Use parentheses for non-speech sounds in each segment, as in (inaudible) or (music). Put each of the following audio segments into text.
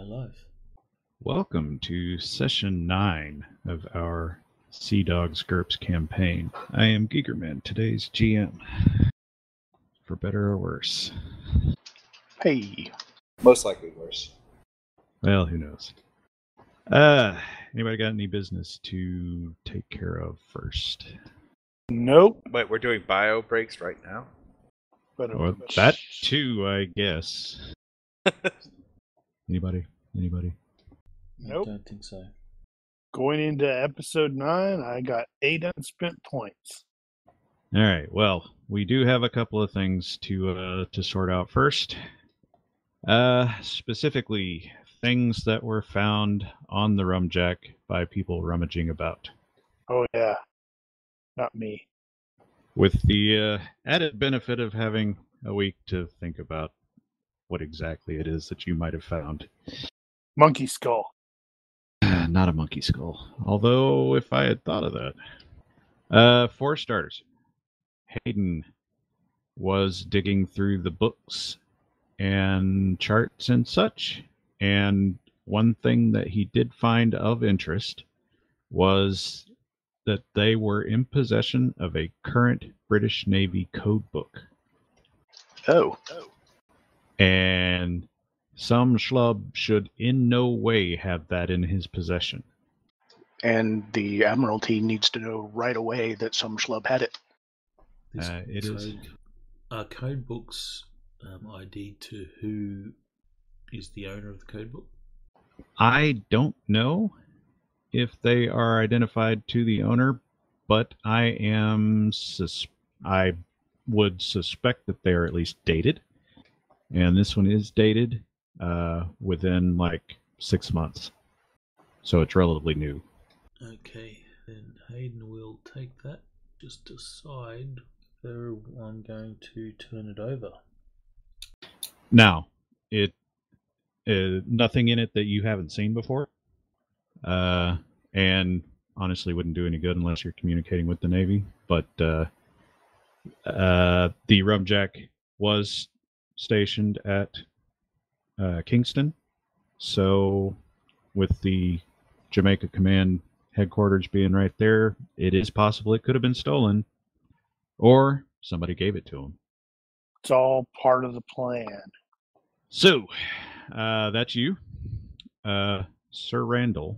Entertain us. Live. Welcome to session nine of our Sea Dogs GURPS campaign. I am Gigerman, today's GM. For better or worse. Hey, Most likely worse. Well, who knows? Uh, anybody got any business to take care of first? nope. Wait, we're doing bio breaks right now? But Or that too, I guess. (laughs) Anybody? Anybody? Nope. I don't think so. going into episode nine, I got eight unspent points. All right. Well, we do have a couple of things to uh, to sort out first. Uh, specifically, things that were found on the rumjack by people rummaging about. Oh yeah, not me. With the uh, added benefit of having a week to think about what exactly it is that you might have found. Monkey skull. (sighs) Not a monkey skull. Although, if I had thought of that. Uh, for starters, Hayden was digging through the books and charts and such. And one thing that he did find of interest was that they were in possession of a current British Navy code book. Oh. Oh, And some schlub should in no way have that in his possession. and the Admiralty needs to know right away that some schlub had it. This Uh, it code, is- Are code books um, ID to who is the owner of the code book? I don't know if they are identified to the owner, but I am sus- I would suspect that they are at least dated, and this one is dated uh, within like six months, so it's relatively new. Okay, then Hayden will take that. Just decide whether I'm going to turn it over. Now, it uh, nothing in it that you haven't seen before, uh, and honestly wouldn't do any good unless you're communicating with the Navy. But uh, uh, the Rumjack was stationed at uh, Kingston, so with the Jamaica Command headquarters being right there, it is possible it could have been stolen, or somebody gave it to him. it's all part of the plan. So, uh, that's you, uh, Sir Randall,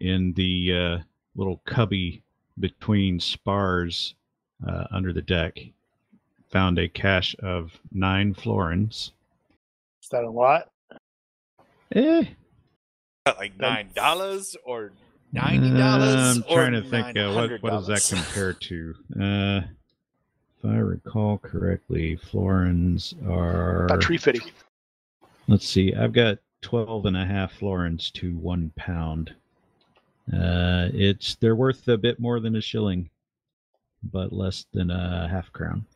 in the uh, little cubby between spars uh, under the deck. Found a cache of nine florins. Is that a lot? Eh, like nine dollars or ninety dollars? Uh, I'm trying to think. Uh, what what does that compare to? Uh, if I recall correctly, florins are. About tree fitting. Let's see. I've got 12 and a half florins to one pound. Uh, it's they're worth a bit more than a shilling, but less than a half crown.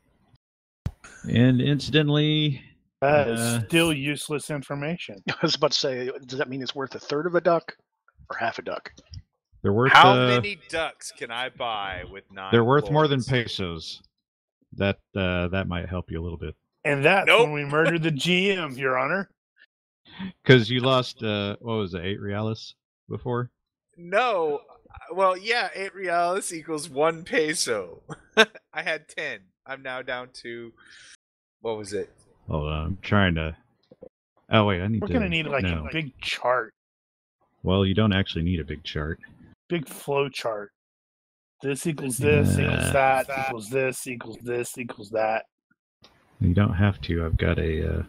And incidentally, That is Uh, still useless information. (laughs) I was about to say, does that mean it's worth a third of a duck or half a duck? they're worth How uh, many ducks can I buy with nine? they're worth more than pesos. That uh, that might help you a little bit And that's Nope. when we (laughs) murdered the GM, Your Honor. because you lost uh, what was it, eight reales before? No. uh, Well, yeah, eight reales equals one peso. (laughs) I had ten. I'm now down to what was it? Hold on, I'm trying to. Oh wait, I need We're to. gonna need like no. a big chart, Well, you don't actually need a big chart. big flow chart. This equals this Yeah. equals that equals this equals this equals that. You don't have to. I've got a, uh,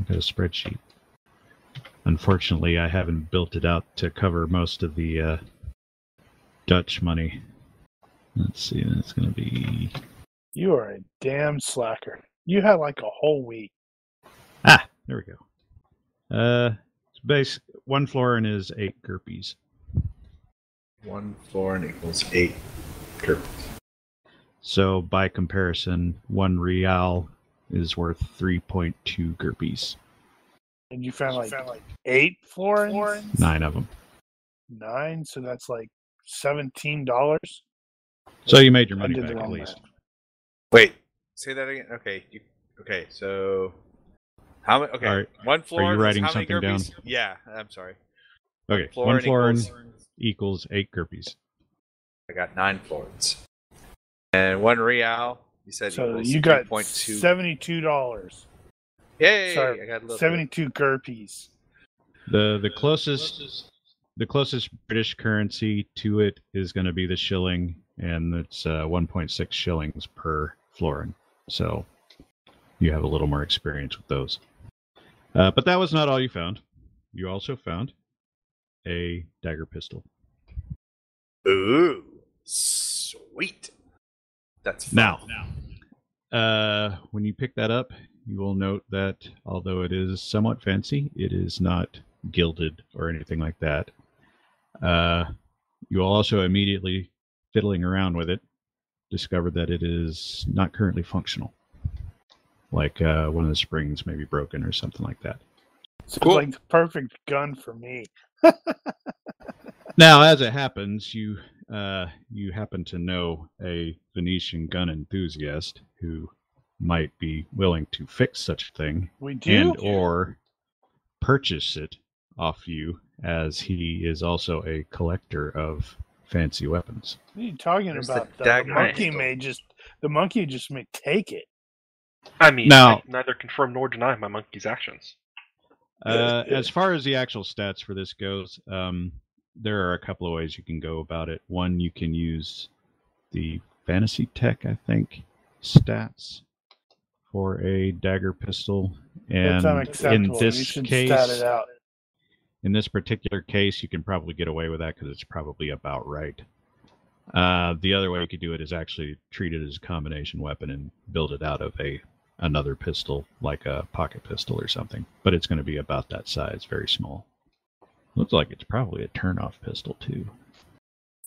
I've got a spreadsheet. Unfortunately, I haven't built it out to cover most of the uh, Dutch money. Let's see. That's going to be You are a damn slacker. You had like a whole week. ah. There we go. Uh, it's base one florin is eight gurpies. One florin equals eight. Sure. So by comparison, one real is worth three point two gurpies. And you found like eight florins? Nine of them. Nine, so that's like seventeen dollars. So you made your money back at least. math. Wait, say that again. Okay, you, okay. So, How many? Okay, All right. one floor. is writing how many something down? Yeah, I'm sorry. Okay, Floor one and floor equals- equals eight Gurpies. I got nine florins. And one real. You said So you got 3.2. seventy-two dollars. Yay! sorry, I got a little bit. Seventy-two gurpies. The the closest the closest British currency to it is going to be the shilling, and it's uh, 1.6 shillings per florin. So you have a little more experience with those. Uh, but that was not all you found. You also found a dagger pistol. Ooh, sweet. That's fun. Now, uh, when you pick that up, you will note that although it is somewhat fancy, it is not gilded or anything like that. Uh, you will also immediately, fiddling around with it, discover that it is not currently functional. Like uh, one of the springs may be broken or something like that. So Cool. it's like the perfect gun for me. Now, as it happens, you uh, you happen to know a Venetian gun enthusiast who might be willing to fix such a thing We do. and or purchase it off you as he is also a collector of fancy weapons. what are you talking There's about? The, the dagger monkey pistol. may just the monkey just may take it. I mean, Now- I neither confirm nor deny my monkey's actions. Uh, as far as the actual stats for this goes, um, there are a couple of ways you can go about it. One, you can use the Fantasy Tech, I think, stats for a dagger pistol, That's and in unacceptable. you this case, stat it out. In this particular case, you can probably get away with that because it's probably about right. Uh, the other way you could do it is actually treat it as a combination weapon and build it out of a another pistol, like a pocket pistol or something. But it's going to be about that size, very small. Looks like it's probably a turn-off pistol too,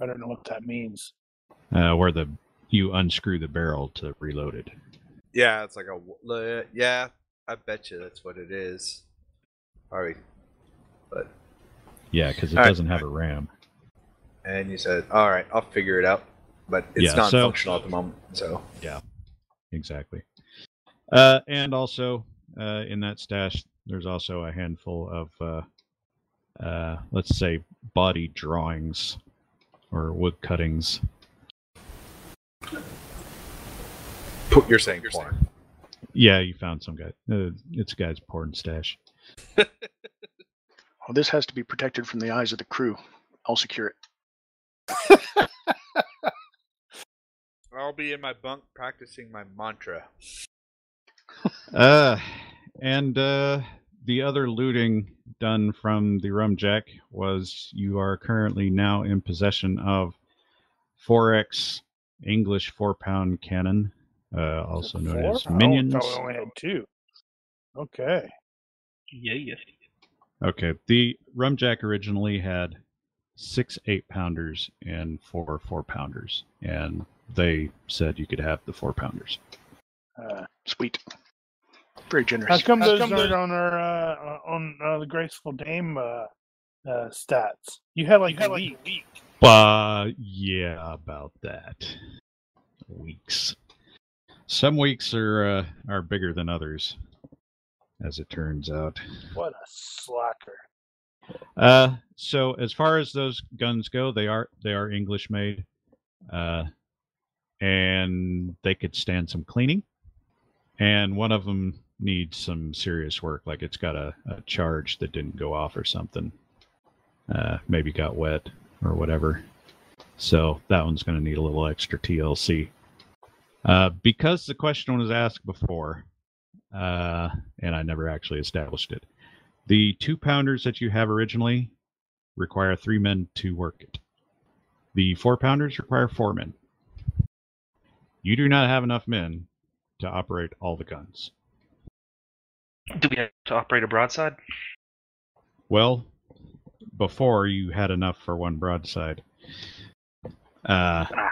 I don't know what that means. uh, where the you unscrew the barrel to reload it. Yeah, it's like a Yeah, I bet you that's what it is. Probably. But Yeah, because it All right. doesn't have a RAM. and you said, all right, I'll figure it out. But it's Yeah, not so- functional at the moment, so yeah, Exactly. Uh, and also uh, in that stash, there's also a handful of, uh, uh, let's say, body drawings or wood cuttings. Put- you're saying porn. Yeah, you found some guy. Uh, it's a guy's porn stash. (laughs) Well, this has to be protected from the eyes of the crew. I'll secure it. (laughs) I'll be in my bunk practicing my mantra. (laughs) Uh, and uh, the other looting done from the rum jack was you are currently now in possession of 4x English four pound cannon, uh, also known four? as Oh, I minions. only had two. Okay. Yeah, yeah. Okay, the rum jack originally had six eight pounders and four four pounders, and they said you could have the four pounders. Uh, Sweet. Very generous. how generous. come How those come aren't those- on our uh, on uh, the graceful dame uh, uh, stats? You had like a week. Uh, yeah, about that. Weeks. Some weeks are uh, are bigger than others, as it turns out. What a slacker. Uh, so as far as those guns go, they are they are English made, uh, and they could stand some cleaning. And one of them needs some serious work, like it's got a, a charge that didn't go off or something. Uh, maybe got wet or whatever. So that one's going to need a little extra TLC. Uh, because the question was asked before, uh, and I never actually established it. The two pounders that you have originally require three men to work it. The four pounders require four men. You do not have enough men to operate all the guns. Do we have to operate a broadside? Well, before you had enough for one broadside. Uh, Ah,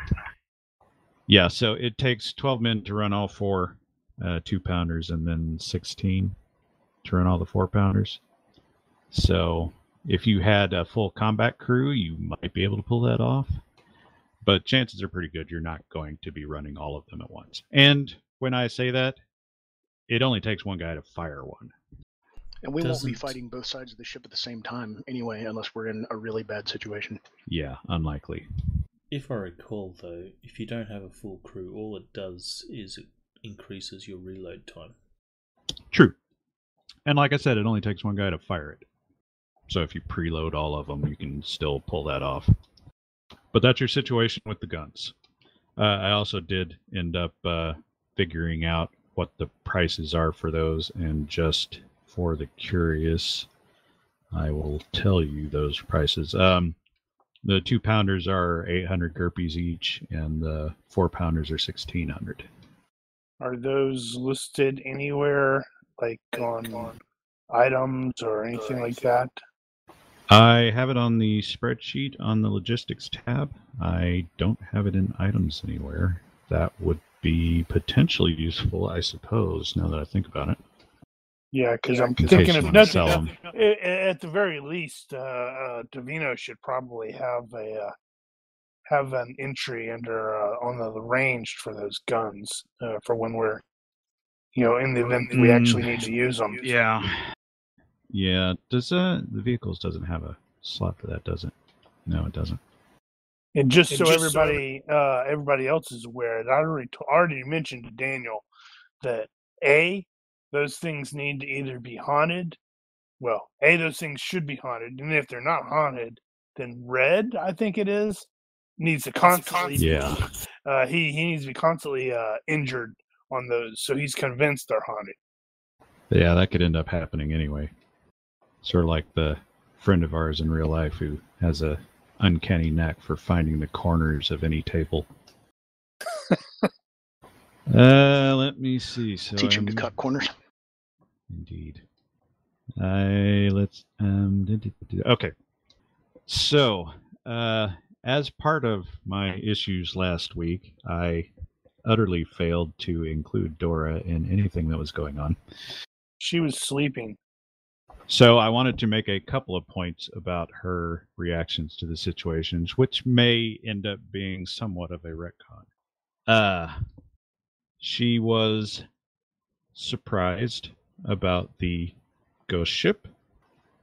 yeah, so it takes 12 men to run all four uh, two pounders and then 16 to run all the four pounders. So if you had a full combat crew, you might be able to pull that off. But chances are pretty good you're not going to be running all of them at once. And when I say that, it only takes one guy to fire one. And we won't be fighting both sides of the ship at the same time anyway, unless we're in a really bad situation. Yeah, unlikely. If I recall, though, if you don't have a full crew, all it does is it increases your reload time. True. And like I said, it only takes one guy to fire it. So if you preload all of them, you can still pull that off. But that's your situation with the guns. Uh, I also did end up uh, figuring out what the prices are for those, and just for the curious, I will tell you those prices. Um, the two pounders are 800 gurpees each, and the four pounders are 1600. Are those listed anywhere, like on items or anything like that? I have it on the spreadsheet on the logistics tab. I don't have it in items anywhere. That would be potentially useful, I suppose, now that I think about it. Yeah, because I'm thinking you if wanna nothing, sell 'em. a- a- at the very least, uh, uh, Davino should probably have a uh, have an entry under uh, on the, the range for those guns uh, for when we're, you know, in the event that we actually need to use them. Yeah. Yeah. Does uh the vehicles doesn't have a slot for that, does it? No, it doesn't. And just And so just so- everybody uh, everybody else is aware, that I already t- already mentioned to Daniel that a those things need to either be haunted. Well, a those things should be haunted, and if they're not haunted, then red I think it is needs to constantly. Yeah. Uh, he he needs to be constantly uh, injured on those, so he's convinced they're haunted. Yeah, that could end up happening anyway. Sort of like the friend of ours in real life who has a uncanny knack for finding the corners of any table. (laughs) uh, let me see. So Teach him to I'm- cut corners. Indeed. I let's um okay. So, uh as part of my issues last week, I utterly failed to include Dora in anything that was going on. She was sleeping. So I wanted to make a couple of points about her reactions to the situations, which may end up being somewhat of a retcon. Uh, she was surprised about the ghost ship.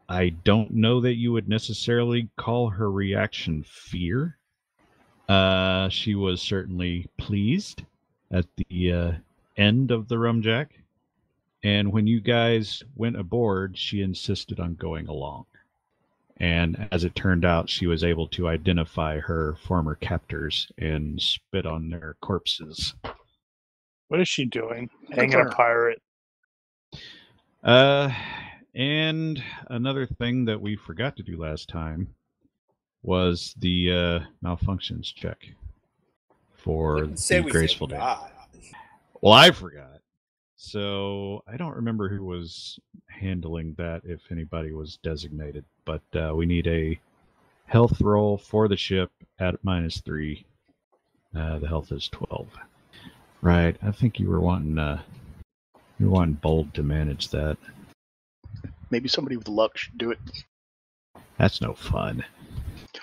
I don't know that you would necessarily call her reaction fear. Uh, she was certainly pleased at the uh, end of the rumjack. And when you guys went aboard, she insisted on going along. And as it turned out, she was able to identify her former captors and spit on their corpses. What is she doing? Good Hanging a pirate. Uh, and another thing that we forgot to do last time was the uh, malfunctions check for the graceful dame. Well, I forgot. So I don't remember who was handling that, if anybody was designated. But uh, we need a health roll for the ship at minus three. Uh, the health is twelve. Right. I think you were wanting uh, you were wanting bold to manage that. Maybe somebody with luck should do it That's no fun.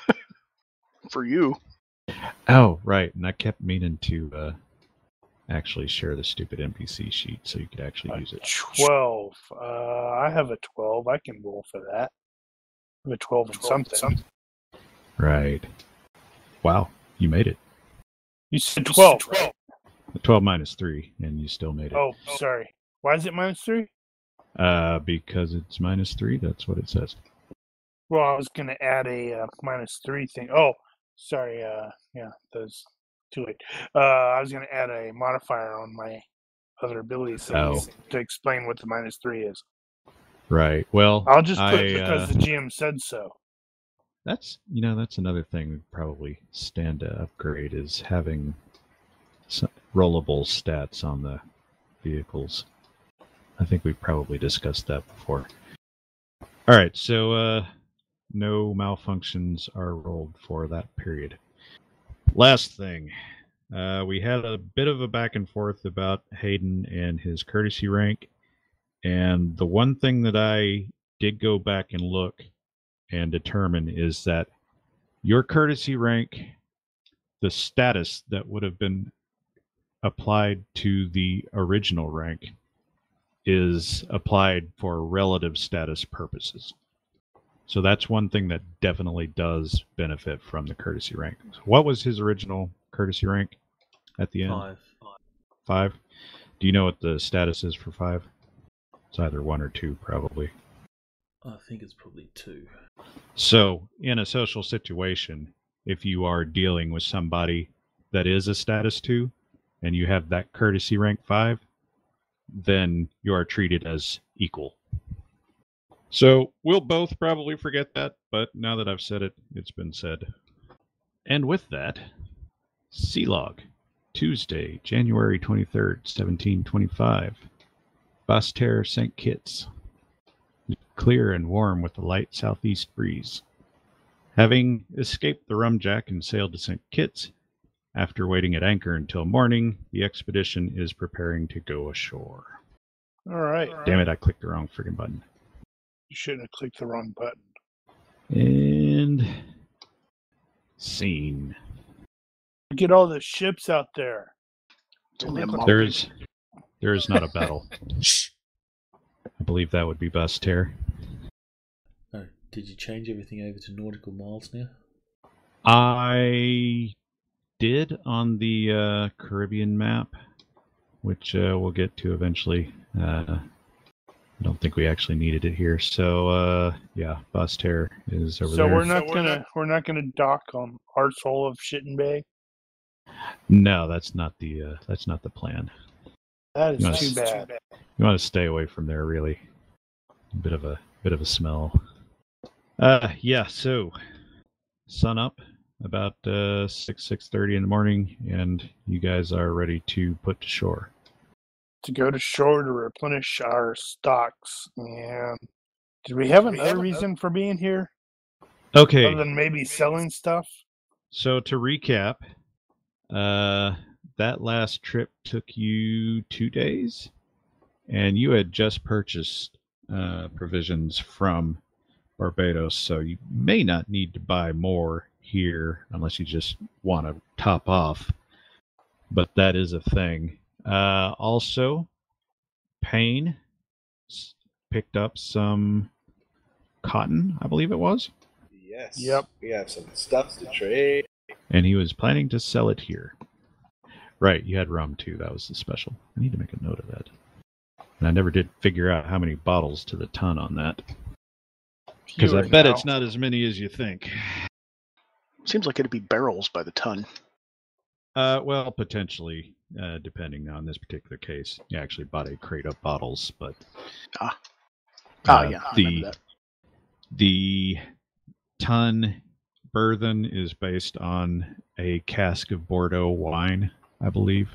(laughs) for you. Oh, right. And I kept meaning to uh, actually share the stupid NPC sheet so you could actually Uh, use it. Twelve. Uh, I have a twelve. I can roll for that. I have a twelve and something. Right. Wow. You made it. You said twelve. right? 12 minus 3, and you still made it. Oh, sorry. Why is it minus three? Uh, because it's minus 3, that's what it says. Well, I was gonna add a uh, minus three thing. Oh, sorry. Uh, yeah, those too late. Uh, I was gonna add a modifier on my other abilities Oh. to explain what the minus three is. Right. Well, I'll just put I, because uh, the GM said so. that's, you know, that's another thing that probably stand to upgrade is having rollable stats on the vehicles. I think we've probably discussed that before. All right, so uh, no malfunctions are rolled for that period. Last thing, uh, we had a bit of a back and forth about Hayden and his courtesy rank, and the one thing that I did go back and look and determine is that your courtesy rank, the status that would have been applied to the original rank, is applied for relative status purposes. So that's one thing that definitely does benefit from the courtesy rank. What was his original courtesy rank at the end? Five. Five. Do you know what the status is for five? It's either one or two, probably. I think it's probably two. So, in a social situation, if you are dealing with somebody that is a status two and you have that courtesy rank five, then you are treated as equal. So, we'll both probably forget that, but now that I've said it, it's been said. And with that, Sea Log, Tuesday, January 23rd, 1725. Basse-Terre St. Kitts. Clear and warm with a light southeast breeze. Having escaped the Rumjack and sailed to St. Kitts, after waiting at anchor until morning, the expedition is preparing to go ashore. All right. Damn it, I clicked the wrong freaking button. You shouldn't have clicked the wrong button. And scene. Get all the ships out there. It's only a There month. There is there is not a battle. (laughs) I believe that would be best here. Oh, did you change everything over to nautical miles now? I did on the uh, Caribbean map, which uh, we'll get to eventually. Uh, I don't think we actually needed it here. So uh, yeah, Basse-Terre is over there. so there. we're not gonna we're not gonna dock on Arsehole of Shitten Bay. No, that's not the uh, that's not the plan. That is No, too it's- bad. You want to stay away from there, really. A bit of a bit of a smell. Uh, yeah. So, sun up about uh, six six thirty in the morning, and you guys are ready to put to shore. To go to shore to replenish our stocks. And did we have another reason for being here Okay. other than maybe selling stuff? So to recap, uh, that last trip took you two days, and you had just purchased uh, provisions from Barbados, so you may not need to buy more here unless you just want to top off. But that is a thing. Uh, also, Payne picked up some cotton, I believe it was. Yes. Yep. We have some stuff to trade. and he was planning to sell it here. Right, you had rum too. That was the special. I need to make a note of that. And I never did figure out how many bottles to the ton on that. Because I bet now. it's not as many as you think. Seems like it'd be barrels by the ton. Uh, well, potentially, uh, depending on this particular case. You actually bought a crate of bottles, but Ah, uh, yeah. I the that. the ton burthen is based on a cask of Bordeaux wine, I believe.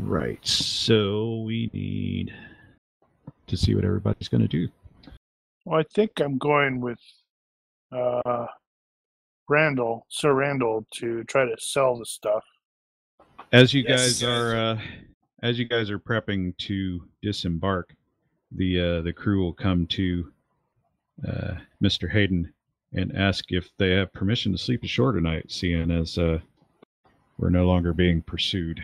Right. So we need to see what everybody's going to do. Well, I think I'm going with uh, Randall, Sir Randall, to try to sell the stuff. As you Yes, guys yes. are uh, as you guys are prepping to disembark, the uh, the crew will come to uh, Mr. Hayden and ask if they have permission to sleep ashore tonight, seeing as uh, we're no longer being pursued.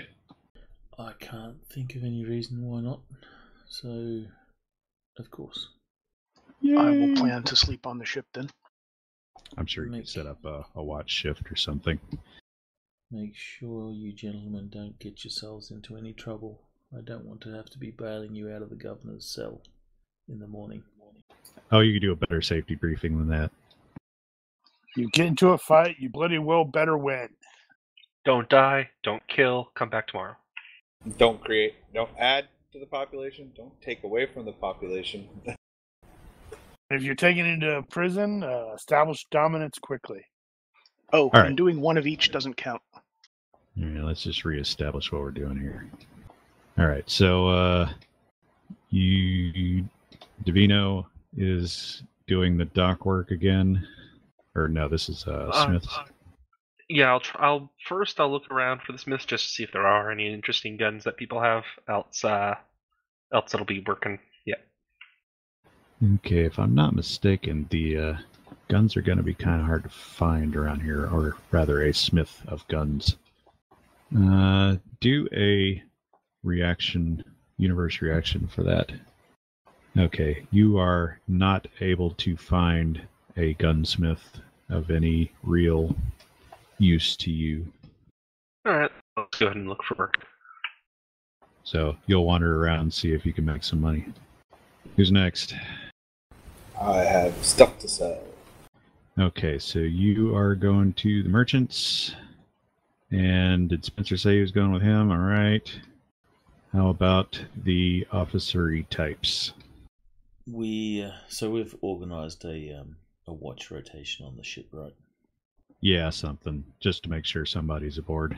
I can't think of any reason why not. So, of course. I will plan to sleep on the ship then. I'm sure you can set up a, a watch shift or something. Make sure you gentlemen don't get yourselves into any trouble. I don't want to have to be bailing you out of the governor's cell in the morning. Oh, you could do a better safety briefing than that. You get into a fight, you bloody well better win. Don't die. Don't kill. Come back tomorrow. Don't create. Don't add to the population. Don't take away from the population. (laughs) If you're taken into a prison, uh, establish dominance quickly. Oh, All and right. doing one of each doesn't count. Yeah, let's just reestablish what we're doing here. All right, so uh, you, Davino is doing the dock work again, or no? This is uh, Uh, Smith. uh, yeah, I'll, tr- I'll first I'll look around for the Smiths just to see if there are any interesting guns that people have. Else, uh, else it'll be working. Okay, if I'm not mistaken, the uh, guns are going to be kind of hard to find around here, or rather, a smith of guns. Uh, do a reaction universe reaction for that. Okay, you are not able to find a gunsmith of any real use to you. All right, let's go ahead and look for work. So you'll wander around and see if you can make some money. Who's next? I have stuff to sell. Okay, so you are going to the merchants. And did Spencer say he was going with him? All right. How about the officery types? We uh, so we've organised a um, a watch rotation on the ship, right? Yeah, something. Just to make sure somebody's aboard.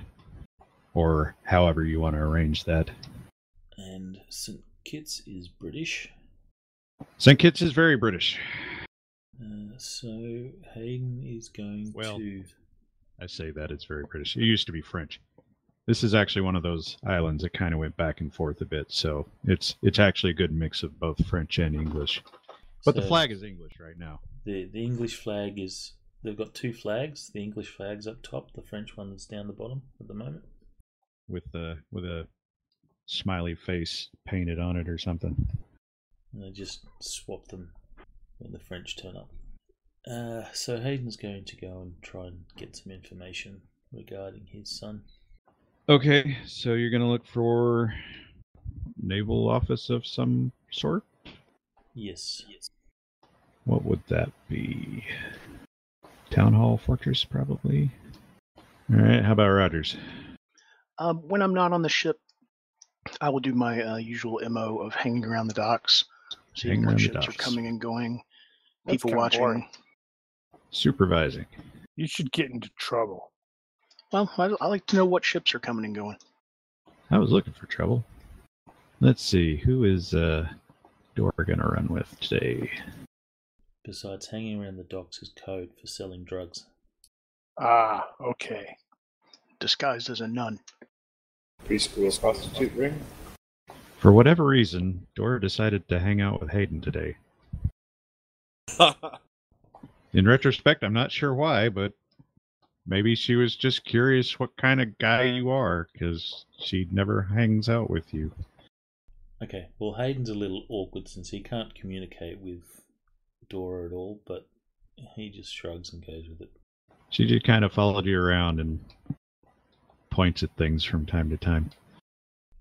Or however you want to arrange that. And St Kitts is British, St. Kitts is very British. uh, so Hayden is going Well- to. I say that it's very British. It used to be French. This is actually one of those islands that kind of went back and forth a bit, so it's it's actually a good mix of both French and English. But the flag is English right now. The the English flag is they've got two flags. The English flag's up top. The French one is down the bottom at the moment. with the with a smiley face painted on it or something. And they just swap them when the French turn up. Uh, so Hayden's going to go and try and get some information regarding his son. Okay, so you're gonna look for naval office of some sort. Yes. Yes. What would that be? Town hall, fortress, probably. All right. How about Rogers? Um, when I'm not on the ship, I will do my uh, usual mo of hanging around the docks, seeing Hanging what ships are coming and going, That's people watching. boring. Supervising. You should get into trouble. Well, I, I like to know what ships are coming and going. I was looking for trouble. Let's see. Who is uh Dora gonna run with today? Besides, hanging around the docks is code for selling drugs. Ah, okay. Disguised as a nun. Preschool's prostitute ring. For whatever reason, Dora decided to hang out with Hayden today. (laughs) In retrospect, I'm not sure why, but maybe she was just curious what kind of guy you are, because she never hangs out with you. Okay, well, Hayden's a little awkward since he can't communicate with Dora at all, but he just shrugs and goes with it. She just kind of followed you around and points at things from time to time.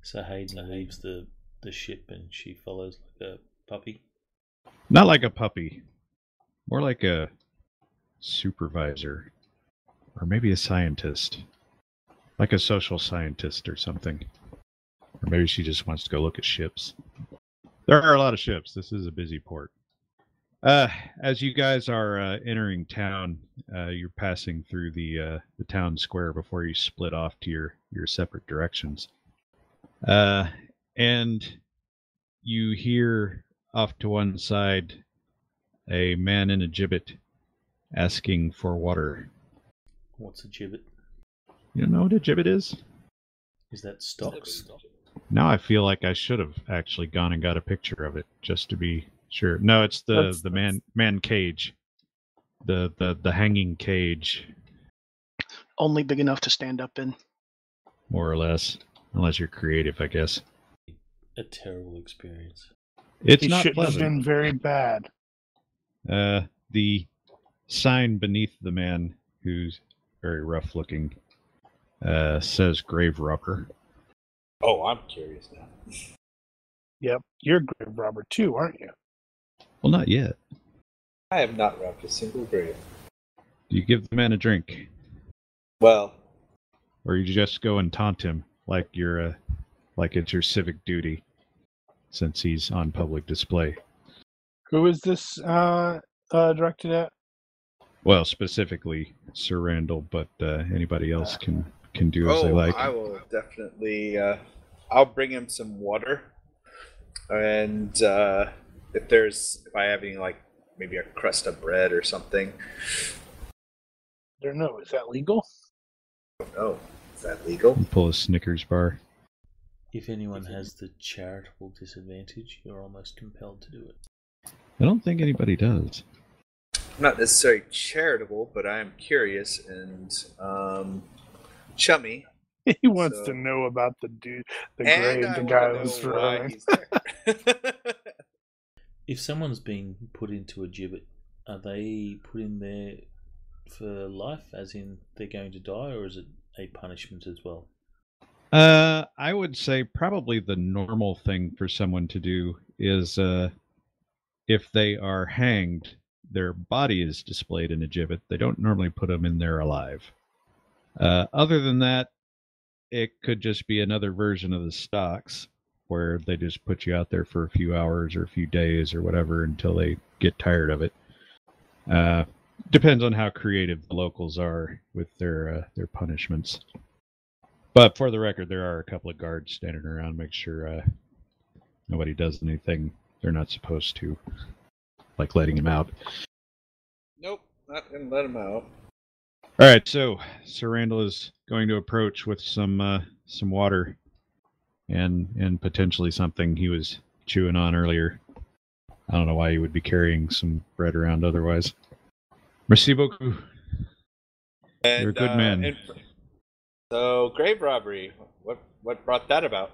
So Hayden leaves the, the ship and she follows like a puppy. Not like a puppy, more like a supervisor, or maybe a scientist, like a social scientist or something. Or maybe she just wants to go look at ships. There are a lot of ships. This is a busy port. Uh, as you guys are uh, entering town, uh, you're passing through the uh, the town square before you split off to your your separate directions. Uh, and you hear off to one side a man in a gibbet asking for water. What's a gibbet? You don't know what a gibbet is? Is that stocks? Now I feel like I should have actually gone and got a picture of it just to be sure. No, it's the That's- the man man cage, the the the hanging cage, Only big enough to stand up in. more or less, unless you're creative, I guess. A terrible experience. It's he not shouldn't have been very bad. Uh, the sign beneath the man, who's very rough looking, uh, says grave robber. oh, I'm curious now. Yep, you're a grave robber too, aren't you? Well, not yet. I have not robbed a single grave. Do you give the man a drink, Well, or you just go and taunt him like you're a, like it's your civic duty, since he's on public display? Who is this uh, uh, directed at? Well, specifically Sir Randall, but uh, anybody else can can do as oh, they like. I will definitely. Uh, I'll bring him some water, and uh, if there's, if I have any like maybe a crust of bread or something. I don't know. Is that legal? Oh, is that legal? And pull a Snickers bar. If anyone has the charitable disadvantage, you're almost compelled to do it. I don't think anybody does. I'm not necessarily charitable, but I am curious and um, chummy. (laughs) he wants So- to know about the dude, the and grave the guy know was throwing. (laughs) If someone's been put into a gibbet, are they put in there for life, as in they're going to die, or is it a punishment as well? Uh, I would say probably the normal thing for someone to do is uh, if they are hanged, their body is displayed in a gibbet. They don't normally put them in there alive. Uh, other than that, it could just be another version of the stocks where they just put you out there for a few hours or a few days or whatever until they get tired of it. Uh, depends on how creative the locals are with their uh, their punishments. But for the record, there are a couple of guards standing around, make sure uh, nobody does anything they're not supposed to, like letting him out. nope, not gonna let him out. All right, so Sir Randall is going to approach with some uh, some water, and and potentially something he was chewing on earlier. I don't know why he would be carrying some bread around otherwise. Merci beaucoup. And, You're a good uh, man. and- so grave robbery. What what brought that about?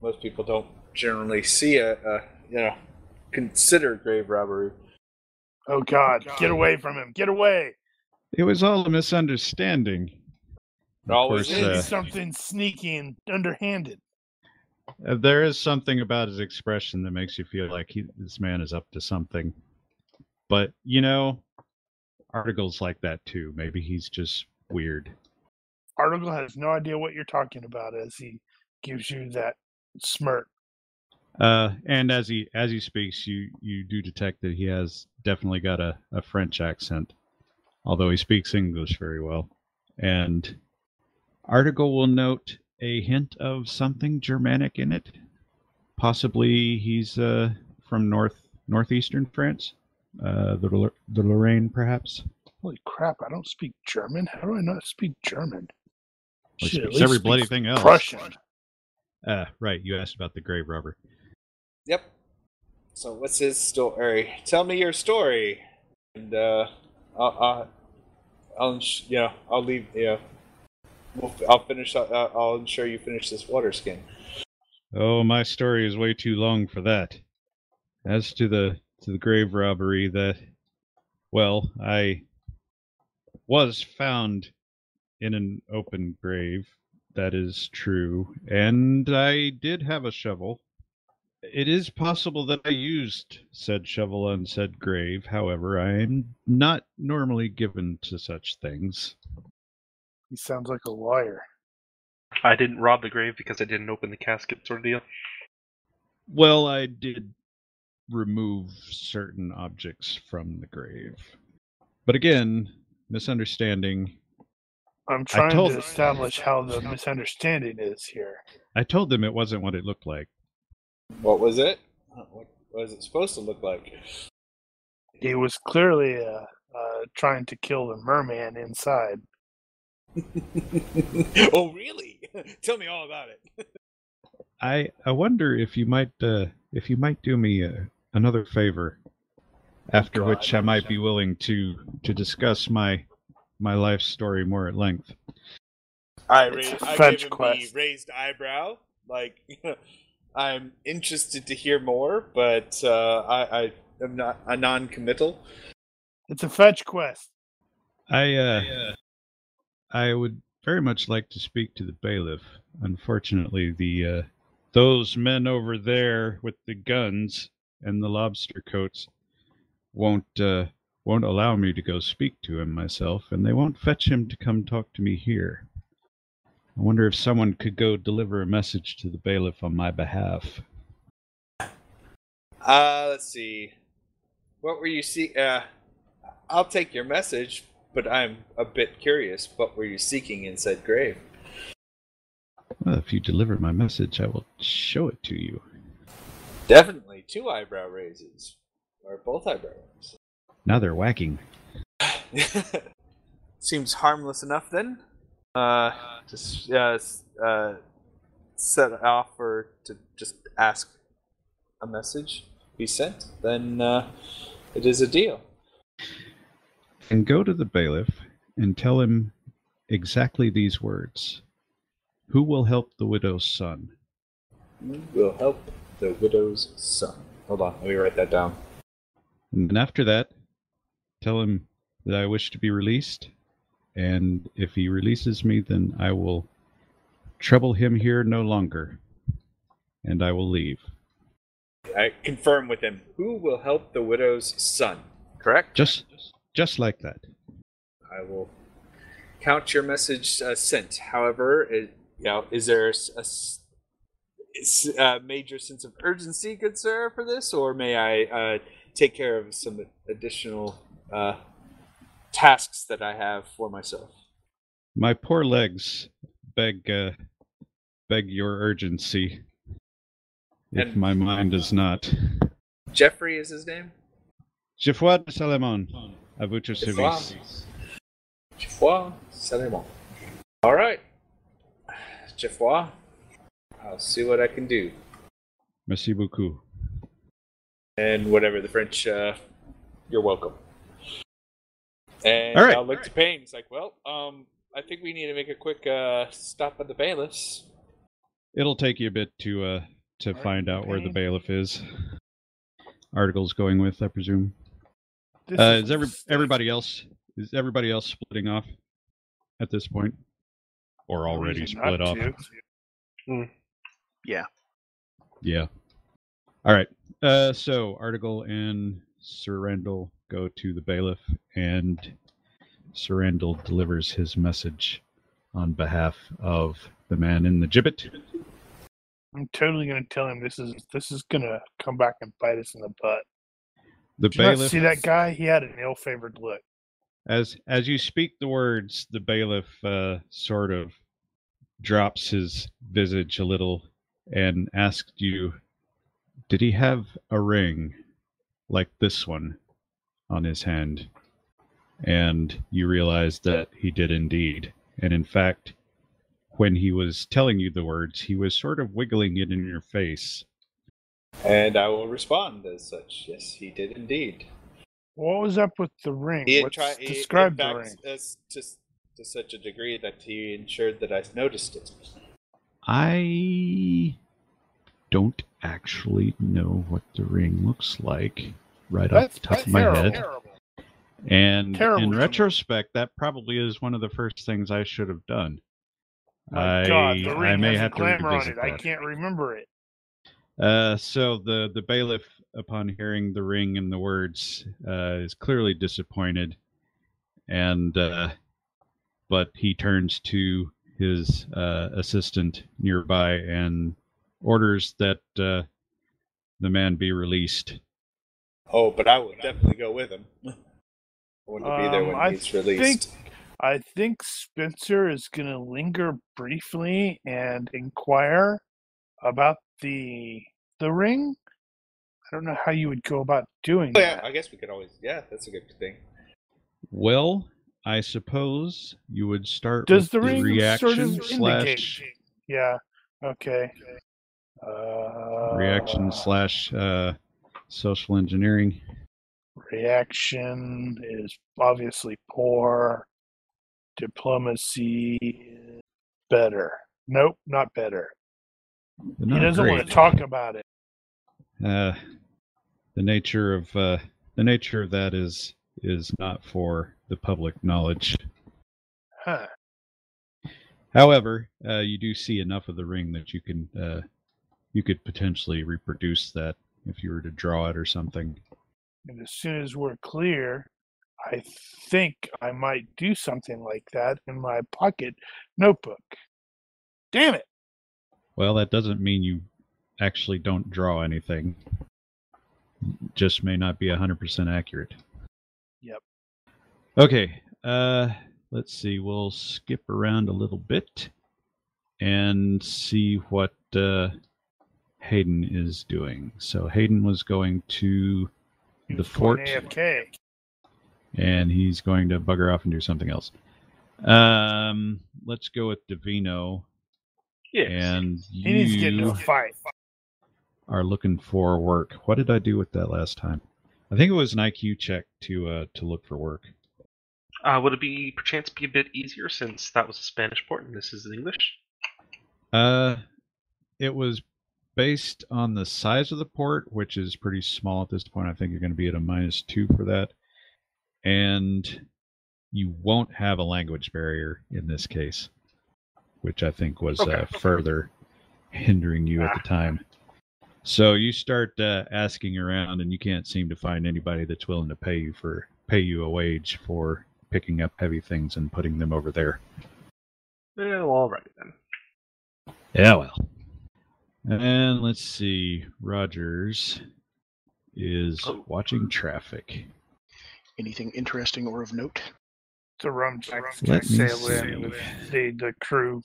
Most people don't generally see a, a you know consider grave robbery. Oh God, get away from him! Get away! It was all a misunderstanding. It always course, is. uh, something sneaky and underhanded. Uh, there is something about his expression that makes you feel like he, this man is up to something. But you know, articles like that too. Maybe he's just weird. Article has no idea what you're talking about as he gives you that smirk. Uh, and as he as he speaks, you you do detect that he has definitely got a, a French accent, although he speaks English very well. And article will note a hint of something Germanic in it. Possibly he's uh, from north northeastern France, uh, the the Lorraine, perhaps. Holy crap! I don't speak German. How do I not speak German? Well, Shit, speaks every speak bloody thing else. Prussian. Uh, right. You asked about the grave robber. Yep. So what's his story? Tell me your story, and uh, I'll, I'll, I'll ins- you know, I'll leave. You know, we'll, I'll finish. Uh, I'll ensure you finish this water skin. Oh, my story is way too long for that. As to the to the grave robbery, that well, I was found in an open grave. That is true, and I did have a shovel. It is possible that I used said shovel on said grave. However, I am not normally given to such things. He sounds like a lawyer. I didn't rob the grave because I didn't open the casket, sort of deal. Well, I did remove certain objects from the grave. But again, misunderstanding. I'm trying told- to establish how the misunderstanding is here. I told them it wasn't what it looked like. What was it? What, what was it supposed to look like? He was clearly uh, uh, trying to kill the merman inside. (laughs) oh, really? (laughs) Tell me all about it. (laughs) I I wonder if you might uh, if you might do me uh, another favor. After God. which I might be willing to to discuss my my life story more at length. I, raised, a I fetch gave him the raised eyebrow. Like, (laughs) I'm interested to hear more, but uh, I, I am not a non-committal. It's a fetch quest. I uh, I would very much like to speak to the bailiff. Unfortunately, the uh, those men over there with the guns and the lobster coats won't uh, won't allow me to go speak to him myself, and they won't fetch him to come talk to me here. I wonder if someone could go deliver a message to the bailiff on my behalf. Uh, let's see. What were you see? Uh, I'll take your message, but I'm a bit curious. What were you seeking in said grave? Well, if you deliver my message, I will show it to you. Definitely two eyebrow raises, or both eyebrow raises. Now they're whacking. (laughs) Seems harmless enough then. Uh, just uh, uh, set off or to just ask a message be sent, then uh, it is a deal. and go to the bailiff and tell him exactly these words Who will help the widow's son? Who will help the widow's son? Hold on, let me write that down. And after that, tell him that I wish to be released. And if he releases me, then I will trouble him here no longer. And I will leave. I confirm with him. Who will help the widow's son? Correct. Just just like that. I will count your message uh, sent. However, it, you know, is there a, a a major sense of urgency, good sir, for this, or may I uh, take care of some additional uh, tasks that I have for myself? My poor legs beg uh, beg your urgency. If And- my mind does not. Jeffrey is his name. Geoffroy Salamon, à votre service. Geoffroy Salamon. All right, Geoffroy. I'll see what I can do. Merci beaucoup. and whatever the French. Uh, you're welcome. And All right. I'll look to Payne. It's like, well, um, I think we need to make a quick uh, stop at the bailiffs. It'll take you a bit to uh to Right, find out where the bailiff is. Article's going with, I presume. Uh, is is every everybody else is everybody else splitting off at this point, or already split off? to. Yeah. Yeah. All right. Uh, so Article and Sir Randall go to the bailiff, and Sir Randall delivers his message on behalf of the man in the gibbet. I'm totally gonna tell him this is this is gonna come back and bite us in the butt. The Did you not bailiff, see that guy? He had an ill-favored look. as as you speak the words, the bailiff uh, sort of drops his visage a little and asked you, "Did he have a ring like this one on his hand?" And you realized that he did indeed. And in fact, when he was telling you the words, he was sort of wiggling it in your face. And I will respond as such. Yes, he did indeed. What was up with the ring? He had What's, tried. describe the fact, ring. As, uh, to, to such a degree that he ensured that I noticed it. I don't actually know what the ring looks like right That's, off the top of my terrible. head. And Terrible in retrospect, that probably is one of the first things I should have done. My I, God, the ring I may have to on it. I can't remember it. Uh, so the the bailiff, upon hearing the ring and the words, uh, is clearly disappointed, and uh, but he turns to his uh, assistant nearby and orders that uh, the man be released. Oh, but I will definitely go with him. I want to be there Um, when I he's released. I think Spencer is going to linger briefly and inquire about the the ring. I don't know how you would go about doing Oh, yeah, that. I guess we could always. Yeah, that's a good thing. Well, I suppose you would start Does with the ring reaction sort of indicate? slash Yeah. Okay. Uh, reaction slash uh, social engineering. reaction is obviously poor. Diplomacy is better. Nope, not better. but he doesn't want to talk about it. uh, the nature of uh, the nature of that is is not for the public knowledge. Huh. However, uh, you do see enough of the ring that you can uh, you could potentially reproduce that if you were to draw it or something. And as soon as we're clear, I think I might do something like that in my pocket notebook. Damn it. Well, that doesn't mean you actually don't draw anything. Just may not be 100% accurate. Okay. Uh let's see. We'll skip around a little bit and see what uh Hayden is doing. So Hayden was going to The fort. AFK. and he's going to bugger off and do something else. Um let's go with Davino Yes. and He needs to get into a fight. are looking for work. What did I do with that last time? I think it was an IQ check to uh to look for work. Uh, would it be perchance be a bit easier since that was a Spanish port and this is English? Uh, it was based on the size of the port, which is pretty small at this point. I think you're going to be at a minus two for that, and you won't have a language barrier in this case, which I think was Okay. uh, further hindering you at the time. So you start uh, asking around, and you can't seem to find anybody that's willing to pay you for pay you a wage for picking up heavy things and putting them over there. Yeah, well, alrighty then. Yeah, well. And let's see. Rogers is Oh. watching traffic. Anything interesting or of note? It's a rum check. Let me sail in see. with the the crew.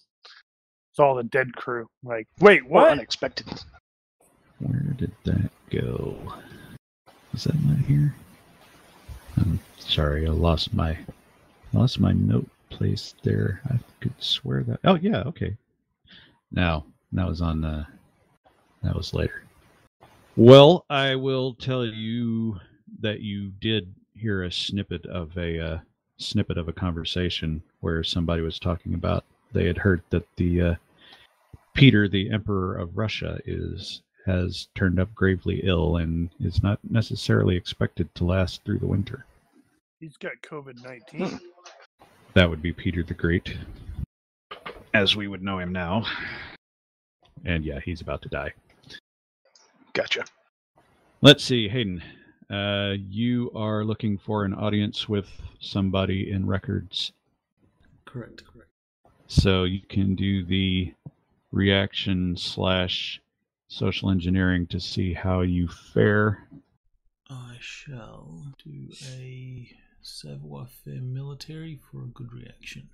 It's all the dead crew. Like, wait, Or what? unexpected? Where did that go? Is that not here? I'm sorry, I lost my lost my note place there. I could swear that. Oh yeah, okay. Now that was on. Uh, that was later. Well, I will tell you that you did hear a snippet of a uh, snippet of a conversation where somebody was talking about they had heard that the uh, Peter, the Emperor of Russia, is has turned up gravely ill and is not necessarily expected to last through the winter. He's got COVID nineteen. That would be Peter the Great, as we would know him now. And yeah, he's about to die. Gotcha. Let's see, Hayden. Uh, you are looking for an audience with somebody in records, Correct, correct. so you can do the reaction slash social engineering to see how you fare. I shall do a savoir faire military for a good reaction.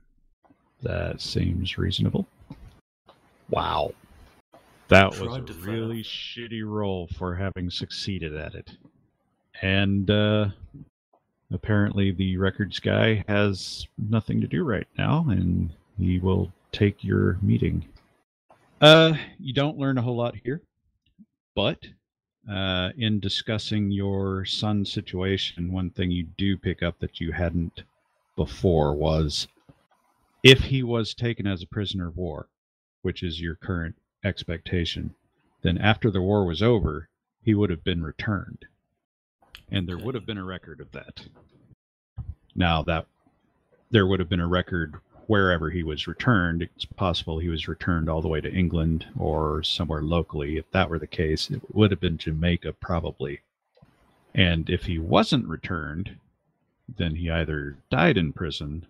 That seems reasonable. Wow. That was a to fail. really shitty roll for having succeeded at it. And uh, apparently, the records guy has nothing to do right now, and he will take your meeting. Uh, you don't learn a whole lot here, but uh, in discussing your son's situation, one thing you do pick up that you hadn't before was if he was taken as a prisoner of war, which is your current expectation, then after the war was over, he would have been returned. And there would have been a record of that. Now that there would have been a record wherever he was returned. It's possible he was returned all the way to England or somewhere locally. If that were the case, it would have been Jamaica probably. And if he wasn't returned, then he either died in prison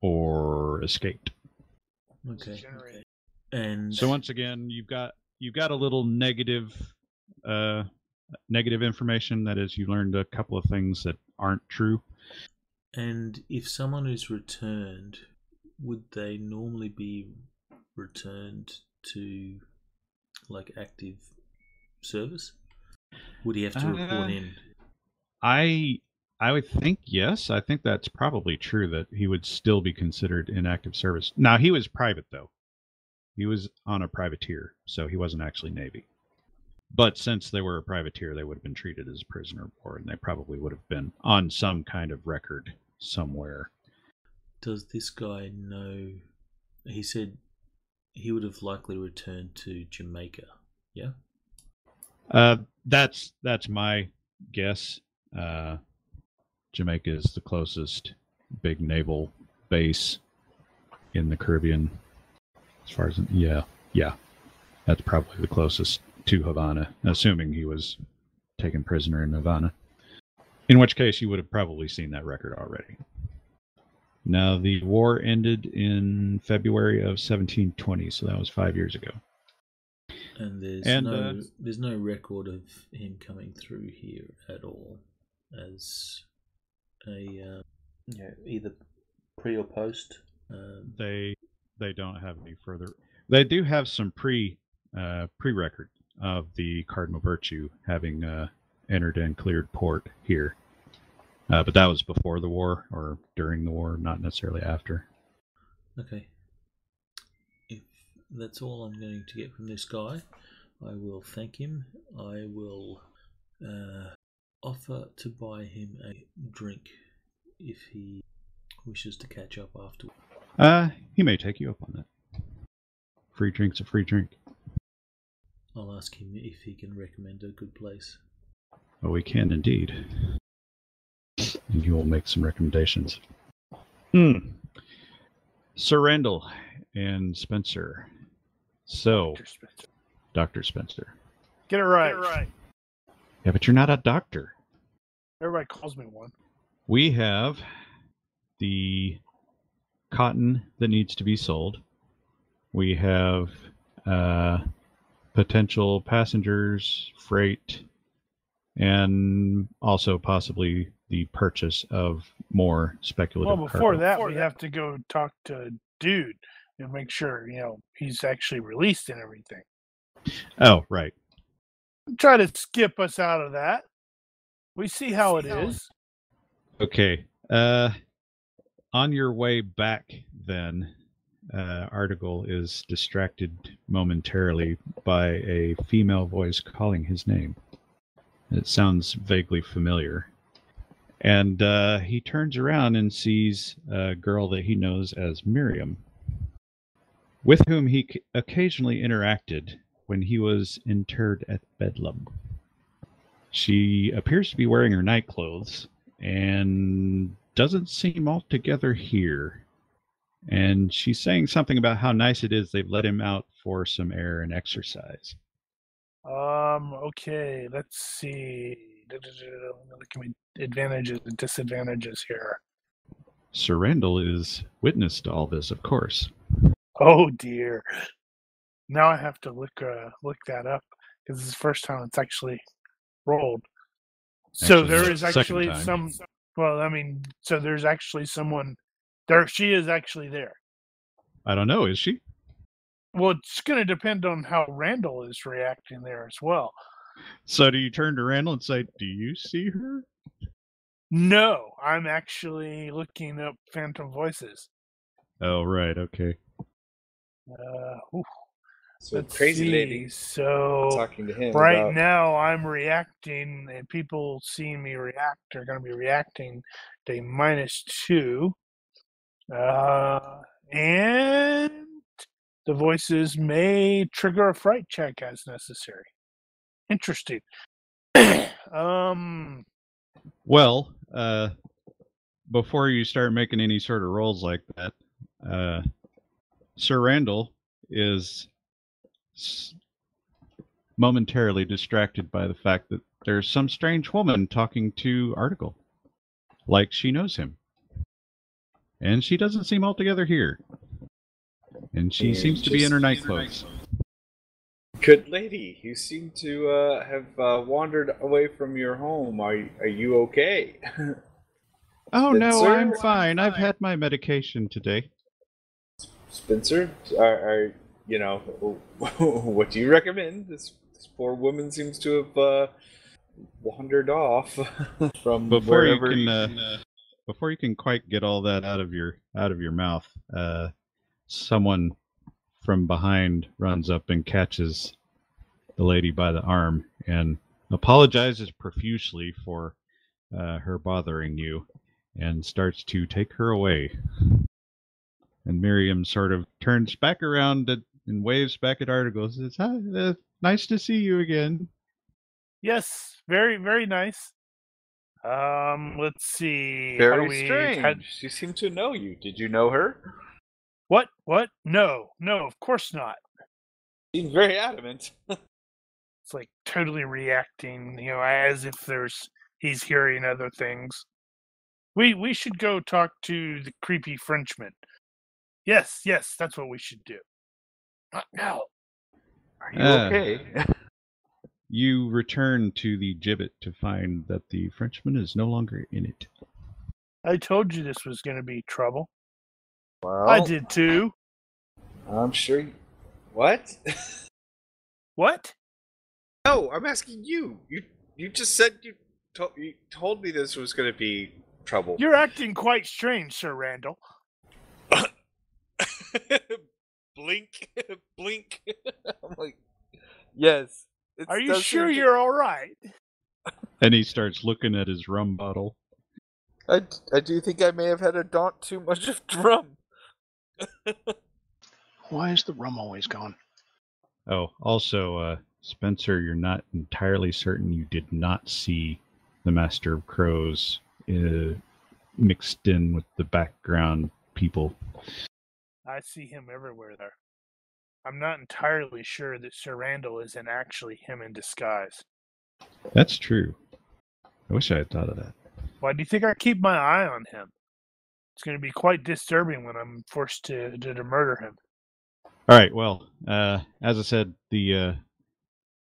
or escaped. Okay. Generate. okay. And So once again, you've got you've got a little negative uh negative information that is you learned a couple of things that aren't true. and if someone is returned, would they normally be returned to like active service? Would he have to report Uh, in? I I would think yes. I think that's probably true that he would still be considered in active service. Now he was private though. He was on a privateer, so he wasn't actually Navy. But since they were a privateer, they would have been treated as a prisoner of war, and they probably would have been on some kind of record somewhere. Does this guy know? He said he would have likely returned to Jamaica. Yeah. Uh, that's that's my guess. Uh, Jamaica is the closest big naval base in the Caribbean. As far as yeah, yeah, that's probably the closest to Havana, assuming he was taken prisoner in Havana. In which case, you would have probably seen that record already. Now, the war ended in February of 1720, so that was five years ago. And there's And, no uh, there's no record of him coming through here at all as a uh, you know, either pre or post. Um, they they don't have any further. They do have some pre uh, pre record of the Cardinal Virtue having uh, entered and cleared port here, uh, but that was before the war or during the war, not necessarily after. okay. If that's all I'm going to get from this guy, I will thank him. I will uh, offer to buy him a drink if he wishes to catch up after. Uh, he may take you up on that. Free drink's a free drink. I'll ask him if he can recommend a good place. Oh, we can indeed. And you will make some recommendations. Hmm. Sir Randall and Spencer. So, Dr. Spencer. Dr. Spencer. Get it right. Yeah, but you're not a doctor. Everybody calls me one. We have the cotton that needs to be sold. We have uh, potential passengers, freight, and also possibly the purchase of more speculative. Well, before cargo. that, we have to go talk to Dude and make sure you know he's actually released and everything. Oh, right. Try to skip us out of that. We see how it is. Okay. Uh, on your way back, then, uh, Article is distracted momentarily by a female voice calling his name. It sounds vaguely familiar. And uh, he turns around and sees a girl that he knows as Miriam, with whom he occasionally interacted when he was interred at Bedlam. She appears to be wearing her night clothes and doesn't seem altogether here. And she's saying something about how nice it is they've let him out for some air and exercise. Um. Okay. Let's see. At me. Advantages and disadvantages here. Sir Randall is witness to all this, of course. Oh dear. Now I have to look uh, look that up because this is the first time it's actually rolled. So Actually, there it's is actually time. some. Well, I mean, so there's actually someone there. She is actually there. I don't know, is she? Well, it's going to depend on how Randall is reacting there as well. So do you turn to Randall and say, Do you see her? No, I'm actually looking up Phantom Voices. Oh, right. Okay. Uh, ooh, So let's crazy see. lady So talking to him right about now I'm reacting, and people seeing me react are going to be reacting to minus two. Uh, and the voices may trigger a fright check as necessary. Interesting. (coughs) um, Well, uh, before you start making any sort of rolls like that, uh, Sir Randall is s- momentarily distracted by the fact that there's some strange woman talking to Article, like she knows him, and she doesn't seem altogether here, and she And seems to be in just- her night clothes. Good lady, you seem to uh, have uh, wandered away from your home. Are are you okay? (laughs) Oh no, Spencer? I'm fine. I've had my medication today. Spencer, are, are you know (laughs) what do you recommend? This, this poor woman seems to have uh, wandered off (laughs) from before you wherever can uh, before you can quite get all that out of your out of your mouth uh, someone from behind runs up and catches the lady by the arm and apologizes profusely for uh, her bothering you and starts to take her away and miriam sort of turns back around and and waves back at article and says Hi, uh, nice to see you again yes, very, very nice. Um, let's see. Very we- strange. how- She seemed to know you. Did you know her? What? What? No, no, of course not. He's very adamant. (laughs) It's like totally reacting, you know, as if there's he's hearing other things. We we should go talk to the creepy Frenchman. Yes, yes, that's what we should do. Not now. Are you Uh, okay? (laughs) You return to the gibbet to find that the Frenchman is no longer in it. I told you this was going to be trouble. Well, I did too. I'm sure. You... What? (laughs) What? no, I'm asking you. You you just said you, to- you told me this was going to be trouble. You're acting quite strange, Sir Randall. (laughs) blink, (laughs) blink. I'm like, yes. It Are you sure seem to- you're all right? And he starts looking at his rum bottle. I, I do think I may have had a daunt too much of drum. Why is the rum always gone? Oh, also, uh, Spencer, you're not entirely certain you did not see the Master of Crows uh, mixed in with the background people. I see him everywhere there. I'm not entirely sure that Sir Randall isn't actually him in disguise. That's true. I wish I had thought of that. Why do you think I keep my eye on him? It's going to be quite disturbing when I'm forced to, to, to murder him. All right. Well, uh, as I said, the uh,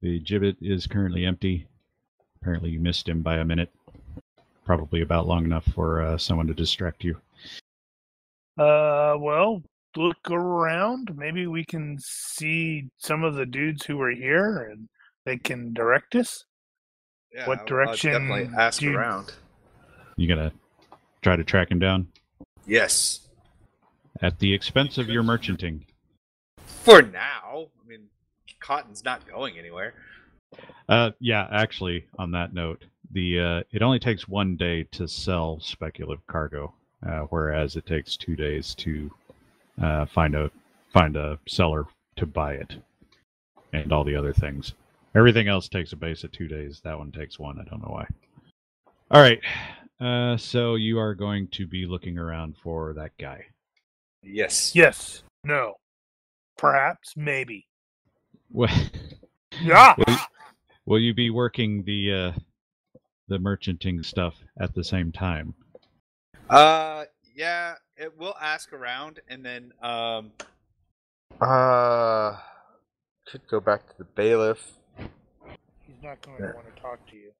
the gibbet is currently empty. Apparently, you missed him by a minute. Probably about long enough for uh, someone to distract you. Uh, well, look around. Maybe we can see some of the dudes who were here, and they can direct us. Yeah, What I'll- I'll direction definitely ask you- around. You gotta try to track him down Yes. at the expense of your merchanting. For now. I mean, cotton's not going anywhere. Uh, yeah, actually, on that note, the uh, it only takes one day to sell speculative cargo, uh, whereas it takes two days to uh, find a find a seller to buy it, and all the other things. Everything else takes a base of two days. That one takes one. I don't know why. All right, uh, so you are going to be looking around for that guy. Yes. Yes. No. Perhaps. Maybe. Well, Yeah. (laughs) will, you, will you be working the uh, the merchanting stuff at the same time? Uh, yeah, it, we'll ask around, and then um, uh, could go back to the bailiff. He's not going to want to talk to you.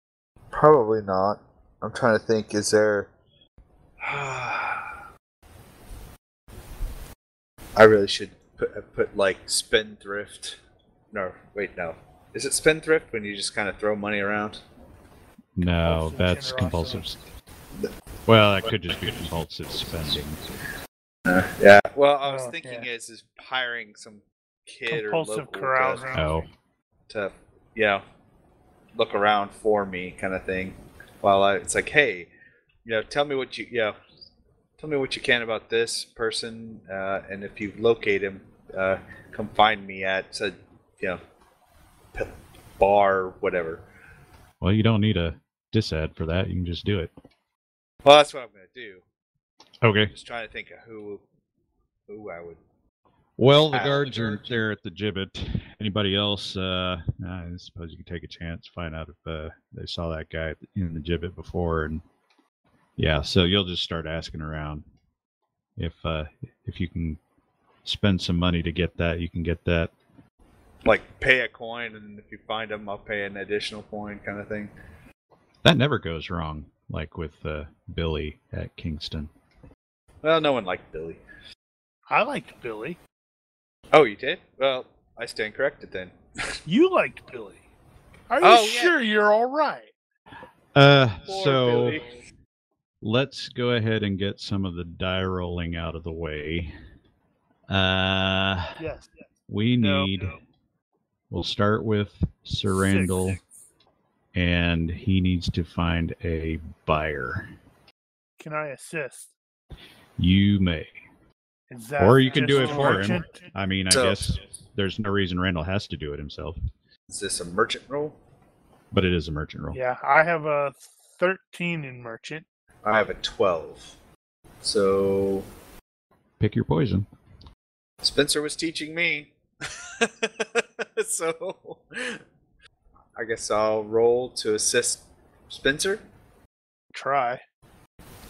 Probably not. I'm trying to think. Is there? (sighs) I really should put uh, put like spendthrift. No, wait, no. Is it spendthrift when you just kind of throw money around? No, Compulsive that's generosity. compulsive. Well, that could just be compulsive spending. yeah. Well, I was Oh, thinking yeah. is is hiring some kid Compulsive or local carousing. to, Oh, to you know look around for me, kind of thing. While I, it's like, hey, you know, tell me what you, you know, tell me what you can about this person, uh, and if you locate him, uh, come find me at a, you know, bar, whatever. well, you don't need a disad for that. You can just do it. Well, that's what I'm gonna do. Okay. Just trying to think of who, who I would. Well, the guards are there at the gibbet. Anybody else? Uh, I suppose you could take a chance, find out if uh, they saw that guy in the gibbet before, and yeah. So you'll just start asking around. If uh, if you can spend some money to get that, you can get that. Like pay a coin, and if you find him, I'll pay an additional coin, kind of thing. That never goes wrong. Like with uh, Billy at Kingston. Well, no one liked Billy. I liked Billy. Oh, you did? Well, I stand corrected then. (laughs) You liked Billy. Are you Oh, yeah. sure you're all right? Uh, Poor so Billy. let's go ahead and get some of the die rolling out of the way. Uh, Yes. we No. need. We'll start with Sir Randall, Six. and he needs to find a buyer. Can I assist? You may. Is Or you can do it a for him. I mean, I So- guess there's no reason Randall has to do it himself, Is this a merchant roll? but it is a merchant roll. Yeah, I have a 13 in merchant. I have a 12. So, Pick your poison. Spencer was teaching me. (laughs) so, I guess I'll roll to assist Spencer. Try.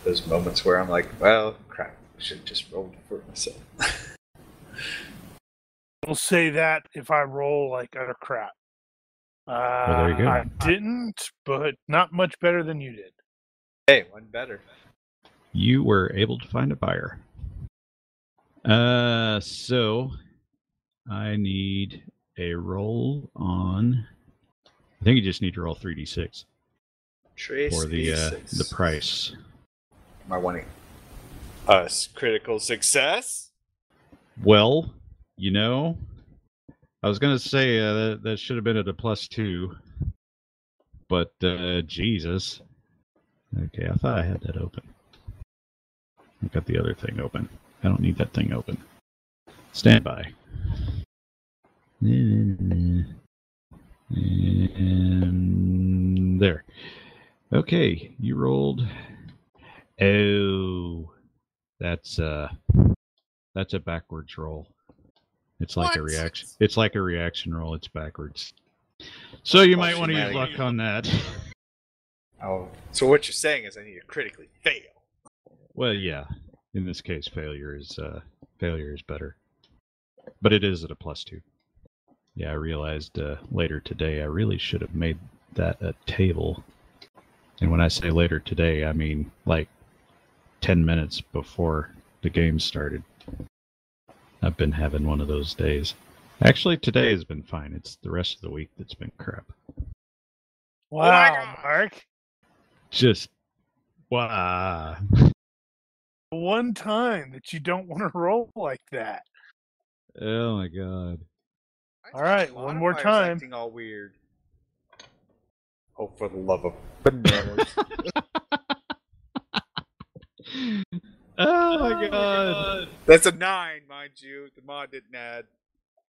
Those moments where I'm like, well, crap, I should have just rolled for myself. (laughs) We'll say that if I roll like utter crap. Uh, there you go. I didn't, but not much better than you did. hey, one better. You were able to find a buyer. Uh, so I need a roll on. I think you just need to roll three d six Trace for the uh, the price. My one wanting us critical success? Well, you know, I was gonna say uh, that that should have been at a plus two, but uh, Jesus. Okay, I thought I had that open. I got the other thing open. I don't need that thing open. Stand by. And there. Okay, you rolled. Oh, that's uh, that's a backwards roll. It's like a reaction. It's like a reaction roll. It's backwards. So you might want to use luck on that. (laughs) Oh, so what you're saying is I need to critically fail. Well, yeah. In this case, failure is uh, failure is better, but it is at a plus two. Yeah, I realized uh, later today I really should have made that a table. And when I say later today, I mean like ten minutes before the game started. I've been having one of those days. Actually, today has been fine. It's the rest of the week that's been crap. Wow, gosh. Mark. Just wow. One time that you don't want to roll like that. Oh my god. All right, one more time. Acting all weird. Oh, for the love of bananas! (laughs) Oh my god. That's a nine, mind you. The mod didn't add.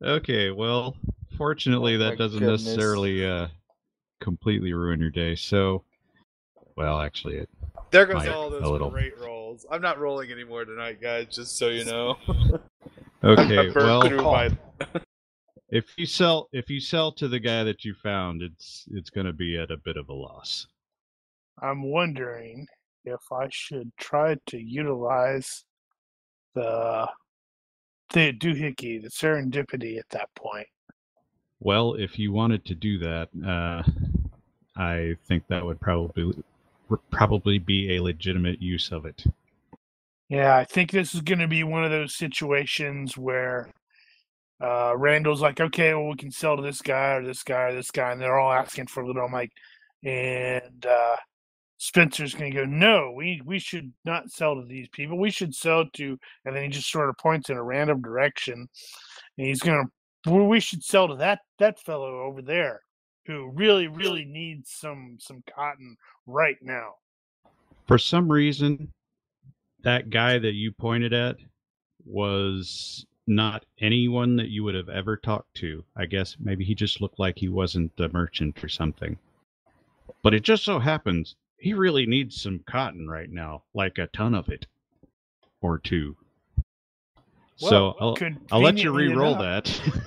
Okay, well, fortunately Oh that doesn't goodness. necessarily uh completely ruin your day. So well, actually it There goes Might, all a those little. great rolls. I'm not rolling anymore tonight, guys. Just so you know. (laughs) Okay, (laughs) well, my. (laughs) if you sell if you sell to the guy that you found, it's it's going to be at a bit of a loss. I'm wondering if I should try to utilize the the doohickey, the serendipity at that point. Well, if you wanted to do that, uh I think that would probably probably be a legitimate use of it. Yeah, I think this is going to be one of those situations where uh, Randall's like, okay, well, we can sell to this guy or this guy or this guy, and they're all asking for a little. I'm like, and uh, Spencer's going to go, no, we we should not sell to these people. We should sell to, and then he just sort of points in a random direction, and he's going to, we should sell to that that fellow over there who really really needs some some cotton right now. For some reason, that guy that you pointed at was not anyone that you would have ever talked to. I guess maybe he just looked like he wasn't a merchant or something. But it just so happens he really needs some cotton right now, like a ton of it or two. so I'll, I'll let you re-roll enough- that.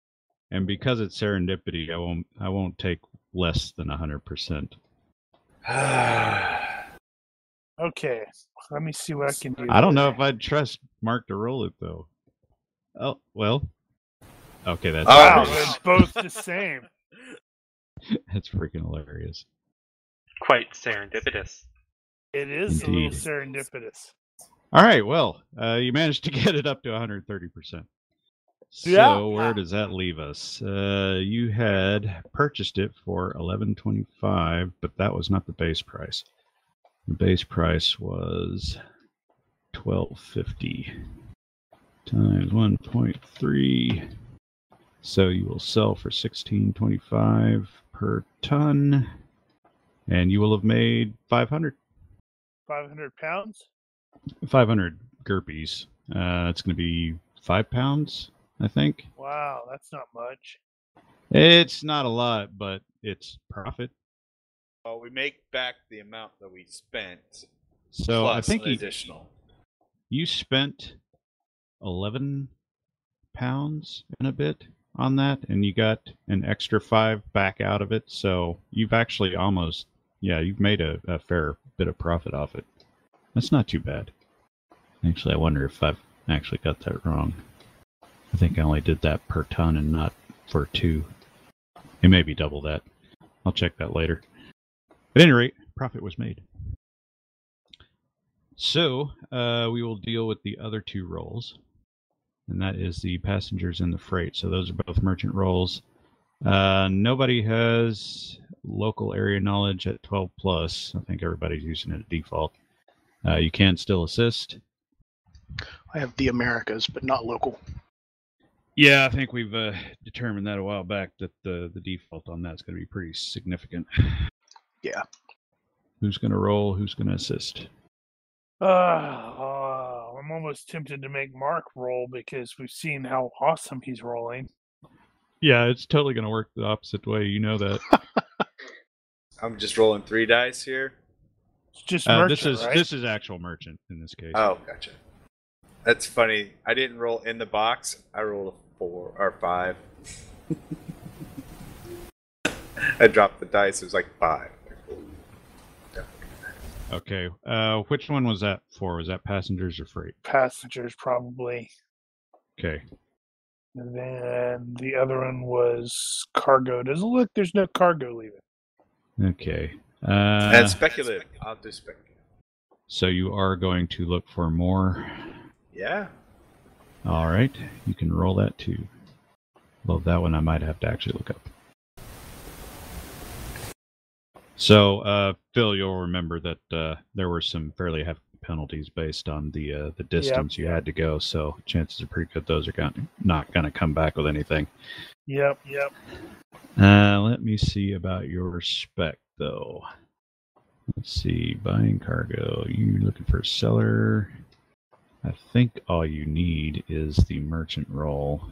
(laughs) and because it's serendipity, I won't I won't take less than a hundred percent. (sighs) Okay, let me see what I can do. I don't know if I'd trust Mark to roll it though. Oh well. Okay, that's Oh, Wow, hilarious. it's both the same. (laughs) that's freaking hilarious. Quite serendipitous. It is a little serendipitous. All right, well, uh, you managed to (laughs) get it up to 130 percent. So Yeah. where does that leave us? Uh, you had purchased it for 1125, but that was not the base price. The base price was 1250 times 1.3. So you will sell for 1625 per ton, and you will have made 500. 500 pounds? 500 gurpies. Uh, it's going to be five pounds, I think. Wow, that's not much. It's not a lot, but it's profit. well, we make back the amount that we spent. So I think an you, additional. you spent 11 pounds and a bit on that, and you got an extra five back out of it. So you've actually almost, yeah, you've made a, a fair bit of profit off it. That's not too bad. Actually, I wonder if I've actually got that wrong. I think I only did that per ton and not for two. It may be double that. I'll check that later. At any rate, profit was made. So uh, we will deal with the other two roles, and that is the passengers and the freight. So those are both merchant roles. Uh, nobody has local area knowledge at 12 plus. I think everybody's using it at default. Uh, you can still assist. I have the Americas, but not local. Yeah, I think we've uh, determined that a while back that the the default on that's going to be pretty significant. Yeah. Who's going to roll? Who's going to assist? Uh, uh, I'm almost tempted to make Mark roll because we've seen how awesome he's rolling. Yeah, it's totally going to work the opposite way. You know that. (laughs) I'm just rolling three dice here. It's just Uh, merchant, this is right? this is actual merchant in this case. Oh, gotcha. That's funny. I didn't roll in the box. I rolled a four or five. I dropped the dice. It was like five. Okay. Uh, which one was that for? Was that passengers or freight? passengers probably. Okay. And then the other one was cargo. Does it look there's no cargo leaving? Okay. Uh, That's speculative. I'll do speculative. so you are going to look for more. Yeah. All right. You can roll that too. Well, that one I might have to actually look up. So, uh, Phil, you'll remember that uh, there were some fairly heavy penalties based on the uh, the distance you had to go. So, chances are pretty good those are going not going to come back with anything. Yep, yep. Uh, let me see about your spec, though. Let's see, buying cargo. You looking for a seller? I think all you need is the merchant role.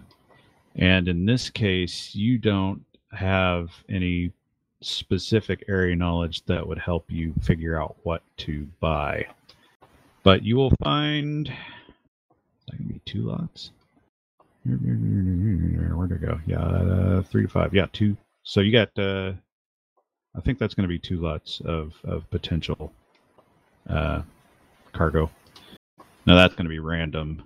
And in this case, you don't have any specific area knowledge that would help you figure out what to buy. But you will find. That can be two lots? Where'd it go? Yeah, uh, three to five. Yeah, two. So you got. Uh, I think that's going to be two lots of of potential uh, cargo. Now that's going to be random.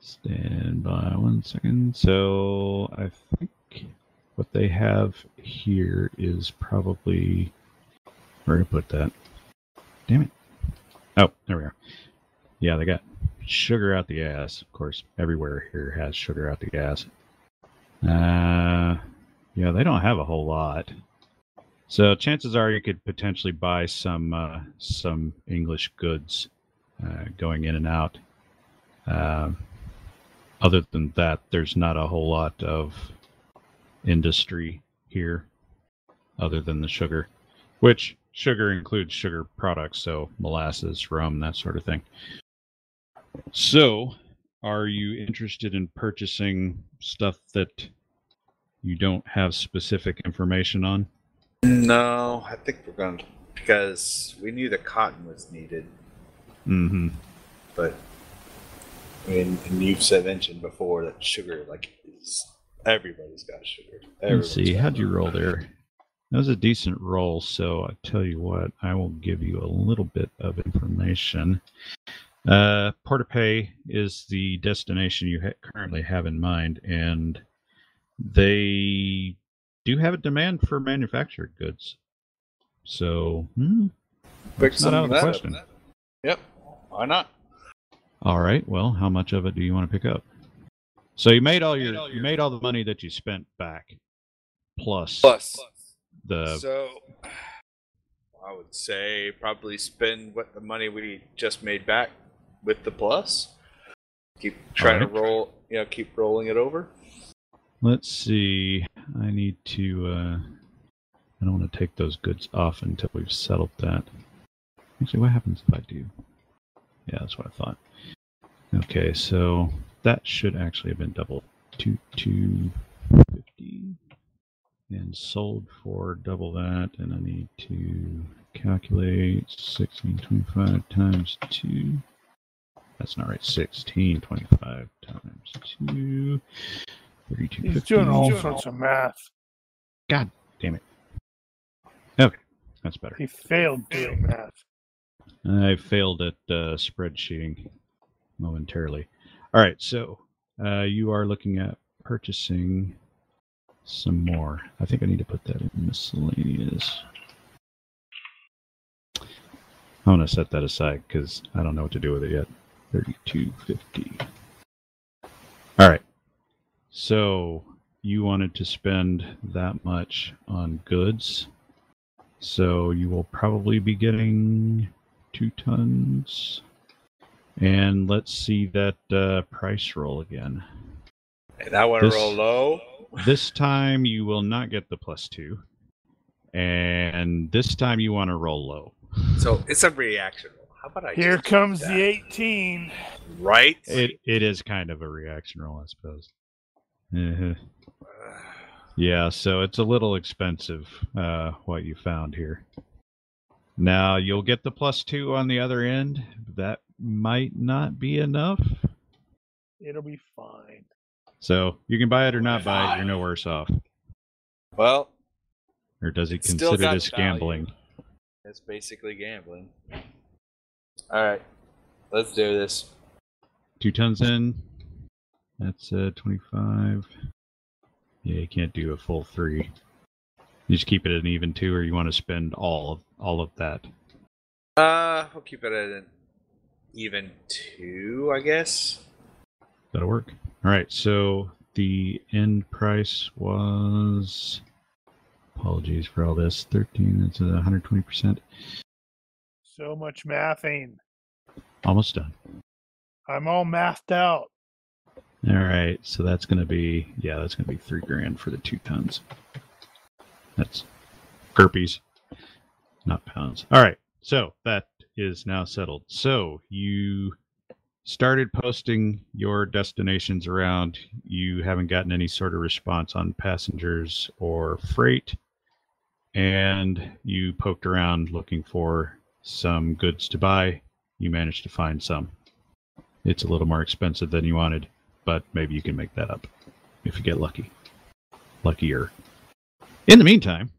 Stand by one second. So I think what they have here is probably where to put that. Damn it. Oh, there we are. Yeah, they got sugar out the ass. Of course, everywhere here has sugar out the ass. Uh, yeah, they don't have a whole lot. So chances are you could potentially buy some uh, some English goods uh, going in and out. Uh, other than that, there's not a whole lot of industry here, other than the sugar, which sugar includes sugar products, so molasses, rum, that sort of thing. So, are you interested in purchasing stuff that you don't have specific information on? No, I think we're going to because we knew the cotton was needed, Mm-hmm. but I mean, and you've said mentioned before that sugar, like, is everybody's got sugar. Let's see. How'd you roll there? That was a decent roll. So I tell you what, I will give you a little bit of information. Uh, Port-au-Pay is the destination you ha- currently have in mind, and they do have a demand for manufactured goods. So, hmm, It's not out of the question. up. Yep. Why not? all right. Well, how much of it do you want to pick up? So you made all your you made all the money that you spent back, plus Plus. The so, (sighs) I would say probably spend what the money we just made back with the plus. Keep trying Alright. to roll, you know, keep rolling it over. Let's see. I need to. Uh, I don't want to take those goods off until we've settled that. Actually, what happens if I do? Yeah, that's what I thought. Okay, so that should actually have been double two two and sold for double that, and I need to calculate sixteen twenty five times two. That's not right. Sixteen twenty five times two. Thirty-two He's fifty. doing all sorts of math. God damn it. Okay, that's better. He failed doing math. I failed at uh, spreadsheeting momentarily. All right, so uh, you are looking at purchasing some more. I think I need to put that in miscellaneous. I'm gonna set that aside because I don't know what to do with it yet. Thirty-two fifty. All right. So you wanted to spend that much on goods. So you will probably be getting two tons. And let's see that uh, price roll again. And I want to This- roll low. This time you will not get the plus two. And this time you want to roll low. So it's a reaction roll. How about I Here just comes that? the 18. right? It it is kind of a reaction roll, I suppose. Uh-huh. (sighs) Yeah, so it's a little expensive, uh, what you found here. Now you'll get the plus two on the other end. That might not be enough. It'll be fine. So you can buy it or not buy it. You're no worse off. Well, Or does he consider this value. gambling? it's basically gambling. All right, let's do this. Two tons in. That's uh, 25. Yeah, you can't do a full three. You just keep it at an even two, or you want to spend all of all of that. Uh, we'll keep it at an even two, I guess. That'll work. All right. So the end price was. Apologies for all this. 13. That's 120 percent. So much mathing. Almost done. I'm all mathed out. All right. So that's going to be yeah, that's going to be three grand for the two tons. That's gurpies, not pounds. All right. So that is now settled. So you started posting your destinations around. You haven't gotten any sort of response on passengers or freight. And you poked around looking for some goods to buy. You managed to find some. It's a little more expensive than you wanted, but maybe you can make that up if you get lucky. Luckier. In the meantime,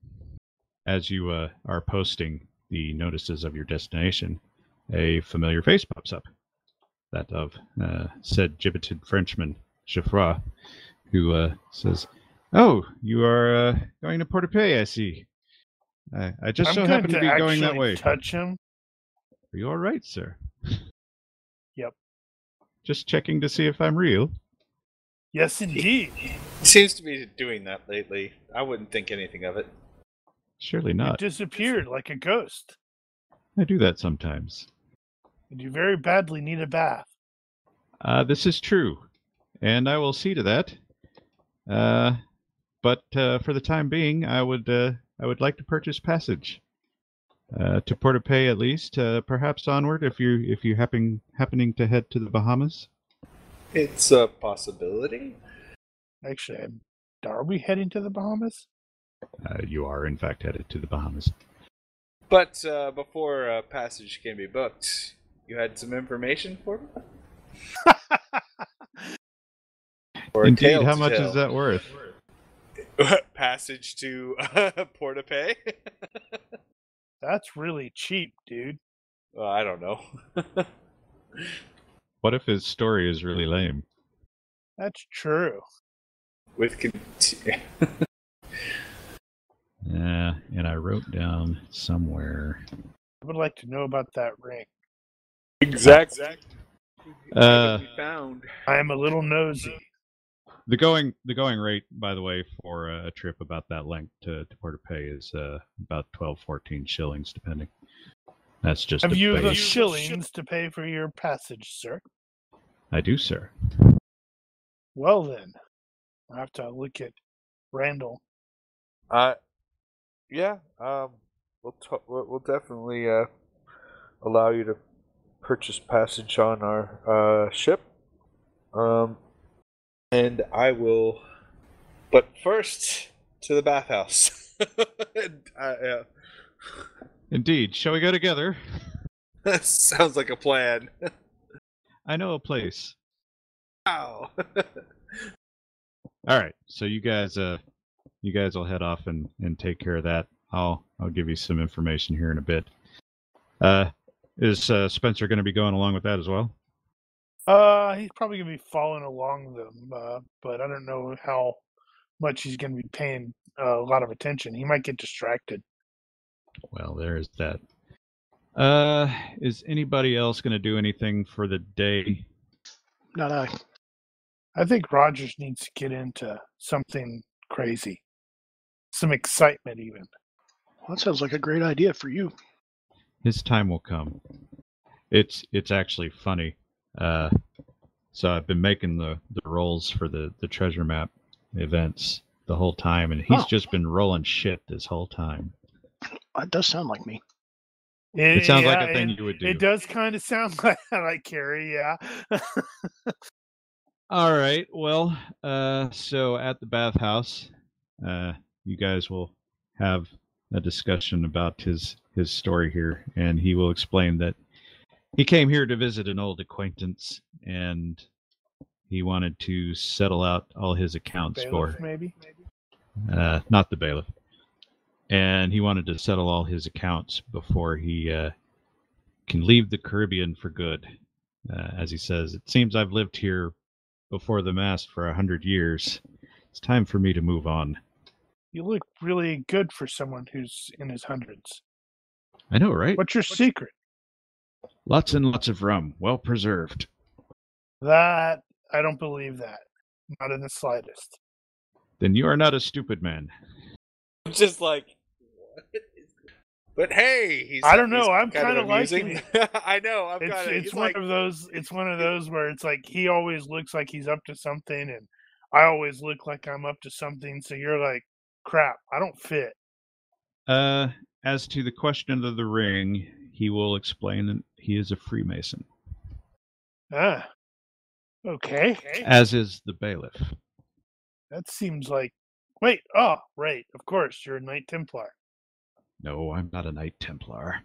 as you uh, are posting the notices of your destination, a familiar face pops up. That of uh, said gibbeted Frenchman, Geoffroy, who uh, says, Oh, you are uh, going to Port-de-Paix, I see. I, I just I'm so happen to be going that way. Touch him. Are you all right, sir? Yep. Just checking to see if I'm real. Yes, indeed. He seems to be doing that lately. I wouldn't think anything of it. Surely You not. disappeared like a ghost. I do that sometimes. And you very badly need a bath. Uh, this is true, and I will see to that. Uh, but uh, for the time being, I would uh, I would like to purchase passage uh, to Port-de-Paix at least, uh, perhaps onward if you if you happen happening to head to the Bahamas. It's a possibility. Actually, I'm- are we heading to the Bahamas? Uh, you are in fact headed to the Bahamas. But uh, before uh, passage can be booked, you had some information for me? (laughs) Or Indeed, how much tell? is that worth? (laughs) passage to uh, (laughs) Port-de-Paix? That's really cheap, dude. well, I don't know. What if his story is really lame? That's true. With con- Yeah, and I wrote down somewhere. I would like to know about that ring. Exact Uh, found. I am a little nosy. The going the going rate, by the way, for a trip about that length to, to Port-de-Paix is uh, about 12, 14 shillings, depending. That's just Have the you the shillings to pay for your passage, sir? I do, sir. Well then, I have to look at Randall. Uh, yeah. Um, we'll t- we'll we'll definitely uh allow you to purchase passage on our uh ship. Um, and I will. But first, to the bathhouse. (laughs) And, uh, yeah. Indeed. Shall we go together? That (laughs) sounds like a plan. I know a place. Wow. (laughs) All right. So you guys, uh, you guys will head off and, and take care of that. I'll I'll give you some information here in a bit. Uh, is uh, Spencer going to be going along with that as well? Uh, he's probably gonna be following along them, uh, but I don't know how much he's gonna be paying uh, a lot of attention. He might get distracted. Well, there's that. Uh, is anybody else going to do anything for the day? Not I. I think Rogers needs to get into something crazy, some excitement, even. Well, that sounds like a great idea for you. His time will come. It's it's actually funny. Uh, so I've been making the the rolls for the the treasure map events the whole time, and he's Oh. just been rolling shit this whole time. That does sound like me. It sounds like a thing it- you would do. It does kind of sound (laughs) like like Carrie, yeah. (laughs) All right. Well, uh, so at the bathhouse, uh, you guys will have a discussion about his his story here, and he will explain that he came here to visit an old acquaintance, and he wanted to settle out all his accounts Bailiff, for maybe. uh, not the bailiff, and he wanted to settle all his accounts before he uh, can leave the Caribbean for good. Uh, as he says, it seems I've lived here before the mast for a hundred years. It's time for me to move on. You look really good for someone who's in his hundreds. I know, right? What's your secret? Lots and lots of rum, well preserved. That I don't believe that. Not in the slightest. Then you are not a stupid man. I'm just like, But hey, he's. I don't know, I'm kind kinda of amusing. (laughs) I know. I'm It's kind of. it's one like, of those it's one of (laughs) those where it's like he always looks like he's up to something and I always look like I'm up to something, so you're like, crap, I don't fit. Uh, as to the question of the ring, he will explain that he is a Freemason, Ah. Okay. as is the bailiff. That seems like wait, oh, right, of course, you're a Knight Templar. No, I'm not a Knight Templar.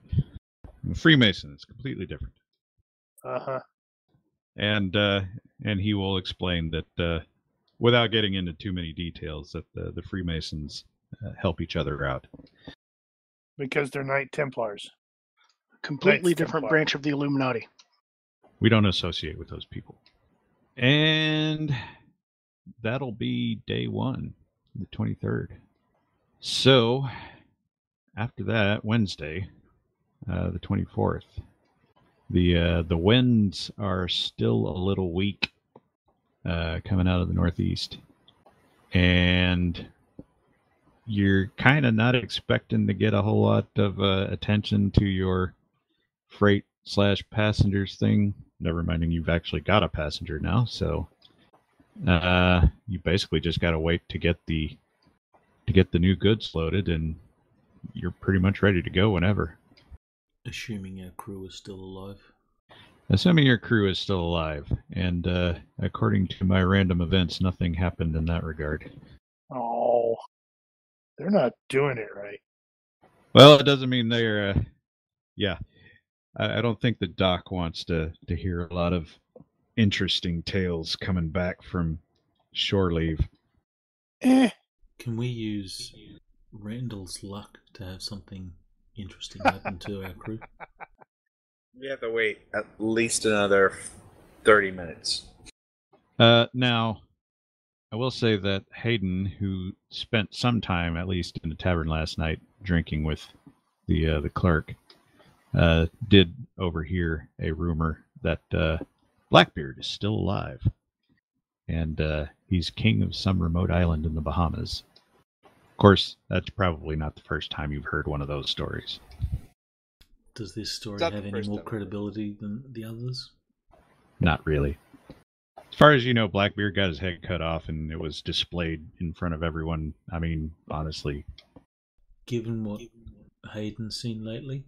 I'm a Freemason. It's completely different. Uh-huh. and uh, and he will explain that uh, without getting into too many details that the, the Freemasons uh, help each other out. Because they're Knight Templars. Completely Knights different Templar. branch of the Illuminati. We don't associate with those people. And that'll be day one, the 23rd. So after that, Wednesday, uh, the 24th, the uh, the winds are still a little weak uh, coming out of the northeast, and you're kind of not expecting to get a whole lot of uh, attention to your freight slash passengers thing. Never minding you've actually got a passenger now, so uh, you basically just got to wait to get the to get the new goods loaded, and you're pretty much ready to go whenever. Assuming our crew is still alive. Assuming your crew is still alive, and uh, according to my random events, nothing happened in that regard. Oh. They're not doing it right. Well, it doesn't mean they're. Uh, yeah, I, I don't think the doc wants to to hear a lot of interesting tales coming back from shore leave. Eh. Can we use Randall's luck to have something interesting happen to our crew? (laughs) we have to wait at least another thirty minutes. Uh, now, I will say that Hayden, who spent some time, at least in the tavern last night, drinking with the uh, the clerk, uh, did overhear a rumor that uh, Blackbeard is still alive, and uh, he's king of some remote island in the Bahamas. Of course, that's probably not the first time you've heard one of those stories. Does this story have any more time. credibility than the others? Not really. As far as you know, Blackbeard got his head cut off and it was displayed in front of everyone. I mean, honestly, Given what Hayden's seen lately,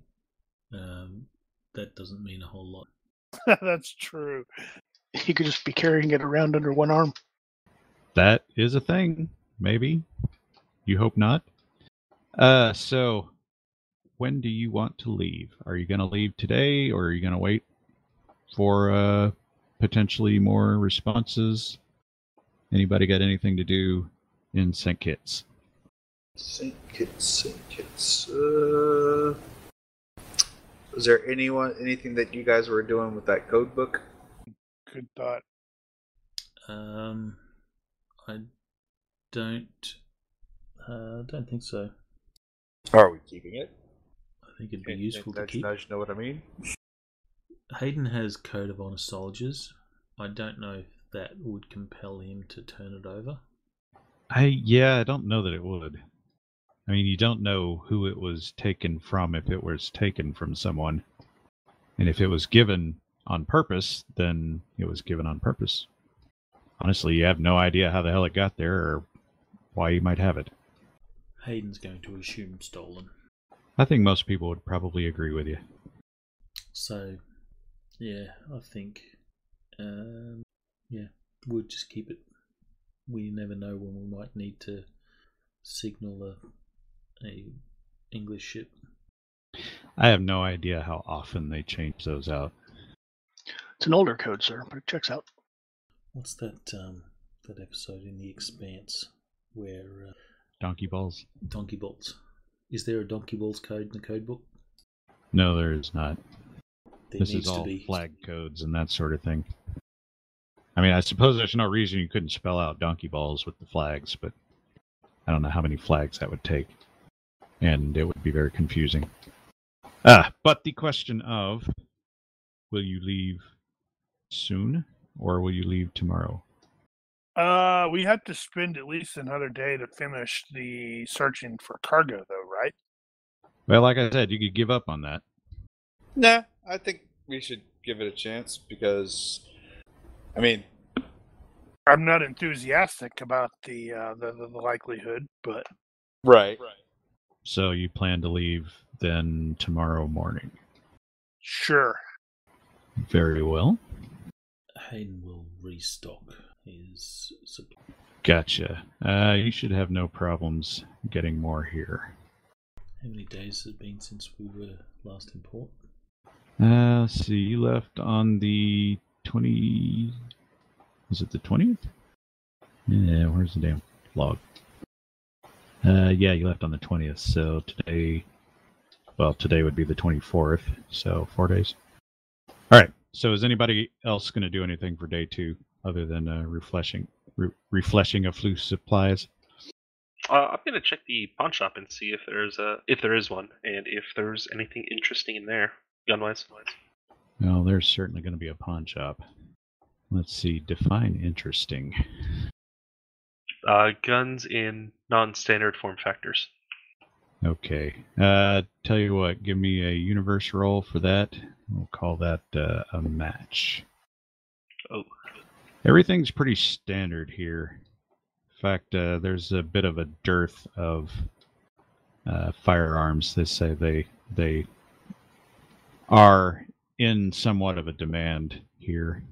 um, that doesn't mean a whole lot. (laughs) That's true. He could just be carrying it around under one arm. that is a thing. Maybe. You hope not. Uh, so when do you want to leave? Are you going to leave today or are you going to wait for uh, potentially more responses? Anybody got anything to do in St. Kitts? Saint Kitts, Saint Kitts. Uh, was there anyone, anything that you guys were doing with that code book? Good thought. Um, I don't. Uh, don't think so. Are we keeping it? I think it'd be Hint, useful hint, to nudge, keep. nudge, know what I mean? Hayden has Code of Honor soldiers. I don't know if that would compel him to turn it over. I yeah, I don't know that it would. I mean, you don't know who it was taken from if it was taken from someone. And if it was given on purpose, then it was given on purpose. Honestly, you have no idea how the hell it got there or why you might have it. Hayden's going to assume stolen. I think most people would probably agree with you. So, yeah, I think, um, yeah, we'll just keep it. We never know when we might need to signal a, a English ship. I have no idea how often they change those out. It's an older code, sir, but it checks out. What's that um, that episode in The Expanse where uh, Donkey balls? donkey bolts? Is there a donkey balls code in the code book? No, there is not. There this needs is all be. flag codes and that sort of thing. I mean, I suppose there's no reason you couldn't spell out donkey balls with the flags, but I don't know how many flags that would take, and it would be very confusing. Ah, but the question of, will you leave soon or will you leave tomorrow? Uh, we have to spend at least another day to finish the searching for cargo, though, right? Well, like I said, you could give up on that. Nah, I think we should give it a chance because, I mean, I'm not enthusiastic about the uh, the, the, the likelihood, but right. So you plan to leave then tomorrow morning. sure. Very well. Hayden will restock his supply. Gotcha. Uh, you should have no problems getting more here. How many days has it been since we were last in port? Uh, let's see. You left on the 20. Was it the 20th? Yeah, where's the damn log? Uh, yeah, you left on the 20th. So today. Well, today would be the 24th. So four days. All right. So is anybody else going to do anything for day two other than uh, refreshing, re- refreshing of flu supplies? Uh, I'm gonna check the pawn shop and see if there's a if there is one, and if there's anything interesting in there, gun wise. Well, there's certainly going to be a pawn shop. Let's see. Define interesting. Uh, guns in non-standard form factors. Okay. Uh, tell you what, give me a universe roll for that. We'll call that uh, a match. Oh. Everything's pretty standard here. In fact, uh, there's a bit of a dearth of uh, firearms. They say they they are in somewhat of a demand here.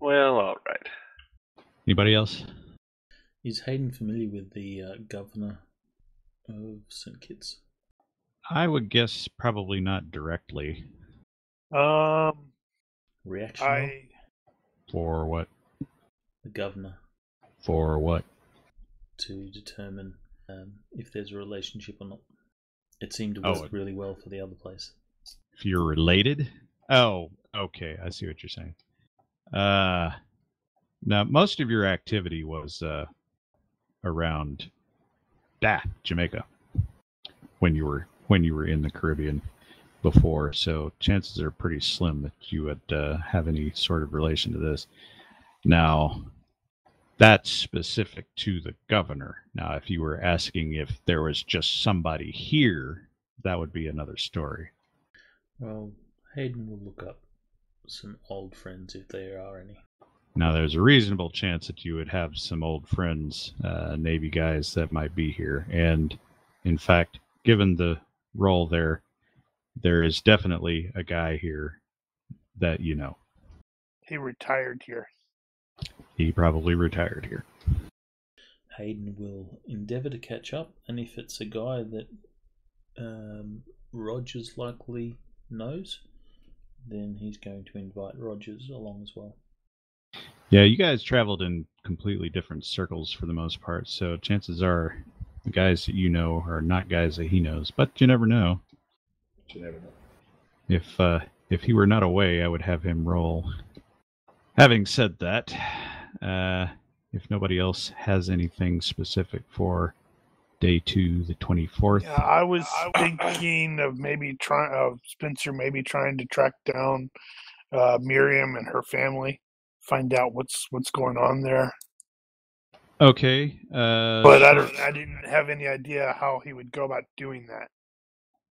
Well, all right. Anybody else? Is Hayden familiar with the uh, governor of St. Kitts? I would guess probably not directly. Um, Reaction? I For what? The governor For what? to determine um, if there's a relationship or not. It seemed to Oh, work it- really well for the other place. If you're related? Oh, okay. I see what you're saying. Uh, now most of your activity was uh, around that Jamaica when you were when you were in the Caribbean before. So chances are pretty slim that you would uh, have any sort of relation to this. Now, that's specific to the governor. Now, if you were asking if there was just somebody here, that would be another story. Well, Hayden will look up some old friends if there are any. Now, there's a reasonable chance that you would have some old friends, uh, Navy guys that might be here. And in fact, given the role there, there is definitely a guy here that you know. he retired here. He probably retired here. Hayden will endeavour to catch up, and if it's a guy that um, Rogers likely knows, then he's going to invite Rogers along as well. Yeah, you guys traveled in completely different circles for the most part, so chances are the guys that you know are not guys that he knows. But you never know. You never know. If uh, if he were not away, I would have him roll. Having said that, uh, if nobody else has anything specific for day two, the twenty fourth, Yeah, I was thinking of maybe trying of Spencer maybe trying to track down uh, Miriam and her family, find out what's what's going on there. okay. Uh, But I don't. I didn't have any idea how he would go about doing that.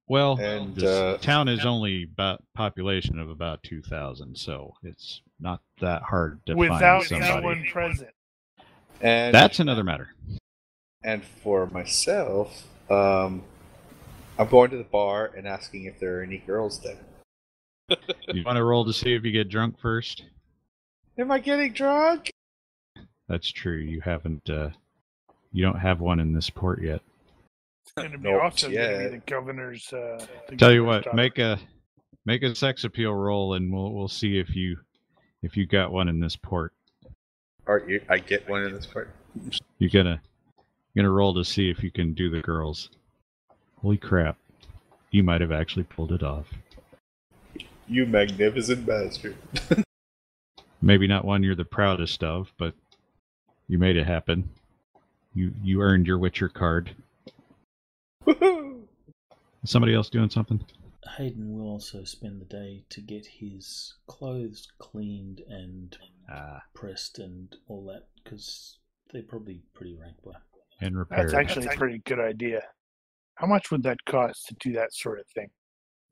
Well, And, this uh, town is only about population of about two thousand, so it's not that hard to Without find somebody. anyone present. And That's another matter. and for myself, um, I'm going to the bar and asking if there are any girls there. (laughs) You want to roll to see if you get drunk first? Am I getting drunk? That's true. You haven't uh, you don't have one in this port yet. It's going to be Nope, also going to yeah. be the governor's. Uh, the Tell you what, daughter. make a make a sex appeal roll, and we'll we'll see if you if you got one in this port. Or you, I get one in this port. You're gonna you're gonna roll to see if you can do the girls. Holy crap! You might have actually pulled it off. You magnificent bastard. (laughs) Maybe not one you're the proudest of, but you made it happen. You you earned your Witcher card. Woohoo! Is (laughs) somebody else doing something? Hayden will also spend the day to get his clothes cleaned and Ah, pressed and all that because they're probably pretty rank by. and repaired. That's actually a pretty good idea. How much would that cost to do that sort of thing?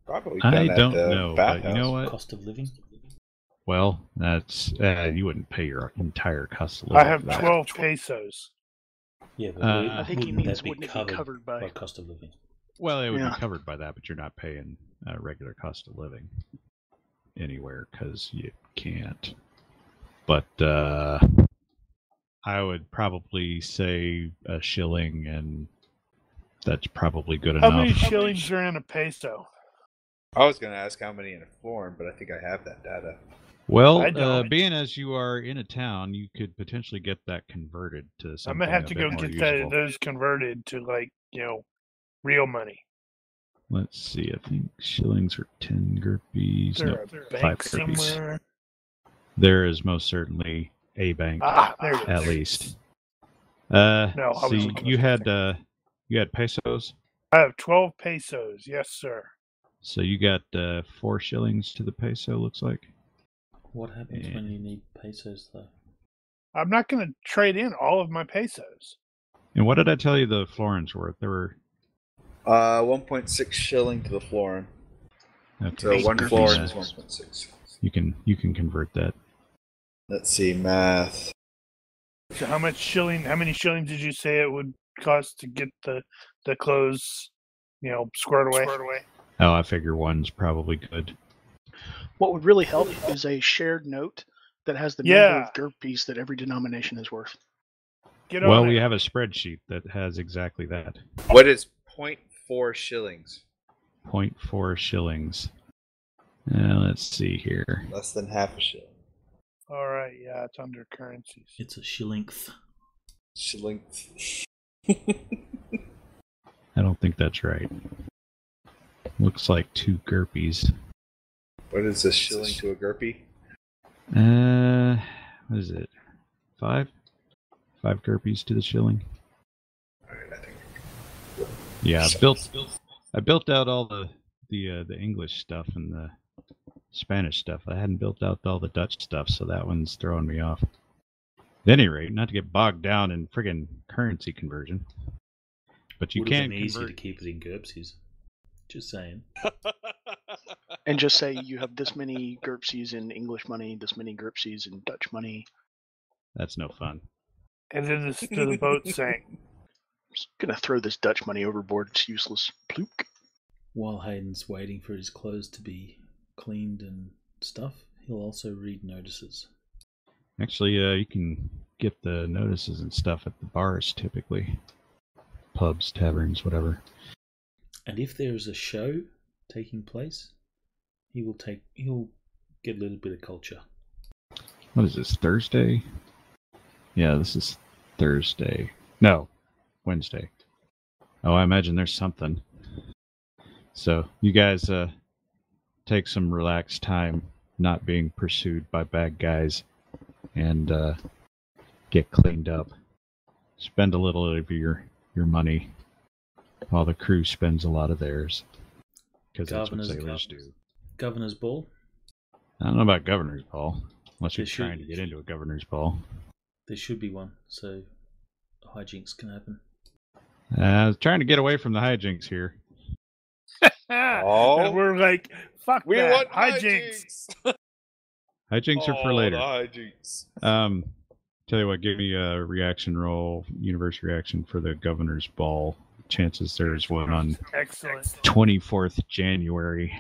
Probably I don't the know, but you know what? Cost of living? Well, that's uh, you wouldn't pay your entire cost of I have 12 pesos. Yeah, but Uh, I think he wouldn't means that be wouldn't it be covered, covered by- cost of living? Well, it would Yeah. be covered by that, but you're not paying uh, regular cost of living anywhere because you can't. But uh, I would probably say a shilling, and that's probably good How enough. How many shillings are in a peso? I was going to ask how many in a florin, but I think I have that data. Well, uh, being as you are in a town, you could potentially get that converted to something. I'm gonna have to go get that, those converted to like you know, real money. Let's see. I think shillings are ten there No, a five somewhere? there is most certainly a bank. Ah, there it is. at least. Uh, No, see, looking you had uh, you had pesos, I have 12 pesos. Yes, sir. so you got uh, four shillings to the peso. Looks like. What happens Yeah. when you need pesos though? I'm not going to trade in all of my pesos. And what did I tell you the florins were? There were Uh, 1.6 shilling to the florin. okay, So Eight one florin is 1.6. You can you can convert that. Let's see, math. So how much shilling? How many shillings did you say it would cost to get the the clothes, you know, squared away? Squared away. Oh, I figure one's probably good. What would really help is a shared note that has the Yeah. number of gurupies that every denomination is worth. Get on Well, it. we have a spreadsheet that has exactly that. What is 0.4 shillings? 0.4 shillings. Uh, let's see here. Less than half a shilling. All right. Yeah, it's under currencies. It's a shillingth. Shilling. (laughs) I don't think that's right. Looks like two gurpies. What is a shilling to a gurpy? Uh, what is it? Five? Five gurpies to the shilling. Alright, I think. Yeah, I built I built out all the the uh, the English stuff and the Spanish stuff. I hadn't built out all the Dutch stuff, so that one's throwing me off. At any rate, not to get bogged down in friggin' currency conversion, but you Would can't been easier to keep it in GURPSs. Just saying. (laughs) And just say you have this many GURPSs in English money, this many GURPSs in Dutch money. That's no fun. And then this to the boat sank. I'm (laughs) just gonna throw this Dutch money overboard. It's useless. Plook. While Hayden's waiting for his clothes to be cleaned and stuff, he'll also read notices. Actually, uh, you can get the notices and stuff at the bars typically, pubs, taverns, whatever. And if there is a show taking place, he will take he'll get a little bit of culture. What is this? Thursday? Yeah, this is Thursday. No, Wednesday. Oh, I imagine there's something. So you guys uh, take some relaxed time, not being pursued by bad guys, and uh, get cleaned up. Spend a little of your your money, while the crew spends a lot of theirs, because that's what sailors Cup. do. Governor's ball. I don't know about governor's ball, unless you're There should- trying to get into a governor's ball. There should be one, so hijinks can happen. Uh, I was trying to get away from the hijinks here. (laughs) Oh. and we're like, fuck We that. want hijinks. hijinks. (laughs) Hijinks are for Oh, later. the hijinks. Um, tell you what, give me a reaction roll, universe reaction for the governor's ball. Chances there's one on Excellent. 24th January.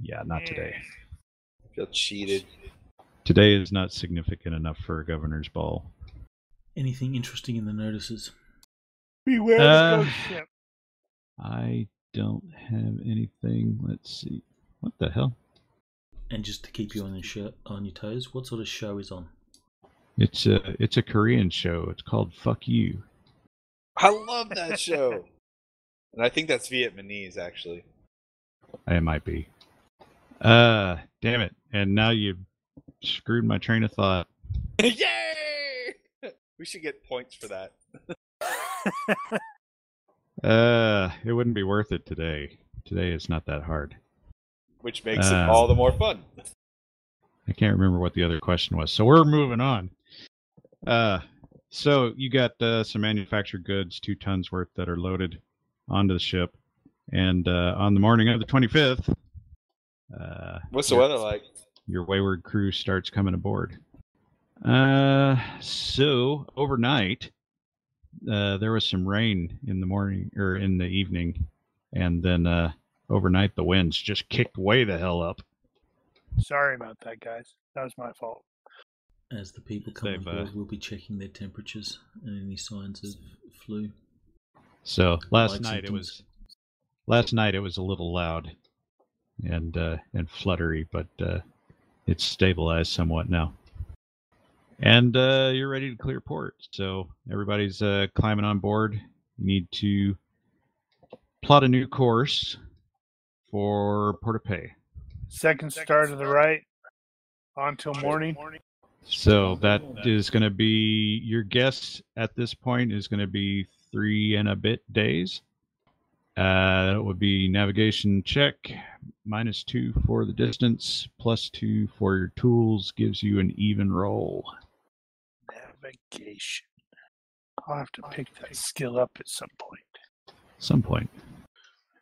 Yeah, not today. I feel cheated. Today is not significant enough for a governor's ball. Anything interesting in the notices? Beware Uh, the ghost ship. I don't have anything. Let's see. What the hell? And just to keep you on your shirt, on your toes, what sort of show is on? It's a it's a Korean show. It's called Fuck You. I love that show. And I think that's Vietnamese, actually. It might be. Uh, damn it! And now you screwed my train of thought. (laughs) Yay! (laughs) We should get points for that. (laughs) Uh, it wouldn't be worth it today. Today is not that hard. Which makes Uh. it all the more fun. I can't remember what the other question was. So we're moving on. Uh, so you got uh, some manufactured goods, two tons worth, that are loaded onto the ship, and uh, on the morning of the 25th, uh, What's the weather like? Your wayward crew starts coming aboard. Uh, so overnight, uh, there was some rain in the morning or in the evening, and then uh, overnight the winds just kicked way the hell up. Sorry about that, guys. That was my fault. As the people come on They've, uh, we'll be checking their temperatures and any signs of flu. So last Like night it was last night it was a little loud and uh, and fluttery, but uh, it's stabilized somewhat now. And uh, you're ready to clear port. So everybody's uh, climbing on board. You need to plot a new course for Port of Pay. Second star to the right. On till morning. So that is going to be your guess at this point is going to be three and a bit days. Uh, that would be navigation check minus two for the distance, plus two for your tools gives you an even roll. Navigation. I'll have to pick that skill up at some point. Some point.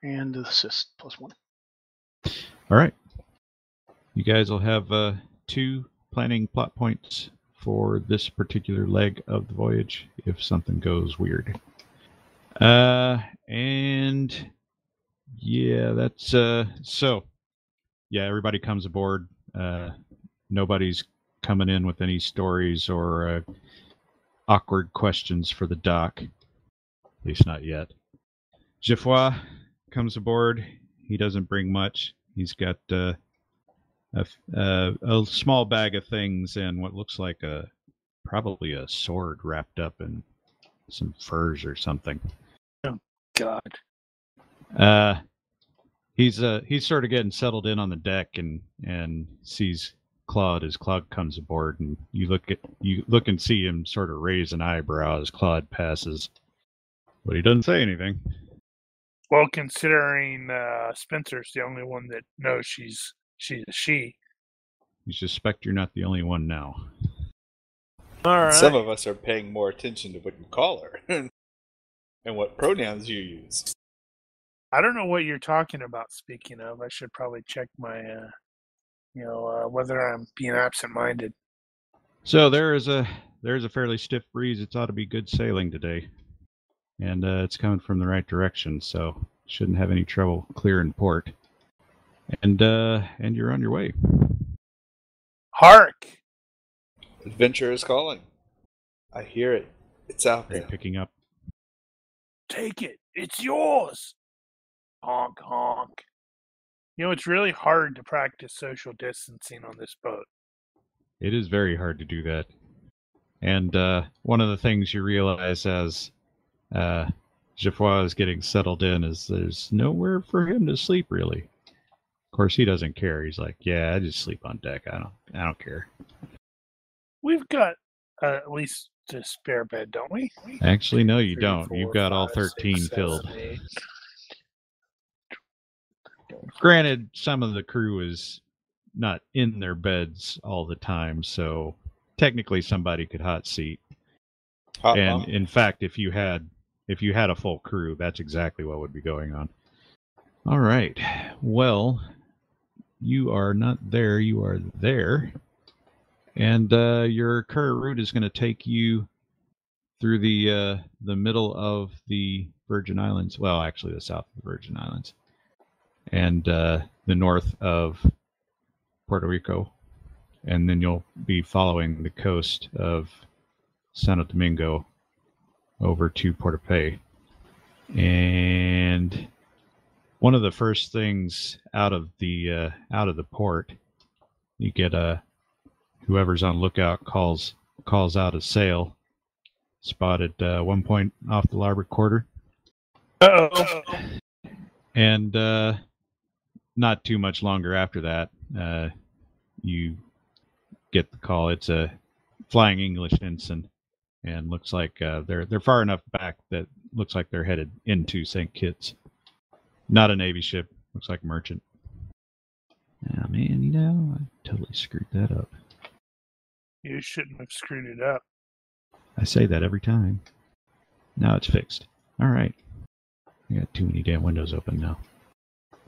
And assist plus one. All right. You guys will have uh, two planning plot points for this particular leg of the voyage if something goes weird. Uh, and yeah, that's uh, so. Yeah, everybody comes aboard. Uh, nobody's coming in with any stories or uh, awkward questions for the doc. At least not yet. Geoffroy comes aboard. He doesn't bring much. He's got uh, a, uh, a small bag of things and what looks like a probably a sword wrapped up in some furs or something. God. Uh, he's uh he's sort of getting settled in on the deck and and sees Claude as Claude comes aboard and you look at you look and see him sort of raise an eyebrow as Claude passes, but he doesn't say anything. Well, considering uh, Spencer's the only one that knows she's she's a she. You suspect you're not the only one now. All right. Some of us are paying more attention to what you call her (laughs) and what pronouns you use. I don't know what you're talking about. Speaking of, I should probably check my, uh, you know, uh, whether I'm being absent-minded. So there is a there's a fairly stiff breeze. It's ought to be good sailing today, and uh, it's coming from the right direction, so shouldn't have any trouble clearing port. And uh, and you're on your way. Hark! Adventure is calling. I hear it. It's out Are you there. picking up? Take it. It's yours. Honk honk. You know, it's really hard to practice social distancing on this boat. It is very hard to do that. And uh, one of the things you realize as uh, Geoffroy is getting settled in is there's nowhere for him to sleep really. Of course, he doesn't care. He's like, "Yeah, I just sleep on deck. I don't, I don't care." We've got uh, at least a spare bed, don't we? Actually, no, you Three, don't. four, You've got all five, six, 13 seven, filled. eight. Granted, some of the crew is not in their beds all the time, so technically somebody could hot seat. Hot and mom? in fact, if you had if you had a full crew, that's exactly what would be going on. All right. Well, you are not there. You are there, and uh, your current route is going to take you through the uh, the middle of the Virgin Islands. Well, actually, the south of the Virgin Islands, and uh, the north of Puerto Rico, and then you'll be following the coast of Santo Domingo over to Porto Pay. and one of the first things out of the uh, out of the port, you get a whoever's on lookout calls calls out a sail spotted uh, one point off the larboard quarter, Uh-oh. and uh, not too much longer after that, uh, you get the call. It's a flying English ensign, and looks like uh, they're they're far enough back that looks like they're headed into St. Kitts. Not a navy ship. Looks like a merchant. Ah man, you know I totally screwed that up. You shouldn't have screwed it up. I say that every time. Now it's fixed. All right. I got too many damn windows open now.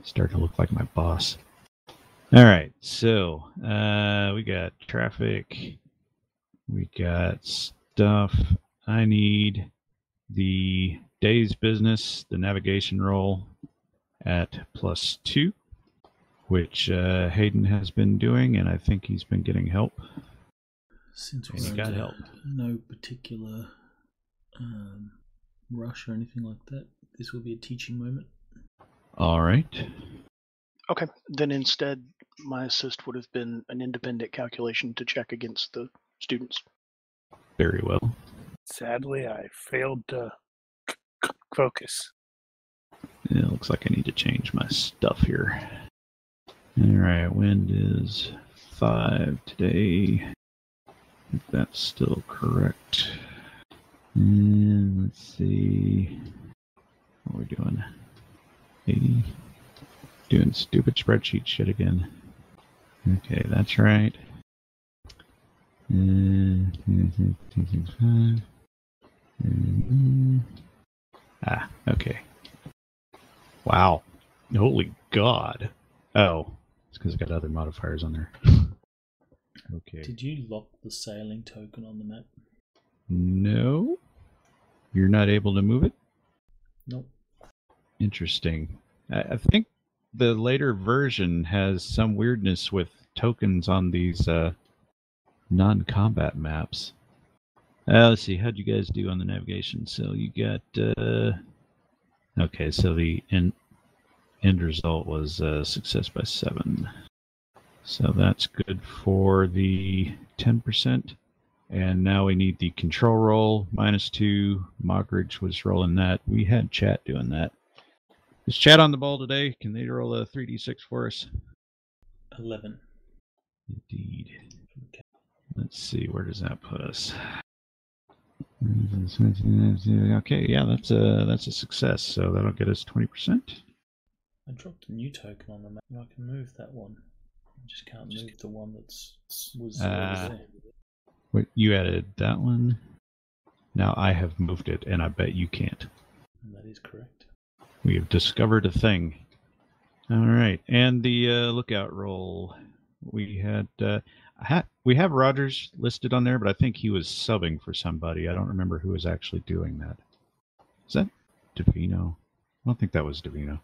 Starting to look like my boss. All right. So uh, we got traffic. We got stuff. I need the day's business, the navigation roll at plus two, which uh, Hayden has been doing, and I think he's been getting help. Since we're got under help. no particular um, rush or anything like that, this will be a teaching moment. All right. Okay, then instead, my assist would have been an independent calculation to check against the students. Very well. Sadly, I failed to c- c- focus. It looks like I need to change my stuff here. All right, wind is five today. If that's still correct. And let's see. What are we doing? 80. Doing stupid spreadsheet shit again. Okay, that's right. 265. (laughs) Ah, okay. Wow. Holy God. Oh, it's because I got other modifiers on there. (laughs) Okay. Did you lock the sailing token on the map? No. You're not able to move it? Nope. Interesting. I, I think the later version has some weirdness with tokens on these uh, non combat maps. Uh, let's see. How'd you guys do on the navigation? So you got. Uh, okay, so the end, end result was uh, success by seven. So that's good for the 10%. And now we need the control roll minus two. Mogridge was rolling that. We had chat doing that. Is chat on the ball today? Can they roll a 3d6 for us? 11. Indeed. Okay. Let's see, where does that put us? Okay, yeah, that's a that's a success. So that'll get us 20%. I dropped a new token on the map. I can move that one. I just can't move the one that's was already there. Wait, you added that one. Now I have moved it, and I bet you can't. And that is correct. We have discovered a thing. All right, and the uh, lookout roll. We had uh, ha- we have Rogers listed on there, but I think he was subbing for somebody. I don't remember who was actually doing that. Is that Davino? I don't think that was Davino.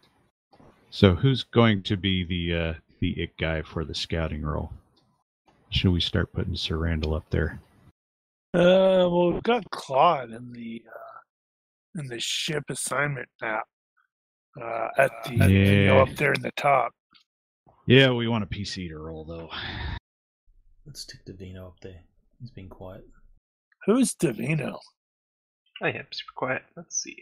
So who's going to be the uh, the it guy for the scouting role? Should we start putting Sir Randall up there? Uh, well, we've got Claude in the uh, in the ship assignment map. Uh, at the you know, up there in the top. Yeah, we want a PC to roll though. Let's stick Davino up there. He's been quiet. Who's Davino? I am super quiet. Let's see.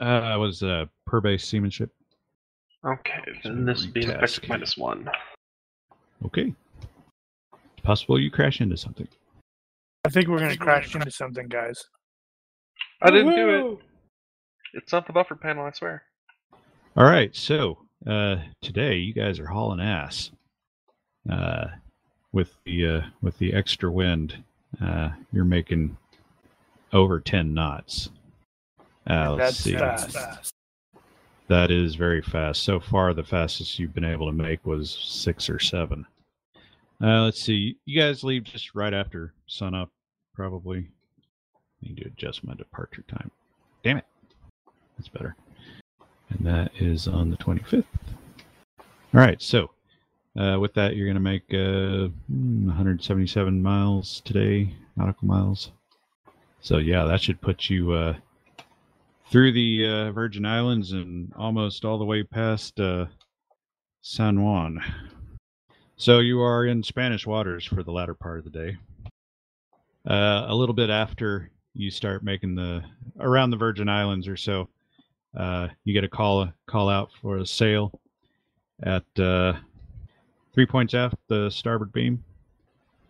Uh, it was uh, per base seamanship. Okay, So then this would be an retask. effective minus one. Okay. It's possible you crash into something. I think we're gonna crash into something, guys. I didn't do it. It's not the buffer panel, I swear. All right, so uh, today you guys are hauling ass uh, with the uh, with the extra wind. Uh, you're making over ten knots. Uh, let's That's see. fast. That is very fast. So far, the fastest you've been able to make was six or seven. Uh, let's see. You guys leave just right after sunup, probably. Need to adjust my departure time. Damn it. That's better. And that is on the 25th. All right. So, uh, with that, you're going to make uh, hmm, 177 miles today, nautical miles. So, yeah, that should put you uh, through the uh, Virgin Islands and almost all the way past uh, San Juan. So you are in Spanish waters for the latter part of the day. Uh, a little bit after you start making the around the Virgin Islands or so, uh, you get a call call out for a sail at uh, three points aft the starboard beam.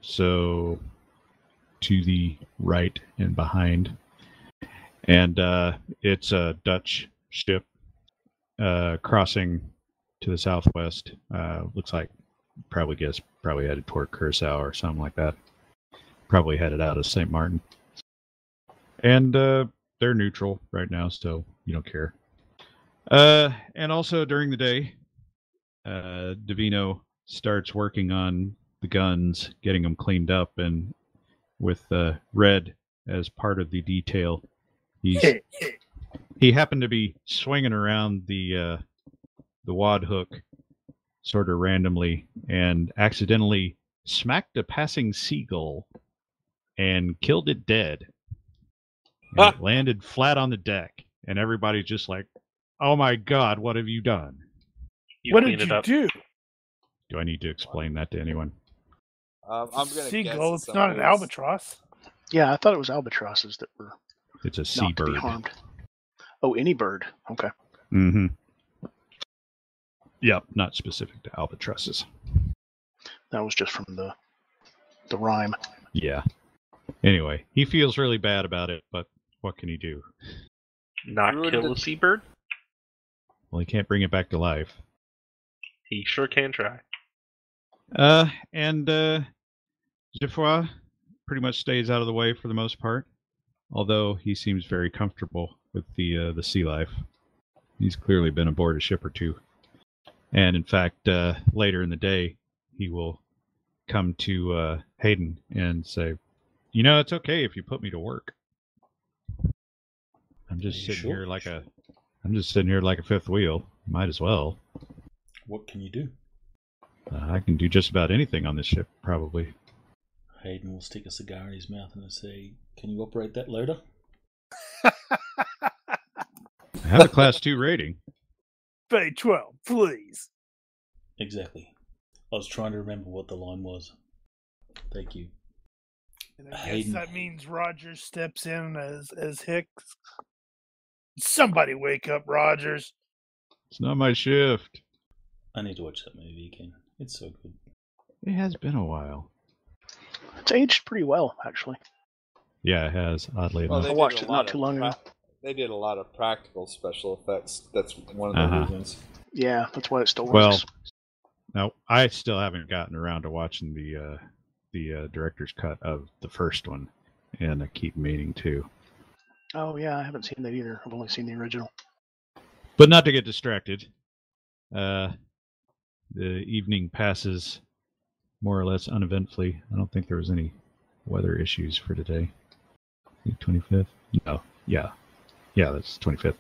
So to the right and behind, and uh, it's a Dutch ship uh, crossing to the southwest. Uh, looks like probably guess probably headed toward Curacao or something like that. Probably headed out of St. Martin. And uh, they're neutral right now, so you don't care. Uh, and also during the day, uh, Davino starts working on the guns, getting them cleaned up, and with Red as part of the detail, he's he happened to be swinging around the uh, the wad hook sort of randomly and accidentally smacked a passing seagull and killed it dead. And Ah. It landed flat on the deck, and everybody's just like, "Oh my god, what have you done?" You what did you up. do? Do I need to explain that to anyone? Um, I'm gonna Seagull. guess It's not an albatross. Yeah, I thought it was albatrosses that were It's a not to be seabird. harmed. Oh, any bird. Okay. Mm-hmm. Yep, not specific to albatrosses. That was just from the the rhyme. Yeah. Anyway, he feels really bad about it, but what can he do? Not Ruined kill the- a seabird? Well, he can't bring it back to life. He sure can try. Uh, and uh, Geoffroy pretty much stays out of the way for the most part, although he seems very comfortable with the uh, the sea life. He's clearly been aboard a ship or two, and in fact, uh, later in the day, he will come to uh, Hayden and say, "You know, it's okay if you put me to work. I'm just sitting sure? here like a, I'm just sitting here like a fifth wheel. Might as well. What can you do? Uh, I can do just about anything on this ship, probably." Hayden will stick a cigar in his mouth and say, Can you operate that loader? I have a class two rating. (laughs) Bay 12, please. Exactly. I was trying to remember what the line was. Thank you. And I (sighs) guess Hayden. that means Rogers steps in as as Hicks. Somebody wake up, Rogers. It's not my shift. I need to watch that movie again. It's so good. It has been a while. It's aged pretty well, actually. Yeah, it has, oddly Well, enough. I watched it not too long ago. pra- They did a lot of practical special effects. That's one of the Uh-huh. reasons. Yeah, that's why it still works. Well, Now, I still haven't gotten around to watching the uh, the uh, director's cut of the first one, and I keep meaning to. oh yeah, I haven't seen that either. I've only seen the original. But not to get distracted. Uh, the evening passes more or less uneventfully. I don't think there was any weather issues for today. Twenty fifth? No. Yeah. Yeah, that's twenty fifth.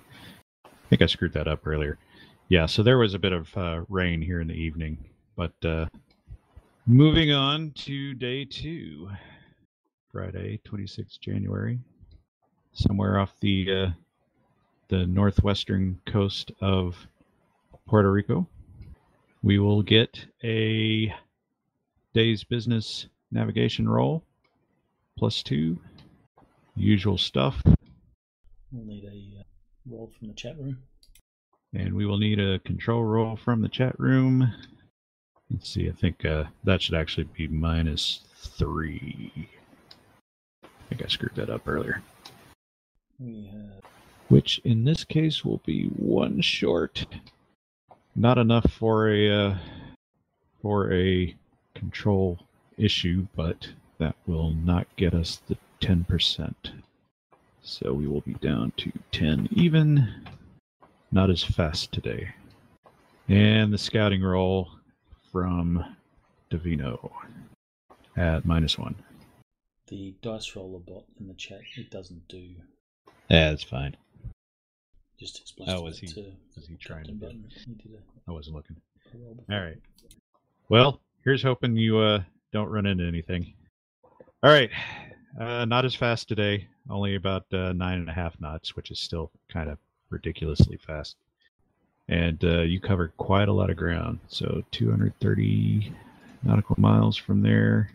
I think I screwed that up earlier. Yeah, so there was a bit of uh, rain here in the evening, but uh, moving on to day two, Friday, twenty sixth January, somewhere off the uh, the northwestern coast of Puerto Rico. We will get a day's business navigation roll plus two. Usual stuff. We'll need a uh, roll from the chat room. And we will need a control roll from the chat room. Let's see, I think uh, that should actually be minus three. I think I screwed that up earlier. We have which in this case will be one short. Not enough for a uh, for a control issue, but that will not get us the ten percent. So we will be down to ten even. Not as fast today. And the scouting roll from Davino at minus one. the dice roller bot in the chat. It doesn't do. Yeah, that's fine. Just explain. Oh, was he- was he trying to Captain do- Button. He did a, I wasn't looking. a roll before. All right. Well, here's hoping you uh, don't run into anything. All right. Uh, not as fast today. Only about uh, nine and a half knots, which is still kind of ridiculously fast. And uh, you covered quite a lot of ground. So 230 nautical miles from there.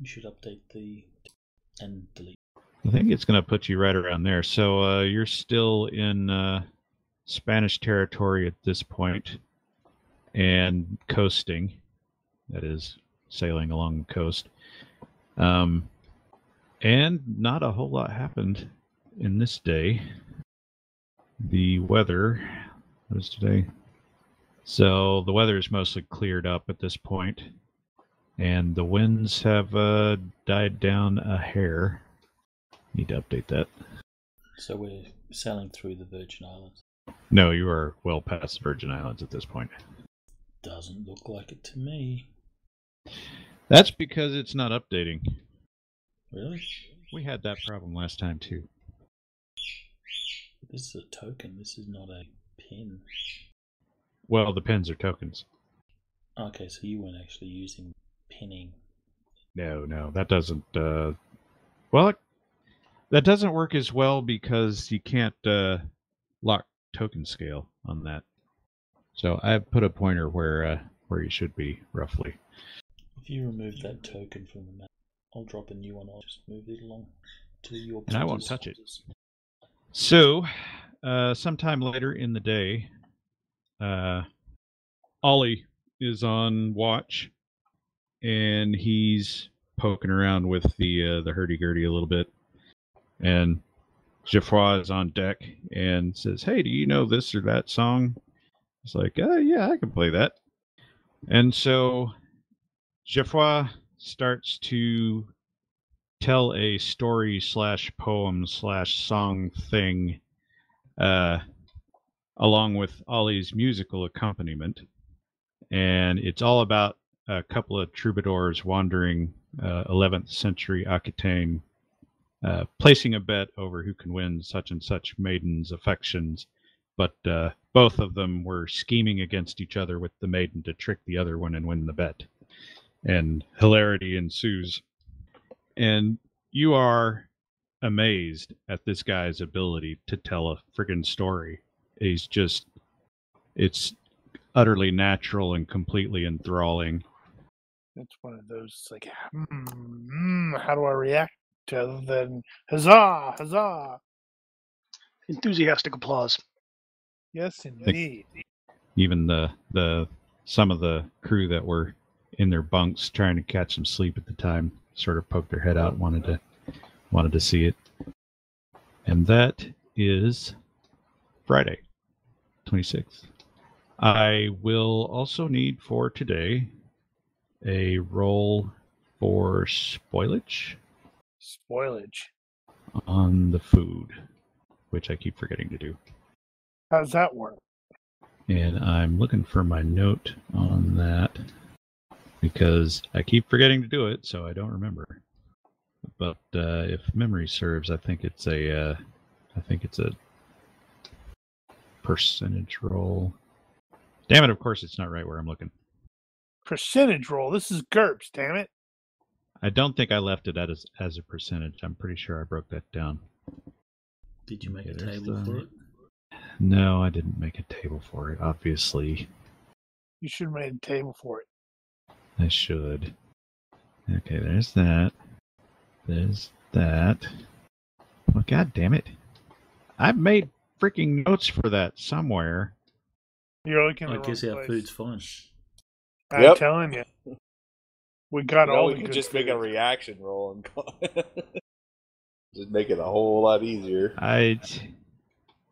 You should update the and delete. I think it's going to put you right around there. So uh, you're still in uh, Spanish territory at this point and coasting. That is, sailing along the coast. Um, and not a whole lot happened in this day. The weather was today. So the weather is mostly cleared up at this point, and the winds have uh, died down a hair. Need to update that. So we're sailing through the Virgin Islands. No, you are well past the Virgin Islands at this point. Doesn't look like it to me. That's because it's not updating. Really? We had that problem last time too. This is a token. This is not a pin. Well, the pins are tokens. Okay, so you weren't actually using pinning. No, no, that doesn't. Uh, well, it- that doesn't work as well because you can't uh, lock token scale on that. So I've put a pointer where uh, where you should be roughly. If you remove that token from the map, I'll drop a new one. I'll just move it along to your. And I won't touch it. So, uh, sometime later in the day, uh, Ollie is on watch, and he's poking around with the uh, the hurdy gurdy a little bit, and Geoffroy is on deck and says, "Hey, do you know this or that song?" He's like, "Uh, yeah, I can play that." And so Geoffroy starts to tell a story slash poem slash song thing uh, along with Ollie's musical accompaniment. And it's all about a couple of troubadours wandering uh, 11th century Aquitaine, uh, placing a bet over who can win such and such maiden's affections. But uh, both of them were scheming against each other with the maiden to trick the other one and win the bet. And hilarity ensues. And you are amazed at this guy's ability to tell a friggin' story. He's just, it's utterly natural and completely enthralling. It's one of those like, hmm, hmm, how do I react to other than huzzah, huzzah? Enthusiastic applause. Yes, indeed. Even the the some of the crew that were in their bunks trying to catch some sleep at the time sort of poked their head out, wanted to wanted to see it. And that is Friday, 26th. I will also need for today a roll for spoilage Spoilage. on the food, which I keep forgetting to do. How's that work? And I'm looking for my note on that because I keep forgetting to do it, so I don't remember. But uh, if memory serves, I think it's a, uh, I think it's a percentage roll. Damn it! Of course, it's not right where I'm looking. Percentage roll. This is GURPS, damn it. I don't think I left it as as a percentage. I'm pretty sure I broke that down. Did you make Okay, a table the- for it? No, I didn't make a table for it. Obviously, You should have made a table for it. I should. Okay, there's that. There's that. Well, god damn it. I've made freaking notes for that somewhere. You're looking I at the guess our place. food's fine. I'm Yep. telling you. We got You know, all we the could good just make a reaction roll and (laughs) just make it a whole lot easier. I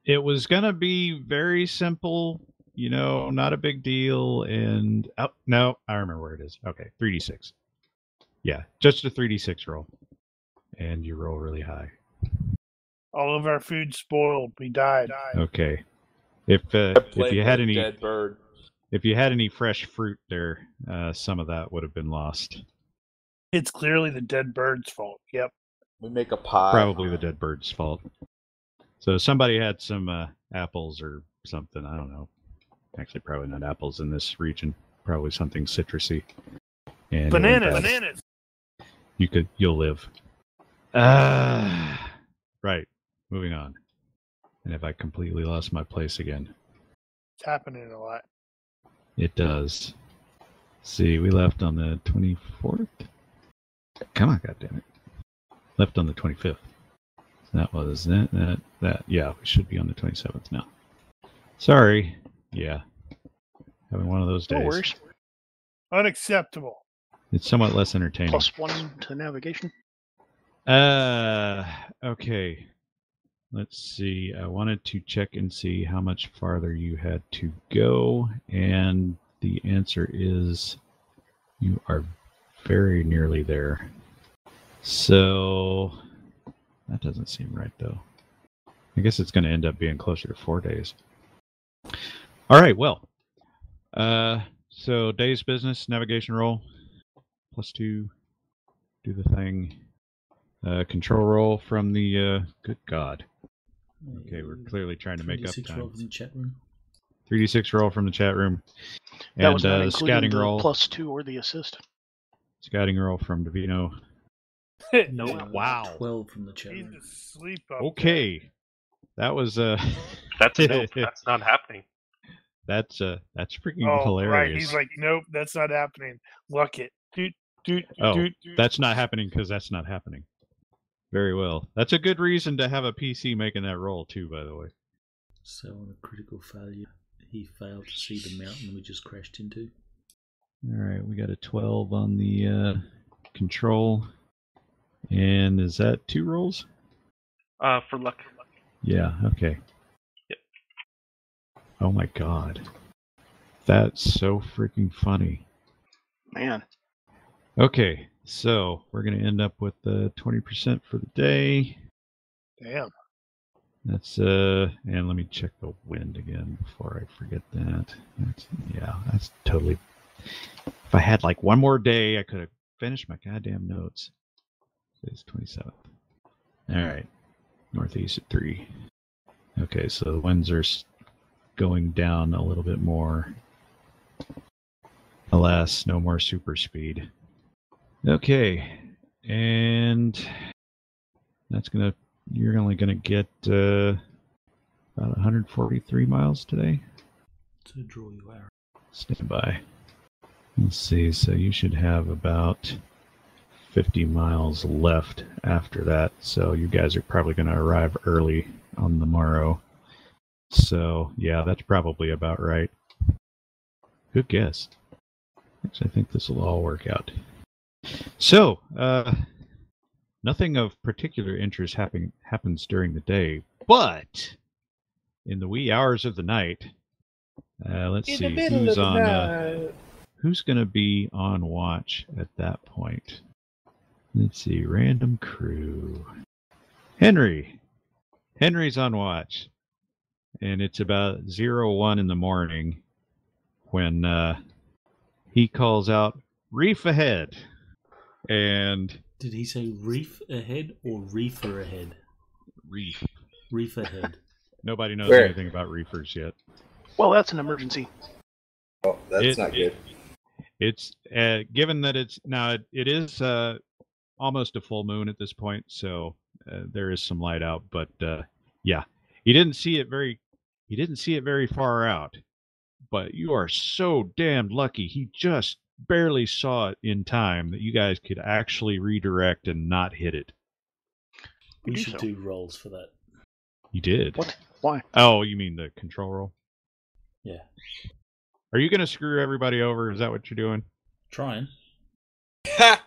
it was gonna be very simple, you know, not a big deal, and oh no, I remember where it is. Okay, three D six. Yeah, just a three D six roll. And you roll really high. All of our food spoiled. We died. Okay. If uh, if you had any dead bird. if you had any fresh fruit there, uh, some of that would have been lost. It's clearly the dead bird's fault. Yep. We make a pie. Probably the dead bird's fault. So somebody had some uh, apples or something. I don't know. Actually, probably not apples in this region. Probably something citrusy. And Bananas. Bananas. You could. You'll live. Uh, right. Moving on. And if I completely lost my place again, It's happening a lot. it does. See, we left on the 24th. Come on, goddammit. Left on the 25th. That was that, that, that. Yeah, we should be on the 27th now. Sorry. Yeah. Having one of those No days. worries. Unacceptable. It's somewhat less entertaining. Plus one to navigation. Uh, okay. Let's see. I wanted to check and see how much farther you had to go, and the answer is you are very nearly there. So that doesn't seem right, though. I guess it's going to end up being closer to four days. All right. Well, uh, so day's business navigation roll plus two. Do the thing. Uh, control roll from the. Uh, good God. Okay, we're clearly trying to make up 26 time. roll from the chat room. 3d6 roll from the chat room. That And was not uh, including scouting the roll. plus two or the assist. Scouting roll from Davino. (laughs) No, Wow. 12 from the chat room. asleep up Okay. That was uh That's (laughs) no, that's not happening. That's uh that's freaking there. Oh, hilarious. right. He's like, nope, that's not happening. Luck it. Doot, doot, Oh, doot, doot. that's not happening because that's not happening. Very well. That's a good reason to have a PC making that roll too, by the way. So on a critical failure, he failed to see the mountain we just crashed into. All right, we got a 12 on the uh control. And is that two rolls? Uh, for luck. Yeah, okay. Oh my god. That's so freaking funny. Man, Okay, so we're going to end up with uh, 20% for the day. Damn. That's, uh, and let me check the wind again before I forget that. That's, yeah, that's totally. If I had like one more day, I could have finished my goddamn notes. It's 27th. All right, northeast at 3. Okay, so the winds are going down a little bit more. Alas, no more super speed. Okay, and that's gonna. You're only gonna get uh, about 143 miles today. To draw you arrow. Stand by. Let's see. So you should have about 50 miles left after that. So you guys are probably to arrive early on the morrow. So yeah, that's probably about right. Good guess. I think this will all work out. So, uh, nothing of particular interest happen- happens during the day, but in the wee hours of the night, uh, let's In see who's on. Uh, who's going to be on watch at that point? Let's see, random crew. Henry. Henry's on watch. And it's about zero one in the morning when uh, he calls out, Reef ahead. And Did he say reef ahead or reefer ahead? reef. Reef ahead. (laughs) Nobody knows Where? anything about reefers yet. well, that's an emergency. Oh, that's It- not good. It's uh, given that it's now it, it is uh, almost a full moon at this point, so uh, there is some light out. But uh, yeah, he didn't see it very. He didn't see it very far out. But you are so damned lucky. He just barely saw it in time that you guys could actually redirect and not hit it. We should so. do rolls for that. You did. What? Why? Oh, you mean the control roll? Yeah. Are you going to screw everybody over? Is that what you're doing? Trying. Ha!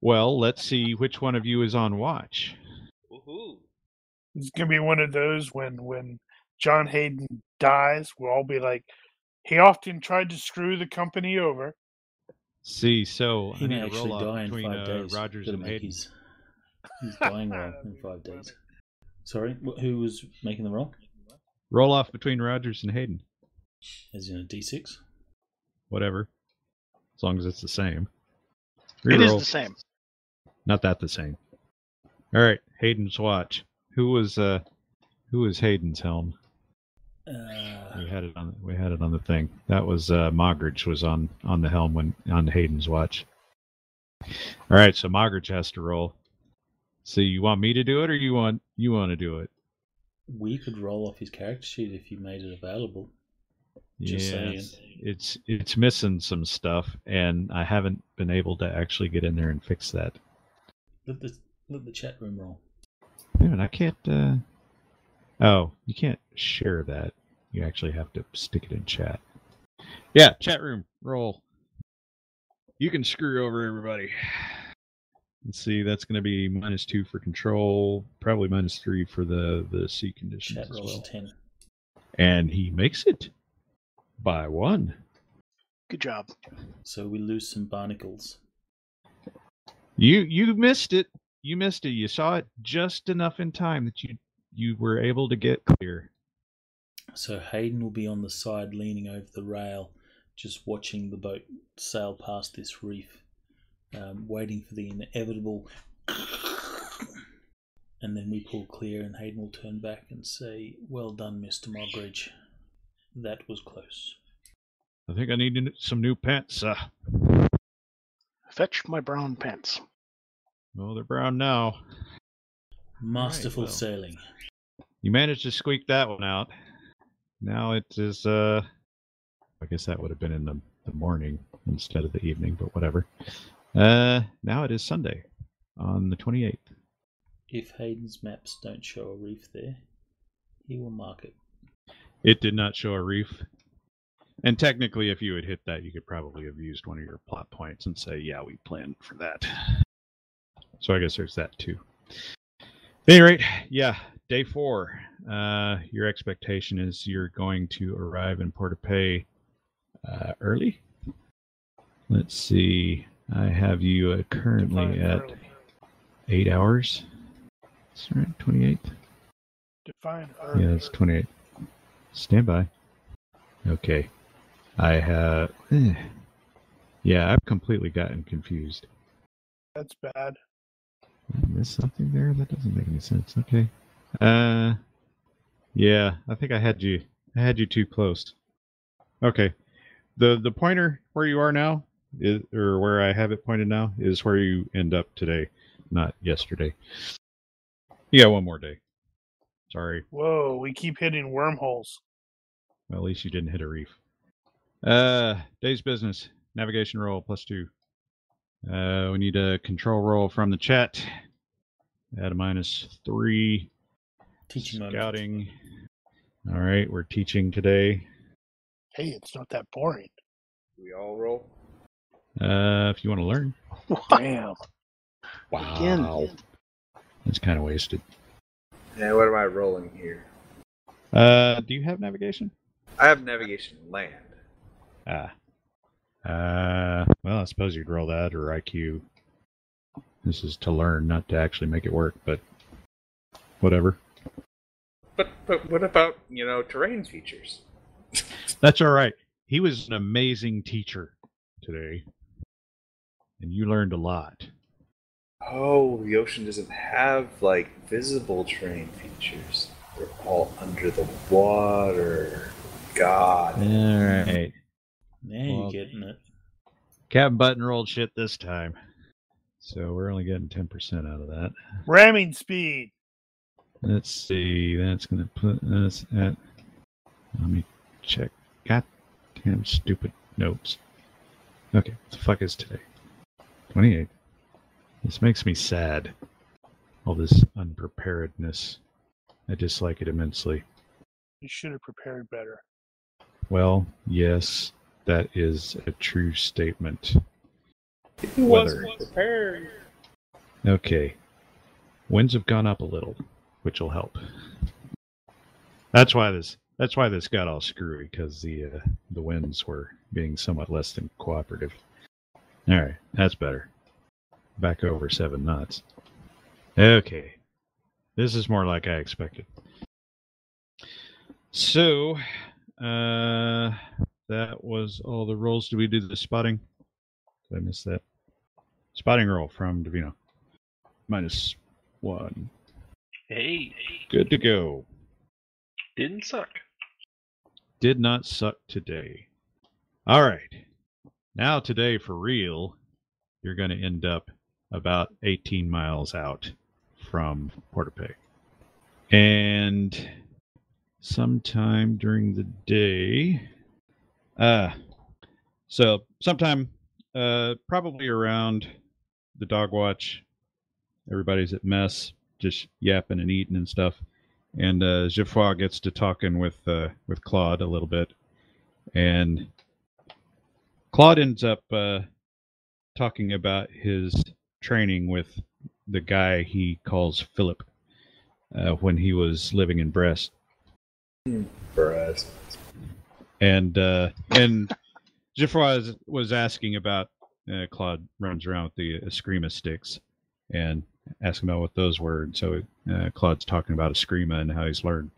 Well, let's see which one of you is on watch. Woohoo! It's gonna be one of those when when John Hayden dies, we'll all be like, he often tried to screw the company over. See, so He I may need a actually roll die in between five uh, days. Rogers Gotta and make Hayden. his, his (laughs) dying roll in five days. Sorry, who was making the roll? Roll off between Rogers and Hayden. As in a d6? Whatever. As long as it's the same. It is the same. Not that the same. All right, Hayden's watch. Who was uh who was Hayden's helm? Uh, We had it on we had it on the thing. That was uh Mogridge was on on the helm when on Hayden's watch. All right, so Mogridge has to roll. So you want me to do it, or you want you want to do it? We could roll off his character sheet if you made it available. Just saying. it's it's missing some stuff, and I haven't been able to actually get in there and fix that. Let the let the chat room roll. Man, I can't. Uh... Oh, you can't share that. You actually have to stick it in chat. Yeah, chat room roll. You can screw over everybody. Let's see, that's going to be minus two for control, probably minus three for the the sea conditions Chat rolls well. a ten. And he makes it by one. Good job. So we lose some barnacles. You you missed it. You missed it. You saw it just enough in time that you you were able to get clear. So Hayden will be on the side leaning over the rail, just watching the boat sail past this reef, um, waiting for the inevitable. (coughs) And then we pull clear, and Hayden will turn back and say, Well done, Mr. Moggridge. That was close. I think I need some new pants. Uh, Fetch my brown pants. well, they're brown now. Masterful well. sailing. You managed to squeak that one out. Now it is. uh I guess that would have been in the, the morning instead of the evening, but whatever. Uh Now it is Sunday, on the twenty eighth. If Hayden's maps don't show a reef there, he will mark it. It did not show a reef. And technically, if you had hit that, you could probably have used one of your plot points and say, yeah, we planned for that. So I guess there's that too. At any rate, yeah, day four. Uh, your expectation is you're going to arrive in Port Pay uh, early. Let's see. I have you uh, currently Define at early. eight hours. That's right, 28. Define early. Yeah, it's 28. Stand by. Okay. I have. eh. Yeah, I've completely gotten confused. That's bad. I missed something there? That doesn't make any sense. Okay. Uh. Yeah, I think I had you. I had you too close. Okay. The the pointer where you are now is, or where I have it pointed now is where you end up today, not yesterday. You got one more day. Sorry. Whoa, we keep hitting wormholes. Well, at least you didn't hit a reef. Uh, day's business. Navigation roll plus two. Uh, we need a control roll from the chat. Add a minus three. Teaching moment. Scouting. All right, we're teaching today. Hey, it's not that boring. We all roll? Uh, if you want to learn. (laughs) Damn. Again. It's kind of wasted. Yeah, what am I rolling here? Uh, do you have navigation? I have navigation land. Ah. Uh, well, I suppose you'd roll that or IQ. This is to learn, not to actually make it work, but whatever. But but what about you know terrain features? (laughs) That's all right. He was an amazing teacher today, and you learned a lot. Oh, the ocean doesn't have like visible terrain features. They're all under the water. God. All right. Now you're Well- getting it. Captain Button rolled shit this time, so we're only getting ten percent out of that. Ramming speed. Let's see. That's gonna put us at. Let me check. God damn stupid notes. Okay, what the fuck is today? Twenty-eight. This makes me sad. All this unpreparedness. I dislike it immensely. You should have prepared better. Well, yes, that is a true statement. He wasn't prepared. Okay. Winds have gone up a little, which will help. That's why this that's why this got all screwy because the uh, the winds were being somewhat less than cooperative. All right, that's better. Back over seven knots. Okay, this is more like I expected. So, uh, that was all the rolls. Did we do the spotting? Did I miss that? Spotting roll from Davino. Minus one. Hey, Good to go. didn't suck. Did not suck today. All right. Now, today, for real, you're going to end up about 18 miles out from Port-de-Paix. And sometime during the day, uh, so sometime, uh, probably around the dog watch, everybody's at mess, just yapping and eating and stuff. And uh, Geoffroy gets to talking with uh, with Claude a little bit, and Claude ends up uh, talking about his training with the guy he calls Philip uh, when he was living in Brest, Brad. and uh, and Geoffroy was, asking about uh, Claude runs around with the Eskrima sticks, and asking about what those were. And so uh, Claude's talking about Eskrima and how he's learned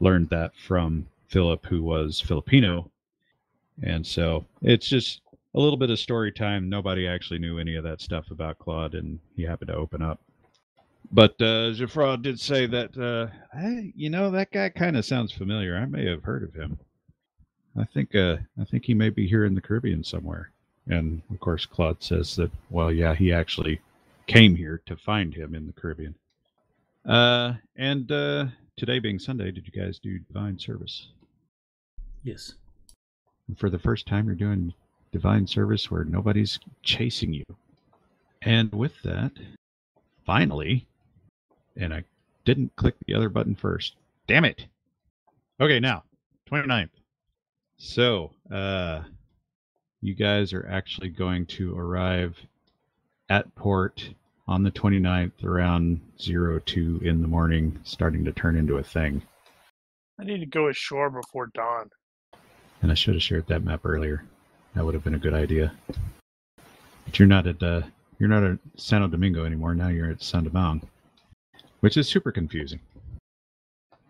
learned that from Philip, who was Filipino, and so it's just a little bit of story time. Nobody actually knew any of that stuff about Claude, and he happened to open up. But uh, did say that, uh, hey, you know, that guy kind of sounds familiar. I may have heard of him. I think, uh, I think he may be here in the Caribbean somewhere. And of course, Claude says that, well, yeah, he actually came here to find him in the Caribbean. Uh, and uh, today being Sunday, did you guys do divine service? Yes. And for the first time, you're doing divine service where nobody's chasing you. And with that, finally, and I didn't click the other button first. Damn it. Okay, now, 29th. So, uh, you guys are actually going to arrive at port on the 29th around 02 in the morning, starting to turn into a thing. I need to go ashore before dawn. And I should have shared that map earlier. That would have been a good idea. But you're not at uh, you're not at Santo Domingo anymore. Now you're at Saint-Domingue, which is super confusing.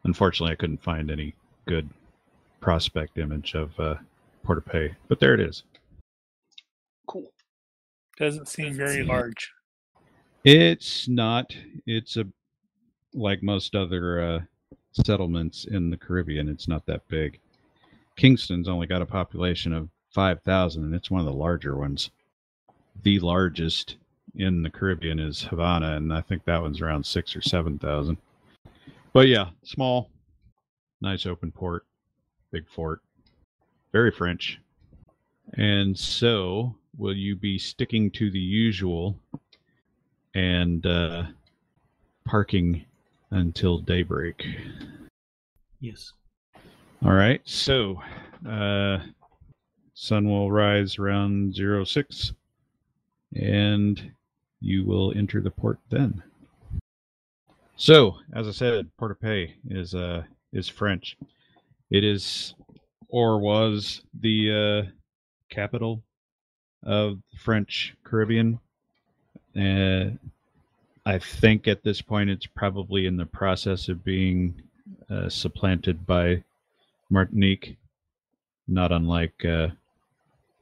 Unfortunately, I couldn't find any good prospect image of uh, Port-de-Paix, but there it is. Cool. Doesn't seem very large. It's not. It's a like most other uh, settlements in the Caribbean. It's not that big. Kingston's only got a population of five thousand, and it's one of the larger ones. The largest in the Caribbean is Havana, and I think that one's around six or seven thousand. But yeah, small, nice open port, big fort, very French. And so, will you be sticking to the usual and uh, parking until daybreak? Yes. All right. So, uh, sun will rise around zero six, and you will enter the port then. So, as I said, Port-de-Paix is uh is French. It is or was the uh, capital of the French Caribbean. Uh, I think at this point it's probably in the process of being uh, supplanted by Martinique, not unlike uh,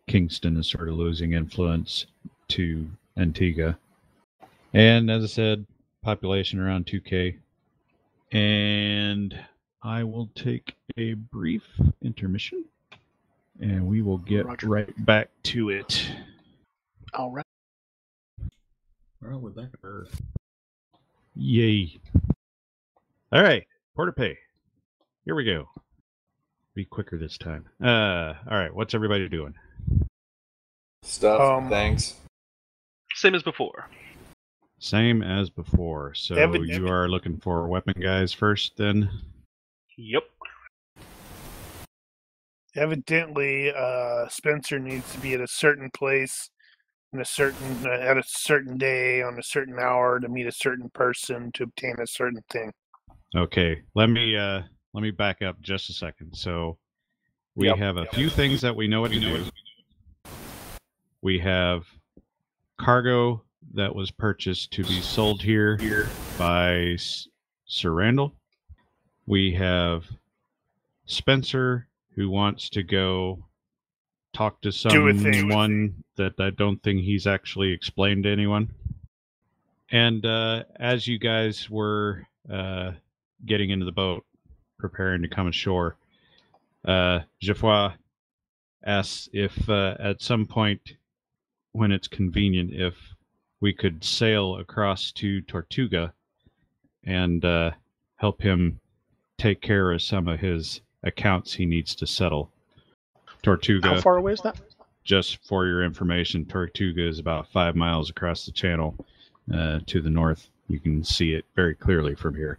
Kingston is sort of losing influence to Antigua. And as I said, population around 2K. And I will take a brief intermission and we will get Roger. right back to it. All right. All right, we're back at Earth. Yay. All right, Port-de-Paix. Here we go. Be quicker this time. Uh, all right, what's everybody doing? Stuff. Um, thanks. Same as before. Same as before. So Evan- you are looking for weapon guys first, then? Yep. Evidently, uh, Spencer needs to be at a certain place in a certain uh, at a certain day on a certain hour to meet a certain person to obtain a certain thing. Okay, let me uh let me back up just a second. So we Yep. have a few things that we know what to do. We have cargo that was purchased to be sold here by S- Sir Randall. We have Spencer who wants to go talk to Do a thing. someone that I don't think he's actually explained to anyone. And uh, as you guys were uh, getting into the boat, preparing to come ashore, uh, Geoffroy asks if uh, at some point, when it's convenient, if we could sail across to Tortuga and uh, help him take care of some of his accounts he needs to settle. Tortuga, How far away is that? just for your information, Tortuga is about five miles across the channel uh, to the north. You can see it very clearly from here.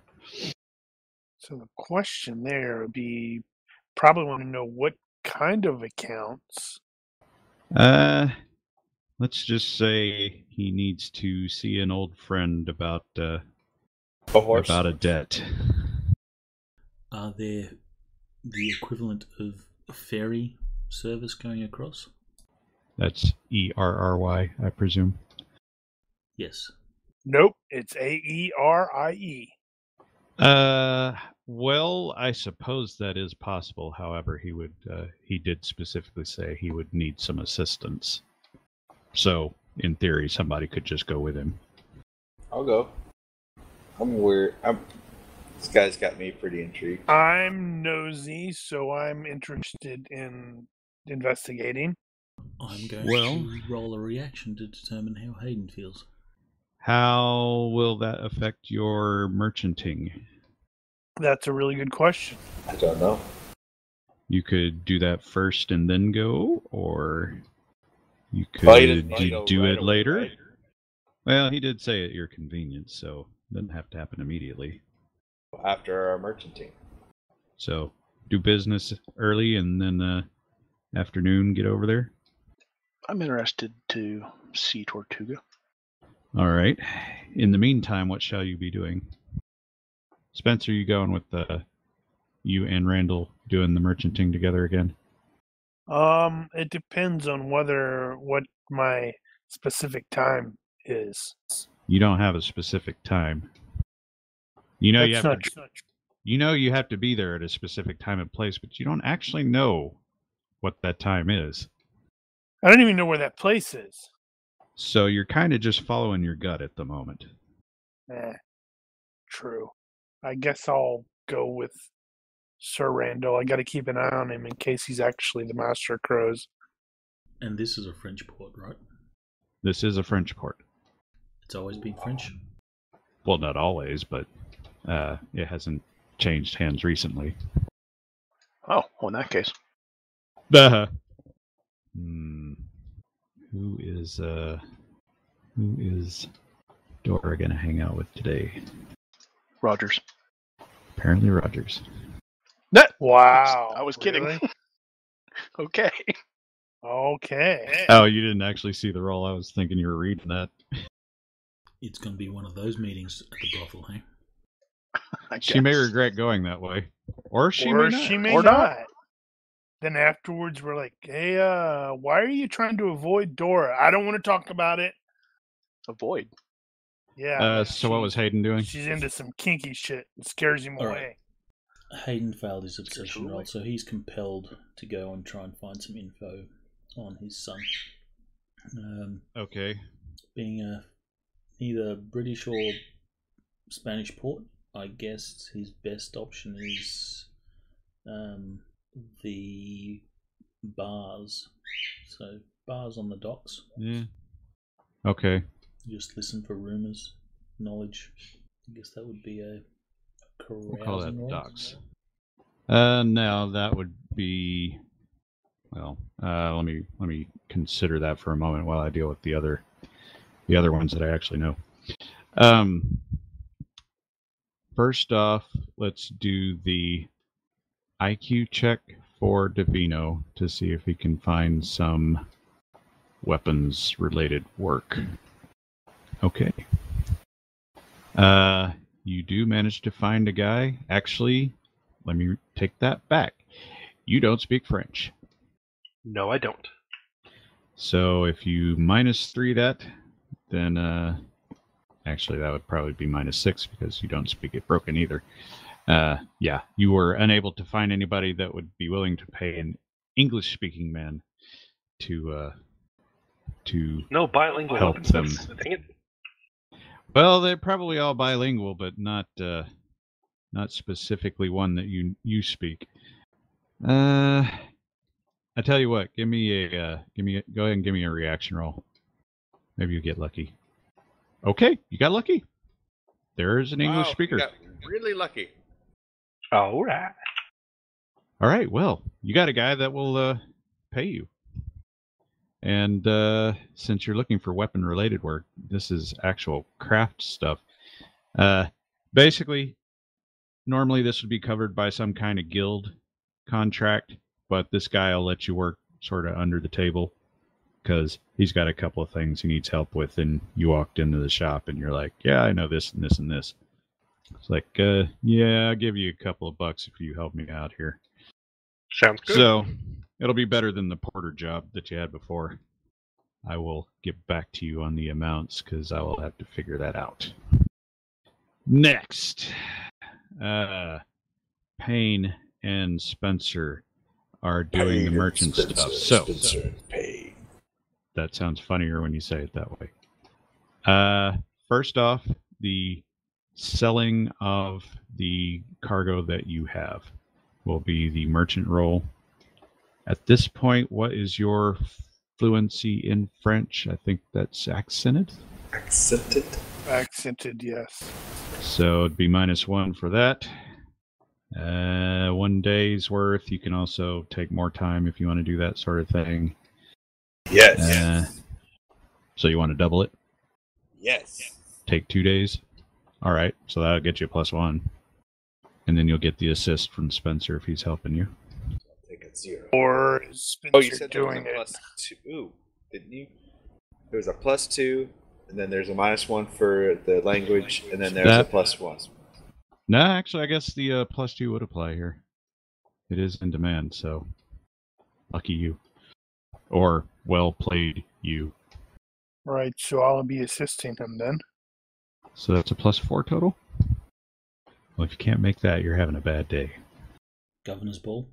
So the question there would be probably want to know what kind of accounts. Uh, let's just say he needs to see an old friend about uh, A horse. about a debt. Are there the equivalent of a ferry service going across? That's E R R Y, I presume. Yes. Nope, it's A E R I E. Uh, well, I suppose that is possible. However, he would uh, he did specifically say he would need some assistance. So, in theory, somebody could just go with him. I'll go. I'm weird. I'm. This guy's got me pretty intrigued. I'm nosy, so I'm interested in investigating. I'm going Well- to roll a reaction to determine how Hayden feels. How will that affect your merchanting? That's a really good question. I don't know. You could do that first and then go, or you could Well, he doesn't need to do, do right it away, later. right? Well, he did say at your convenience, so it doesn't have to happen immediately. After our merchanting. So do business early and then uh, afternoon get over there. I'm interested to see Tortuga. All right. In the meantime, what shall you be doing? Spencer, you going with uh, you and Randall doing the merchanting together again? Um, it depends on whether what my specific time is. You don't have a specific time. You know you have not to, true. you know you have to be there at a specific time and place, but you don't actually know what that time is. I don't even know where that place is. So you're kind of just following your gut at the moment. Eh, true. I guess I'll go with Sir Randall. I got to keep an eye on him in case he's actually the Master of Crows. And this is a French port, right? This is a French port. It's always been French. Well, not always, but uh, it hasn't changed hands recently. Oh, well, in that case, Uh, hmm. Who is uh who is Dora gonna hang out with today? Rogers. Apparently Rogers. Wow. I was kidding. really? (laughs) okay. Okay. Oh, you didn't actually see the roll. I was thinking you were reading that. It's going to be one of those meetings at the brothel, hey? (laughs) I She may regret going that way. Or she or may not. she may Or not. not. Then afterwards, we're like, "Hey, uh, why are you trying to avoid Dora? I don't want to talk about it." Avoid. Yeah. Uh, so what was Hayden doing? She's into some kinky shit. It scares him All right. away. Hayden failed his obsession away. roll, so he's compelled to go and try and find some info on his son. Um, Okay. being a either British or Spanish port, I guess his best option is um, the bars. So bars on the docks. Yeah. Okay. Just listen for rumors, knowledge. I guess that would be a We'll call that docks. Uh, now that would be. Well, uh, let me let me consider that for a moment while I deal with the other, the other ones that I actually know. Um, first off, let's do the IQ check for Davino to see if he can find some weapons related work. Okay. Uh, you do manage to find a guy. Actually, let me take that back. You don't speak French. No, I don't. So if you minus three that, then uh, actually that would probably be minus six because you don't speak it broken either. Uh, yeah, you were unable to find anybody that would be willing to pay an English-speaking man to uh, to. No bilingual Help them. Well, they're probably all bilingual, but not uh, not specifically one that you you speak. Uh, I tell you what, give me a uh, give me a, go ahead and give me a reaction roll. Maybe you get lucky. Okay, you got lucky. there is an English Wow, we speaker. got really lucky. All right. All right. Well, you got a guy that will uh, pay you. And uh, since you're looking for weapon related work, this is actual craft stuff. Uh, basically, normally this would be covered by some kind of guild contract, but this guy will let you work sort of under the table because he's got a couple of things he needs help with. And you walked into the shop and you're like, Yeah, I know this and this and this. It's like, uh, Yeah, I'll give you a couple of bucks if you help me out here. Sounds good. So it'll be better than the porter job that you had before. I will get back to you on the amounts because I will have to figure that out. Next, uh, Payne and Spencer are doing the merchant stuff. So pay. That sounds funnier when you say it that way. Uh, first off, the selling of the cargo that you have will be the merchant role. At this point, what is your fluency in French? I think that's accented. Accented. Accented, yes. So it'd be minus one for that. Uh, one day's worth. You can also take more time if you want to do that sort of thing. Yes. Uh, so you want to double it? yes. Take two days. All right, so that'll get you a plus one, and then you'll get the assist from Spencer if he's helping you. Take a zero. Or is Spencer Oh, you said there was a doing it? plus two, Ooh, didn't you? There was a plus two, and then there's a minus one for the language, and then there's a plus one. No, actually, I guess the uh, plus two would apply here. It is in demand, so lucky you, or well played you. Right, so I'll be assisting him then. So that's a plus four total. Well, if you can't make that, you're having a bad day. Governor's Ball.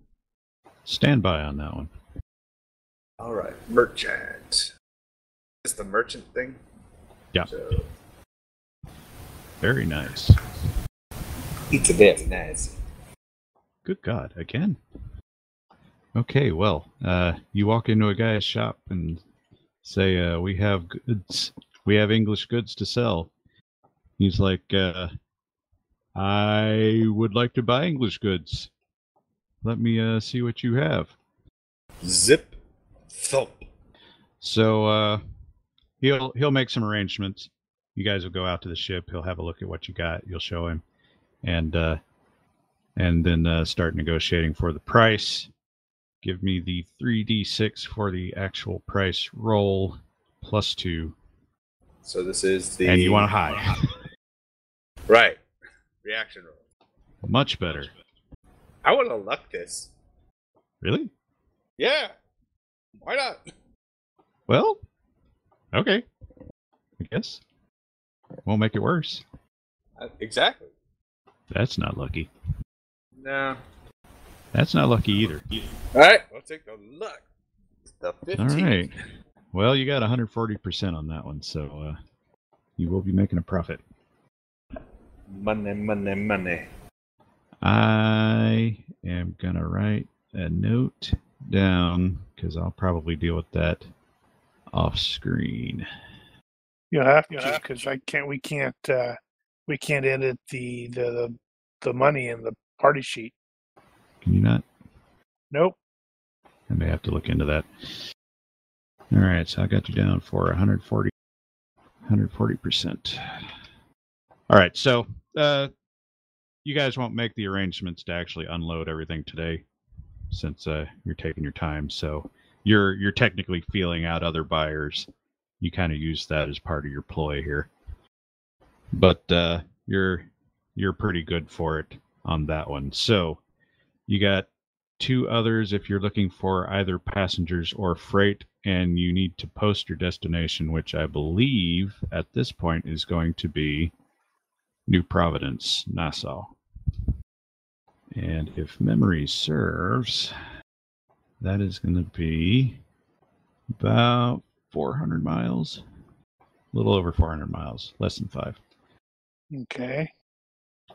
Stand by on that one. All right, merchant. Is the merchant thing? Yeah. So, Very nice. it's very nice. Good God, again. Okay, well, uh, you walk into a guy's shop and say, uh, "We have goods. We have English goods to sell." He's like, uh, "I would like to buy English goods. Let me uh, see what you have." Zip. Thump. So uh, he'll he'll make some arrangements. You guys will go out to the ship. He'll have a look at what you got. You'll show him, and uh, and then uh, start negotiating for the price. Give me the three d six for the actual price roll plus two, So this is the. and you want a high. (laughs) Right. Reaction roll. Much better. I want to luck this. Really? Yeah. Why not? Well, okay. I guess won't make it worse. Uh, exactly. That's not lucky. No. That's not lucky either. All right. I'll take the luck. The 15. All right. Well, you got 140% on that one, so uh, you will be making a profit. Money, money, money. I am going to write a note down because I'll probably deal with that off screen. You'll have to because I can't. We can't. Uh, we can't edit the, the the money in the party sheet. Can you not? Nope. I may have to look into that. All right, so I got you down for 140, 140%. All right, so uh, you guys won't make the arrangements to actually unload everything today, since uh, you're taking your time. So you're you're technically feeling out other buyers. You kind of use that as part of your ploy here, but uh, you're you're pretty good for it on that one. So you got two others if you're looking for either passengers or freight, and you need to post your destination, which I believe at this point is going to be New Providence, Nassau. And if memory serves, that is going to be about 400 miles, a little over 400 miles, less than five. Okay.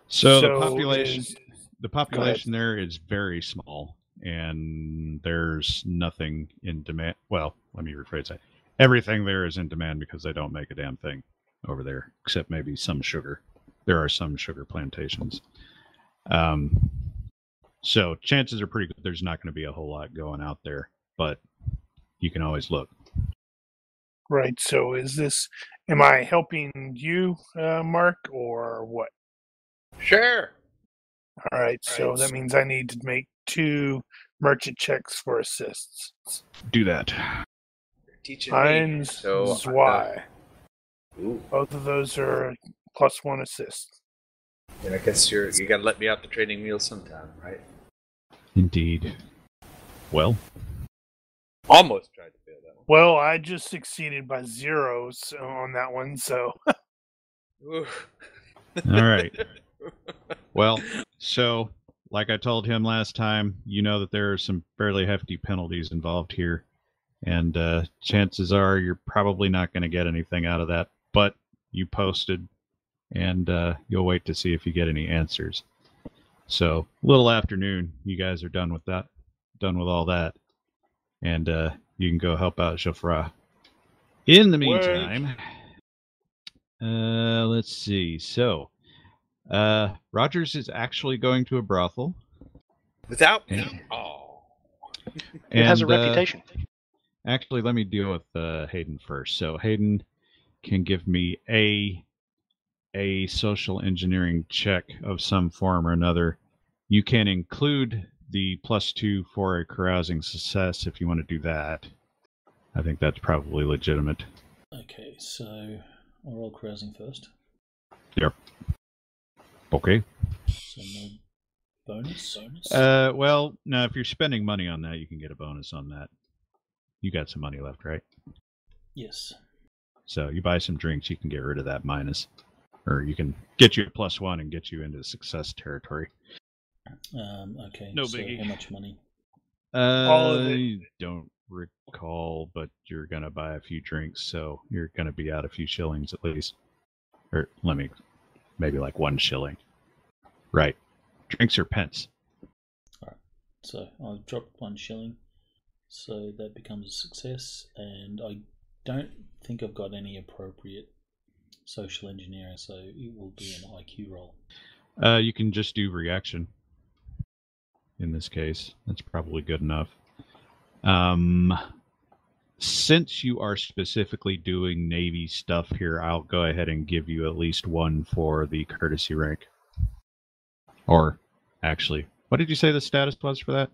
So, the population is- the population there is very small and there's nothing in demand well let me rephrase that everything there is in demand because they don't make a damn thing over there except maybe some sugar there are some sugar plantations. Um, so chances are pretty good there's not going to be a whole lot going out there, but you can always look. Right. So is this? Am I helping you, uh, Mark, or what? Sure. All right. So Right. that means I need to make two merchant checks for assists. Do that. You're teaching me. Mine's So Zwei. Ooh. Both of those are plus one assist. And I guess you're you gotta let me out the training wheel sometime, right? Indeed. Well, Almost tried to fail that one. Well, I just succeeded by zeros on that one, so (laughs) (laughs) all right. Well, so like I told him last time, you know that there are some fairly hefty penalties involved here, and uh, chances are you're probably not going to get anything out of that. But you posted, and uh, you'll wait to see if you get any answers. So, little afternoon, you guys are done with that, done with all that, and uh, you can go help out Geoffroy. In the meantime, uh, let's see. So, uh, Rogers is actually going to a brothel. Without Yeah. Oh. It has a uh, reputation. Actually, let me deal with uh, Hayden first. So Hayden can give me a a social engineering check of some form or another. You can include the plus two for a carousing success if you want to do that. I think that's probably legitimate. Okay, so I'll roll carousing first. Okay. Bonus. bonus. Uh, well, now if you're spending money on that, you can get a bonus on that. You got some money left, right? yes. So you buy some drinks, you can get rid of that minus, or you can get you a plus one and get you into success territory. Um, okay. No so biggie. How much money? All of it. I don't recall, but you're gonna buy a few drinks, so you're gonna be out a few shillings at least. Or let me, maybe like one shilling. Right. Drinks are pence. All right. So I've dropped one shilling, so that becomes a success. And I don't think I've got any appropriate social engineering, so it will be an IQ roll. Uh, you can just do reaction. In this case, that's probably good enough. Um, since you are specifically doing Navy stuff here, I'll go ahead and give you at least one for the courtesy rank. Or, actually, what did you say the status was for that?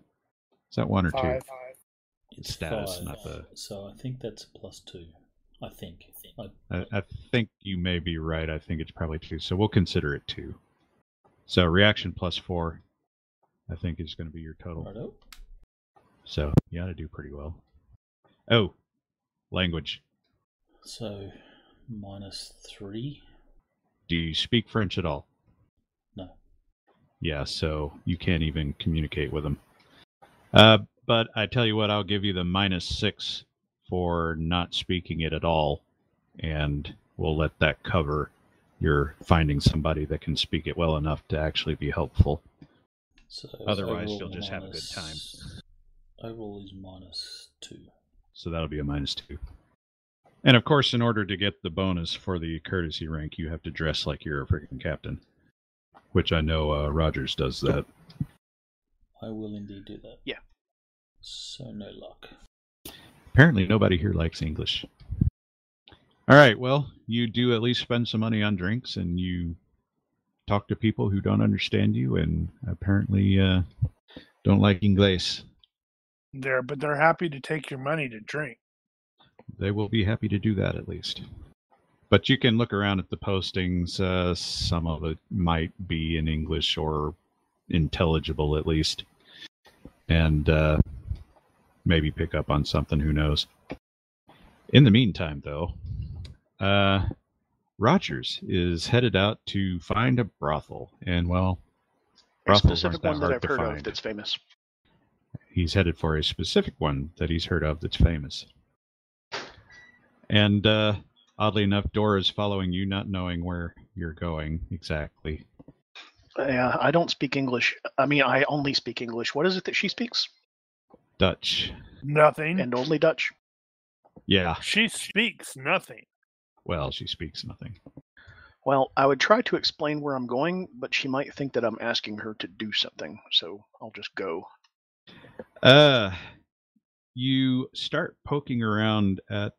Is that one or five. two? It's Status, five, not the- So I think that's plus two. I think. I, I, I think you may be right. I think it's probably two. So we'll consider it two. So reaction plus four, I think is going to be your total. righto. So you ought to do pretty well. Oh, language. So minus three. Do you speak French at all? Yeah, so you can't even communicate with them. Uh, but I tell you what, I'll give you the minus six for not speaking it at all, and we'll let that cover your finding somebody that can speak it well enough to actually be helpful. So Otherwise, you'll just have a good time. minus- Overall is minus two. So that'll be a minus two. And of course, in order to get the bonus for the courtesy rank, you have to dress like you're a freaking captain. Which I know uh, Rogers does that. I will indeed do that. Yeah. So no luck. Apparently, nobody here likes English. All right, well, you do at least spend some money on drinks and you talk to people who don't understand you and apparently uh, don't like English. There, but they're happy to take your money to drink. They will be happy to do that at least. But you can look around at the postings. Uh, some of it might be in English or intelligible at least. And uh, maybe pick up on something. Who knows? In the meantime, though, uh, Rogers is headed out to find a brothel. And, well, A brothels specific aren't that one that hard I've to heard find. of that's famous. he's headed for a specific one that he's heard of that's famous. And uh, oddly enough, Dora's following you, not knowing where you're going exactly. Yeah, I don't speak English. I mean, I only speak English. What is it that she speaks? Dutch. Nothing. And only Dutch. Yeah. she speaks nothing. Well, she speaks nothing. Well, I would try to explain where I'm going, but she might think that I'm asking her to do something, so I'll just go. Uh, you start poking around at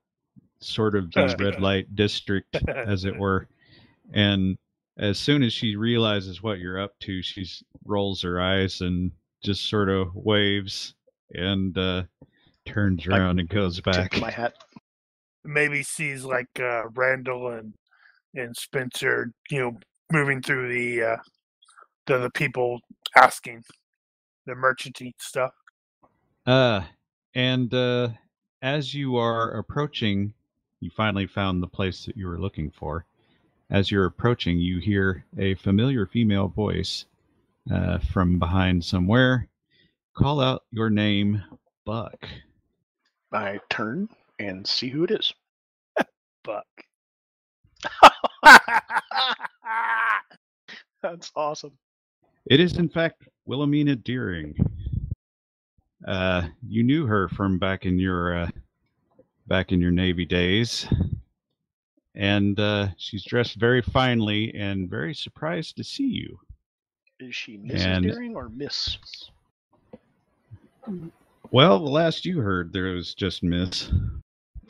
sort of (laughs) the red light district, as it were, and as soon as she realizes what you're up to, she rolls her eyes and just sort of waves and uh, turns I around and goes back. My hat. Maybe sees like uh, Randall and and Spencer, you know, moving through the uh, the the people asking the merchanty stuff. Uh, and uh, as you are approaching, you finally found the place that you were looking for. As you're approaching, you hear a familiar female voice uh, from behind somewhere call out your name, Buck. I turn and see who it is. (laughs) Buck. (laughs) That's awesome. It is, in fact, Wilhelmina Deering. Uh, you knew her from back in your uh, back in your Navy days, and uh, she's dressed very finely and very surprised to see you. Is she Mrs. And- Deering or Miss? Well, the last you heard, there was just Miss,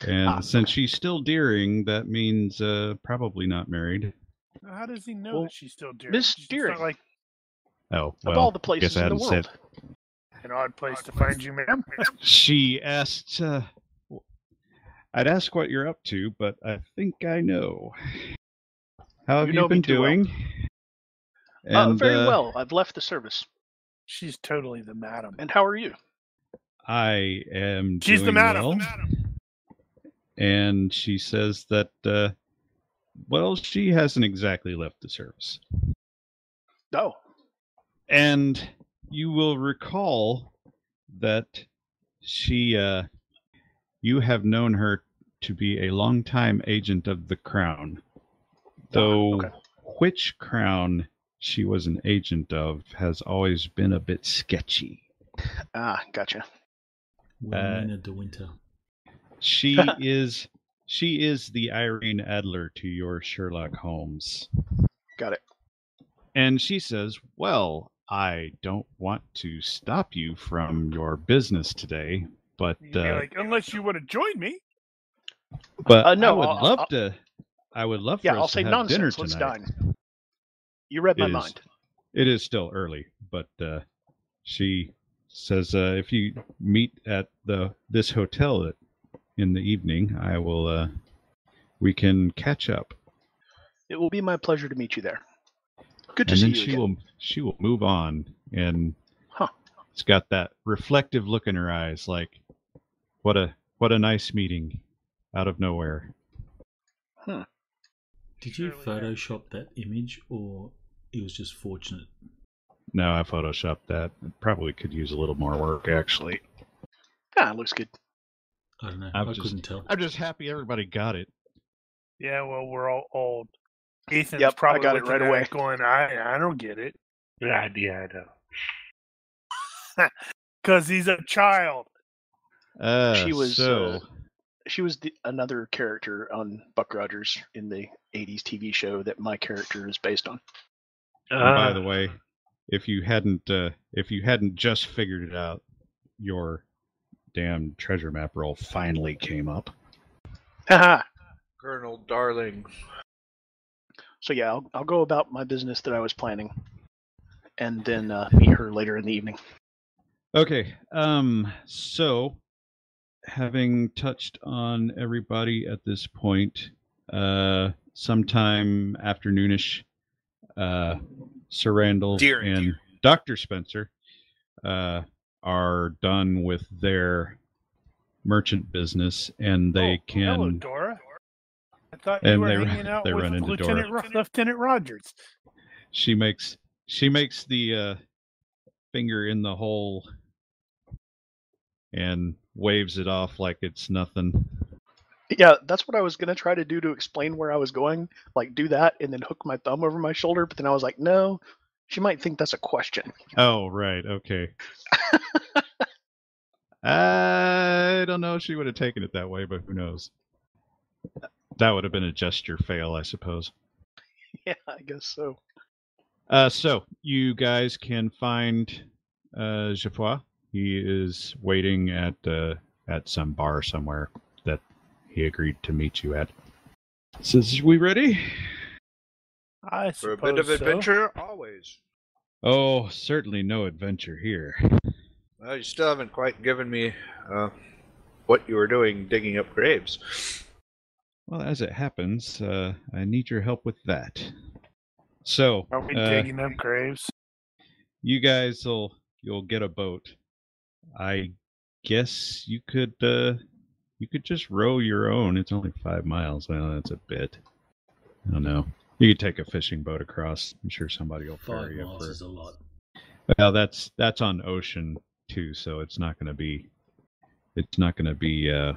and Ah, since she's still Deering, that means uh, probably not married. How does he know Well, that she's still Deering? Miss It's Deering. like Oh, of all the places I in the world. said. an odd place to find you, ma'am. (laughs) She asked. Uh, I'd ask what you're up to, but I think I know. How have You you, know me been too well. doing? uh, very uh, well. I've left the service. She's totally the madam. And how are you? I am. She's the madam. well, and she says that. Uh, well, she hasn't exactly left the service, Oh, and you will recall that she. Uh, you have known her to be a longtime agent of the Crown, though okay. which Crown she was an agent of has always been a bit sketchy. ah, gotcha. Wilhelmina de Winter. She (laughs) is she is the Irene Adler to your Sherlock Holmes. Got it. And she says, "Well, I don't want to stop you from your business today, but You'd uh, like, unless you would have joined me. but Uh, no, I would I'll- love I'll- to I would love for Yeah, us I'll to say have dinner nonsense. Let's tonight. dine. You read my It is- mind. It is still early, but uh, she says uh, if you meet at the this hotel at, in the evening, I will. Uh, we can catch up, It will be my pleasure to meet you there. Good to and see then you she again. will she will move on, and Huh. it's got that reflective look in her eyes, like what a what a nice meeting, out of nowhere. Huh. Did you Photoshop that image, or it was just fortunate? No, I photoshopped that. It probably could use a little more work, actually. Ah, it looks good. I don't know. I'm I just- couldn't tell. I'm just happy everybody got it. Yeah, well, we're all old. Ethan's Yep, I probably got it right at away. going, I, I don't get it. Yeah, yeah, I know. Because (laughs) he's a child. Uh, She was, so. uh, She was the, another character on Buck Rogers in the 80s TV show that my character is based on. And by Uh, the way, if you hadn't uh, if you hadn't just figured it out, your damn treasure map roll finally came up. Haha. Colonel Deering. so yeah, I'll, I'll go about my business that I was planning, and then uh, meet her later in the evening. Okay. Um. So, having touched on everybody at this point, uh, sometime afternoonish, uh, Sir Randall Deering. and Doctor Spencer, uh, are done with their merchant business, and they Oh, can. Hello, Dora. I thought you And were they run- hanging out they with run into Lieutenant, Dora. Ro- Lieutenant Rogers. she makes she makes the uh, finger in the hole and waves it off like it's nothing. Yeah, that's what I was gonna try to do to explain where I was going, like do that and then hook my thumb over my shoulder. But then I was like, no, she might think that's a question. Oh right, okay. (laughs) I don't know if she would have taken it that way, but who knows? That would have been a gesture fail, I suppose. (laughs) Yeah, I guess so. Uh, so you guys can find uh, Geoffroy. He is waiting at uh, at some bar somewhere that he agreed to meet you at. Says, "We ready?" I For a bit of so. adventure, always. Oh, certainly no adventure here. Well, you still haven't quite given me uh, what you were doing digging up graves. Well, as it happens, uh, I need your help with that. So, Are we uh, digging up graves? you guys will you'll get a boat. I guess you could uh, you could just row your own. It's only five miles. Well, that's a bit. I don't know. You could take a fishing boat across. I'm sure somebody will Five ferry you miles for. is a lot. Well, that's that's on ocean too, so it's not going to be it's not going to be uh,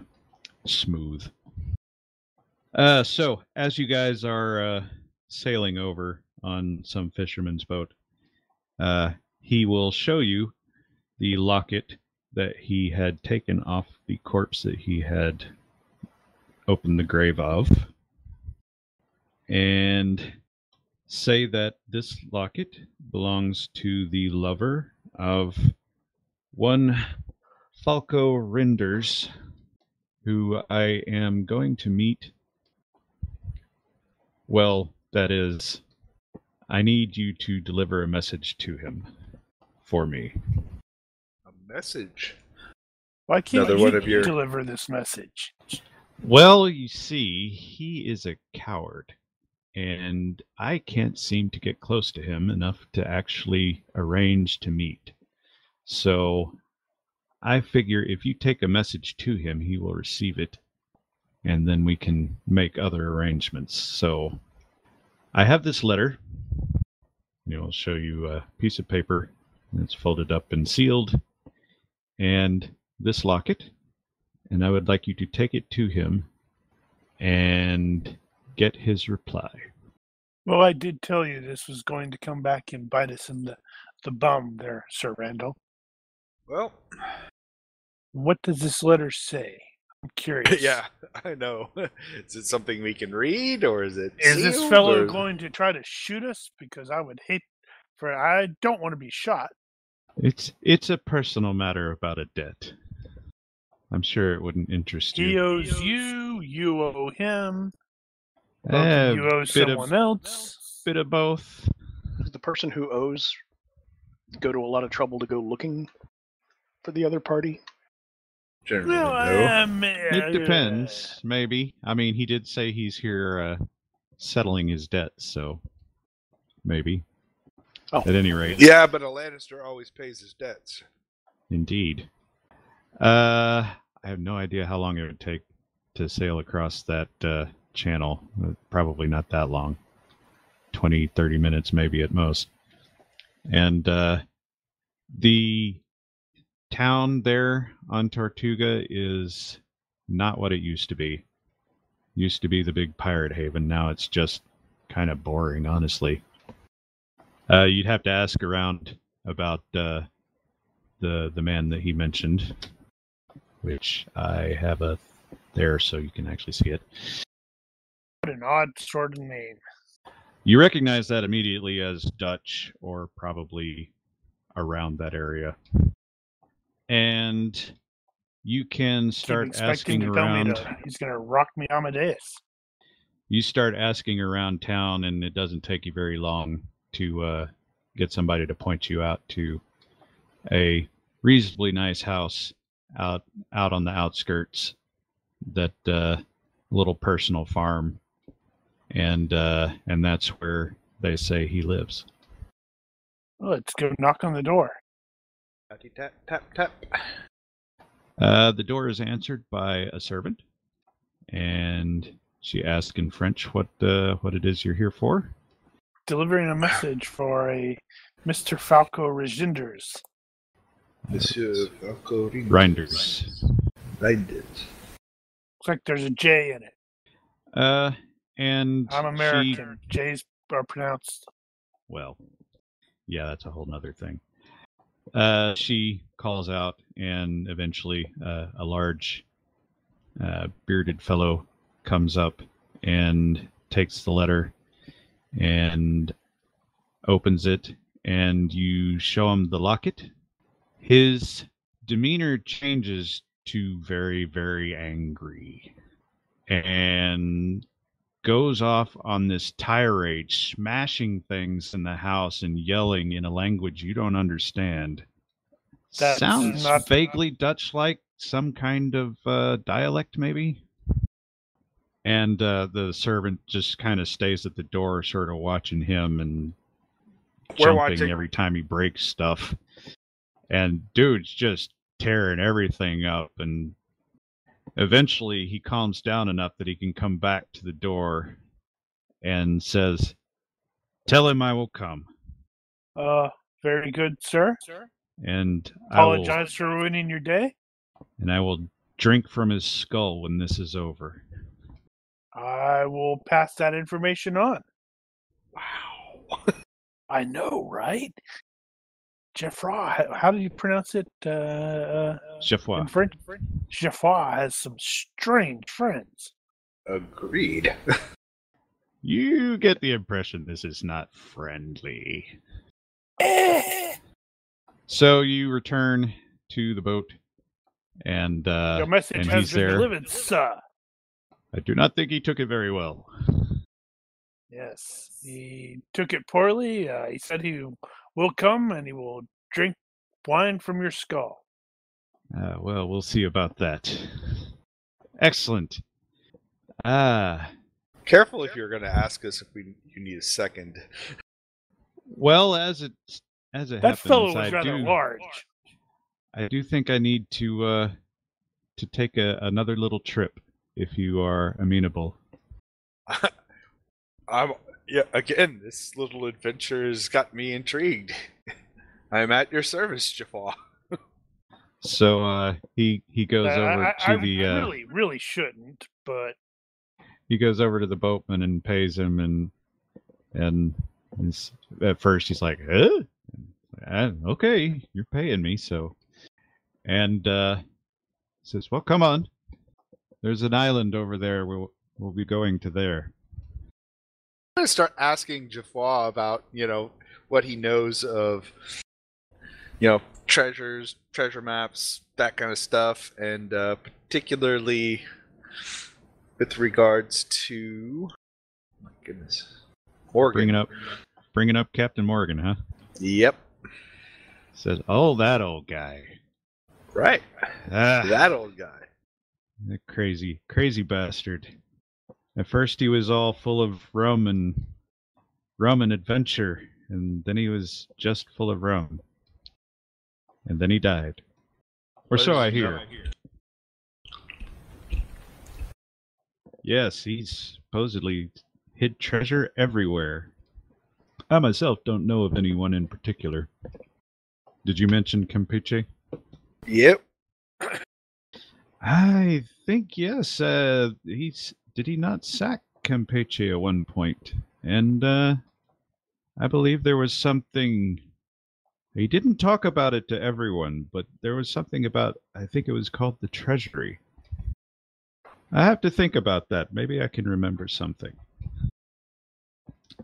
smooth. Uh, so as you guys are uh, sailing over on some fisherman's boat, uh, he will show you the locket that he had taken off the corpse that he had opened the grave of, and say that this locket belongs to the lover of one Falco Rinders, who I am going to meet. Well, that is, I need you to deliver a message to him for me. A message. Why can't another you one of your- deliver this message? Well, you see, he is a coward, and I can't seem to get close to him enough to actually arrange to meet. So I figure if you take a message to him, he will receive it, and then we can make other arrangements. So I have this letter. You know, I'll show you a piece of paper. It's folded up and sealed, and this locket and I would like you to take it to him and get his reply. Well, I did tell you this was going to come back and bite us in the, the bum there, Sir Randall. Well, What does this letter say? I'm (laughs) curious. yeah, I know. (laughs) is it something we can read, or is it? Is this fellow or- going to try to shoot us? Because I would hate for I don't want to be shot. It's it's a personal matter about a debt. I'm sure it wouldn't interest you. He you. owes you, you owe him, or Eh, you owe bit someone of, else. bit of both. Does the person who owes go to a lot of trouble to go looking for the other party? Generally, No, no. um, It depends, maybe. I mean, he did say he's here uh, settling his debt, so maybe. Oh. At any rate, Yeah, but a Lannister always pays his debts. Indeed. Uh, I have no idea how long it would take to sail across that uh, channel. Uh, Probably not that long. 20, 30 minutes, maybe at most. And uh, the town there on Tortuga is not what it used to be. Used to be the big pirate haven. Now it's just kind of boring, honestly. Uh, you'd have to ask around about uh, the the man that he mentioned, which I have a there so you can actually see it. What an odd sort of name. You recognize that immediately as Dutch or probably around that area. And you can start asking to tell me around. to, he's going to rock me Amadeus. You start asking around town, and it doesn't take you very long to uh, get somebody to point you out to a reasonably nice house out out on the outskirts. That uh, little personal farm, and uh, and that's where they say he lives. Let's go knock on the door. Tatty Tap tap tap. Uh, the door is answered by a servant, and she asks in French what uh, what it is you're here for. Delivering a message for a Mr. Falco Reginders. Monsieur Falco Grinders. Reinders. Looks like there's a J in it. Uh, and I'm she- American. J's are pronounced. well, yeah, that's a whole nother thing. Uh, she calls out, and eventually, uh, a large, uh, bearded fellow comes up and takes the letter and opens it, and you show him the locket. His demeanor changes to very, very angry and goes off on this tirade, smashing things in the house and yelling in a language you don't understand. That's Sounds vaguely Dutch like, some kind of uh, dialect, maybe. And uh, the servant just kind of stays at the door, sort of watching him and We're jumping watching. every time he breaks stuff. And dude's just tearing everything up. And eventually he calms down enough that he can come back to the door and says, Tell him I will come. Uh, very good, sir. Sir. And I will, Apologize for ruining your day. and I will drink from his skull when this is over. I will pass that information on. Wow. (laughs) I know, right? Geoffroy, how, how do you pronounce it uh, uh, Chefwa. in French? Geoffroy has some strange friends. Agreed. (laughs) You get the impression this is not friendly. Eh, So you return to the boat, and uh, Your message and has he's been there. delivered, sir. I do not think he took it very well. Yes, he took it poorly. Uh, he said he will come and he will drink wine from your skull. Uh, well, we'll see about that. Excellent. Ah, Careful if you're going to ask us if we you need a second. well, as it as it That happens, fellow was I rather do large. I do think I need to uh to take a, another little trip if you are amenable. (laughs) I'm yeah. Again, this little adventure has got me intrigued. (laughs) I'm at your service, Geoffroy. So uh, he he goes Uh, over I, to I the uh, really, really shouldn't, but he goes over to the boatman and pays him and and he's, at first he's like huh? Uh, okay you're paying me so and uh says well come on there's an island over there we'll we'll be going to there I'm gonna start asking Geoffroy about you know what he knows of you know treasures, treasure maps, that kind of stuff, and uh, particularly with regards to my goodness, Morgan. bringing up bringing up captain morgan huh Yep. says oh that old guy Right. ah, That old guy. That crazy crazy bastard. At first he was all full of rum and rum and adventure and then he was just full of rum. And then he died. Or so i hear. Yes he's supposedly hid treasure everywhere. I myself don't know of anyone in particular. Did you mention campeche Yep. I think yes. Uh, he's did he not sack Campeche at one point? And uh, I believe there was something. He didn't talk about it to everyone, but there was something about. I think it was called the Treasury. I have to think about that. Maybe I can remember something.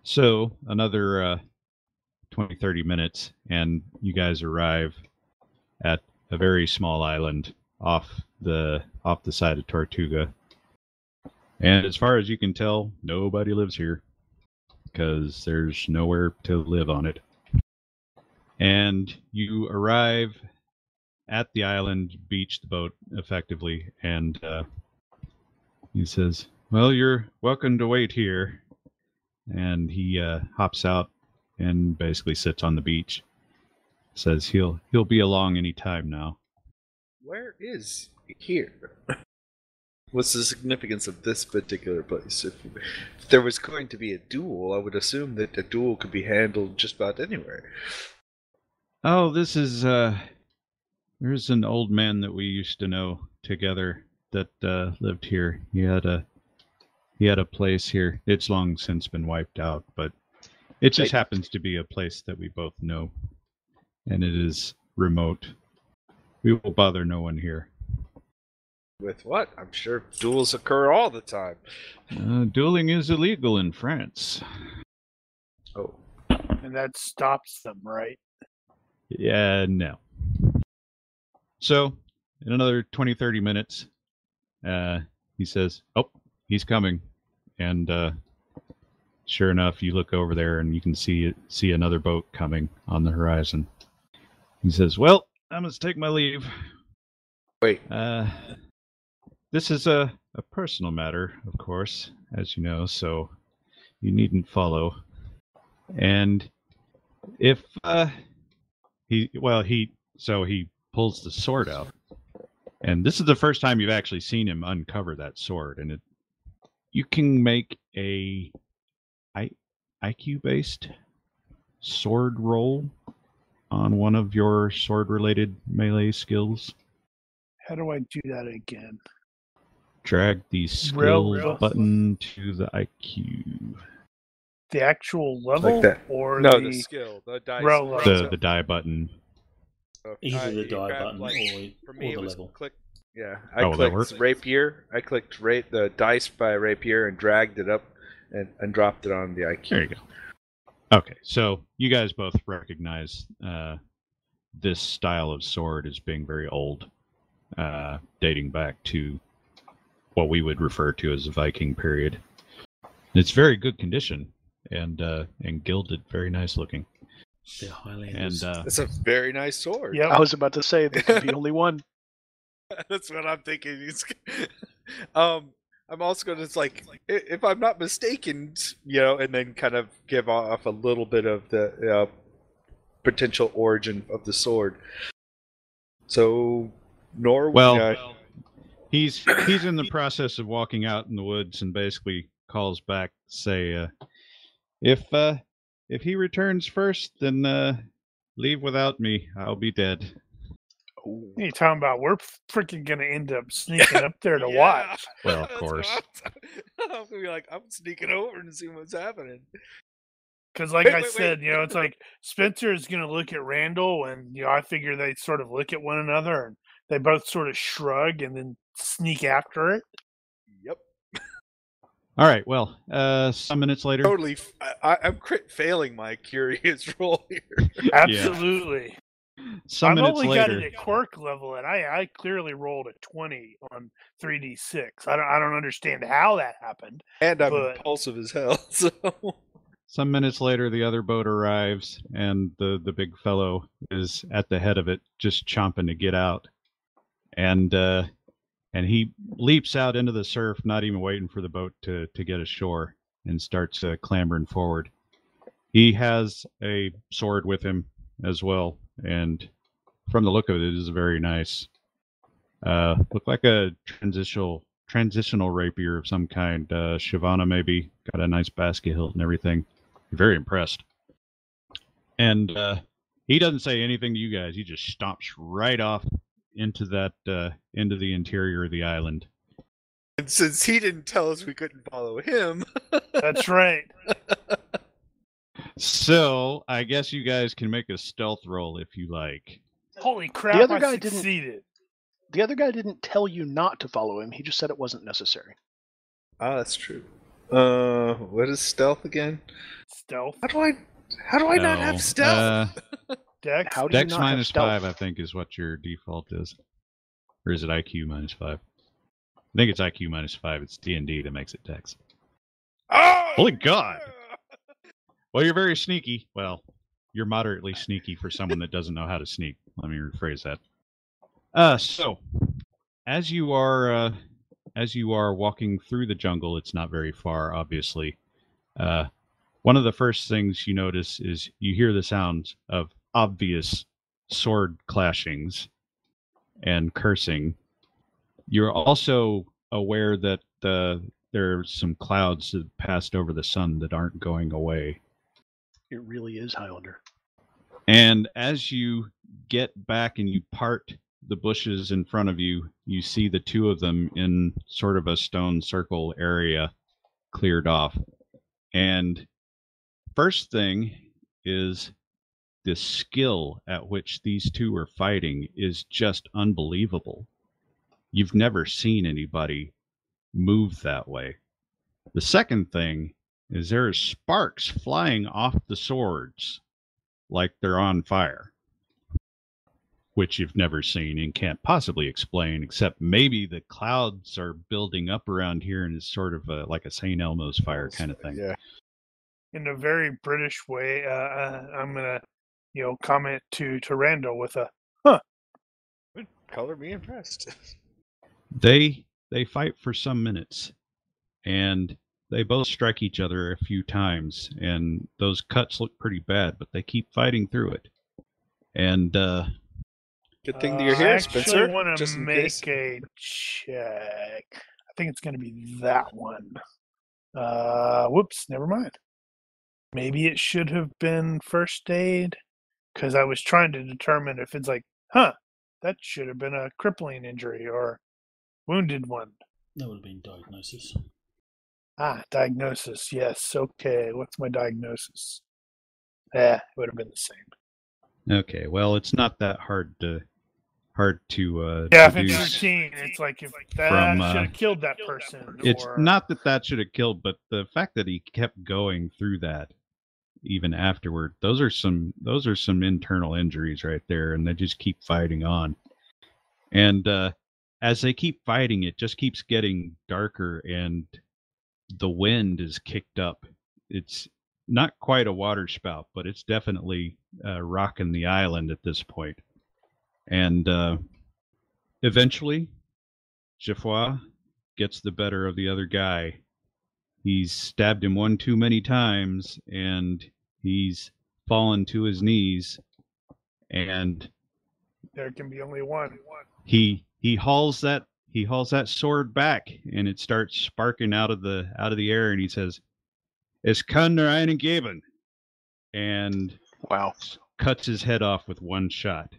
So another uh, 20, 30 minutes, and you guys arrive at a very small island off the off the side of Tortuga. And as far as you can tell, nobody lives here because there's nowhere to live on it. And you arrive at the island, beach the boat effectively, and uh, he says, "Well, you're welcome to wait here." And he uh, hops out and basically sits on the beach. Says he'll he'll be along any time now. Where is here? What's the significance of this particular place? If, if there was going to be a duel, I would assume that a duel could be handled just about anywhere. Oh, this is uh there's an old man that we used to know together that uh lived here. He had a he had a place here. It's long since been wiped out, but it just happens to be a place that we both know. And it is remote. We will bother no one here. With what? I'm sure duels occur all the time. Uh, dueling is illegal in France. Oh. and that stops them, right? Yeah, no. So, in another 20, 30 minutes, uh, he says, Oh, he's coming. And uh, sure enough, you look over there and you can see see another boat coming on the horizon. He says, Well, I must take my leave. Wait. Uh, this is a, a personal matter, of course, as you know, so you needn't follow. And if uh, he, well, he, so he pulls the sword out, and this is the first time you've actually seen him uncover that sword, and it, you can make a I, IQ based sword roll on one of your sword related melee skills. How do I do that again? Drag the skill Real- real- button to the IQ. The actual level that. or No, the, the skill, the dice. roll roll. The the die button. so Either I- the die button like, or, for me, or it was level. click. Yeah, I Oh, clicked rapier. I clicked ra- the dice by rapier and dragged it up and, and dropped it on the IQ. There you go. Okay, so you guys both recognize uh, this style of sword as being very old, uh, dating back to what we would refer to as the Viking period. It's very good condition and uh, and gilded, very nice looking. They're Highlanders. And uh, It's a very nice sword. Yep. I was about to say there could be only one. That's what I'm thinking. (laughs) Um, I'm also gonna. It's like if I'm not mistaken, you know, and then kind of give off a little bit of the uh, potential origin of the sword. So, Norway. Well, uh, he's he's in the process of walking out in the woods and basically calls back say, uh, if uh, if he returns first, then uh, leave without me. I'll be dead. Oh, you talking about we're freaking gonna end up sneaking (laughs) up there to yeah. watch. (laughs) Well, of course. I'm, (laughs) I'm gonna be like, I'm sneaking over and see what's happening. Because, like Wait, I wait, wait. said, you know, it's like Spencer is going to look at Randall, and you know, I figure they sort of look at one another, and they both sort of shrug and then sneak after it. Yep. All right. Well, uh, some minutes later, Totally. f- I, I, am crit failing my curious role here. Absolutely. Some I've minutes only got it at quirk level, and I, I clearly rolled a twenty on three d six. I don't I don't understand how that happened. And I'm But- impulsive as hell. (laughs) So. some minutes later, the other boat arrives, and the the big fellow is at the head of it, just chomping to get out, and uh, and he leaps out into the surf, not even waiting for the boat to to get ashore, and starts uh, clambering forward. He has a sword with him as well, and from the look of it, it is very nice. Uh, look like a transitional transitional rapier of some kind. Uh, schiavona maybe got a nice basket hilt and everything. Very impressed. And uh, he doesn't say anything to you guys. He just stomps right off into that uh, into the interior of the island. And since he didn't tell us we couldn't follow him, That's right. (laughs) So I guess you guys can make a stealth roll if you like. Holy crap! The other I guy didn't- the other guy didn't tell you not to follow him. He just said it wasn't necessary. ah, that's true. Uh, what is stealth again? Stealth How do I? How do I not have stealth? Uh, (laughs) dex. How do Dex you not minus stealth? five, I think, is what your default is, or is it IQ minus five? I think it's IQ minus five. It's D and D that makes it Dex. oh, Holy God! Well, you're very sneaky. Well, you're moderately sneaky for someone that doesn't know how to sneak. Let me rephrase that. Uh, so as you are uh, as you are walking through the jungle, it's not very far, obviously. Uh, one of the first things you notice is you hear the sounds of obvious sword clashings and cursing. You're also aware that uh, there are some clouds that passed over the sun that aren't going away. It really is Highlander. And as you get back and you part the bushes in front of you, you see the two of them in sort of a stone circle area cleared off. And first thing is the skill at which these two are fighting is just unbelievable. You've never seen anybody move that way. The second thing is there are sparks flying off the swords like they're on fire, which you've never seen and can't possibly explain, except maybe the clouds are building up around here and it's sort of a, like a St. Elmo's fire kind of thing. Yeah. In a very British way, uh, uh, I'm gonna, you know, comment to to Randall with a huh. Good Color me impressed. (laughs) They they fight for some minutes, and they both strike each other a few times, and those cuts look pretty bad, but they keep fighting through it. And uh, Good thing that Uh, you're I here, actually Spencer. want to make case. a check. I think it's going to be that one. Uh, whoops, never mind. Maybe it should have been first aid because I was trying to determine if it's like, huh, that should have been a crippling injury or wounded one. That would have been diagnosis. Ah, diagnosis. Yes. Okay. What's my diagnosis? Yeah, it would have been the same. okay, well, it's not that hard to hard to uh, Yeah, if it's routine, it's like if that From, uh, should have killed that person. It's or, not that that should have killed, but the fact that he kept going through that even afterward, those are some those are some internal injuries right there, and they just keep fighting on. And uh, as they keep fighting, it just keeps getting darker, and the wind is kicked up. It's not quite a waterspout, but it's definitely uh, rocking the island at this point. And uh, eventually, Geoffroy gets the better of the other guy. He's stabbed him one too many times, and he's fallen to his knees. And there can be only one. he he hauls that he hauls that sword back, and it starts sparking out of the out of the air, and he says, it's kann nur einen geben," and Wow. cuts his head off with one shot.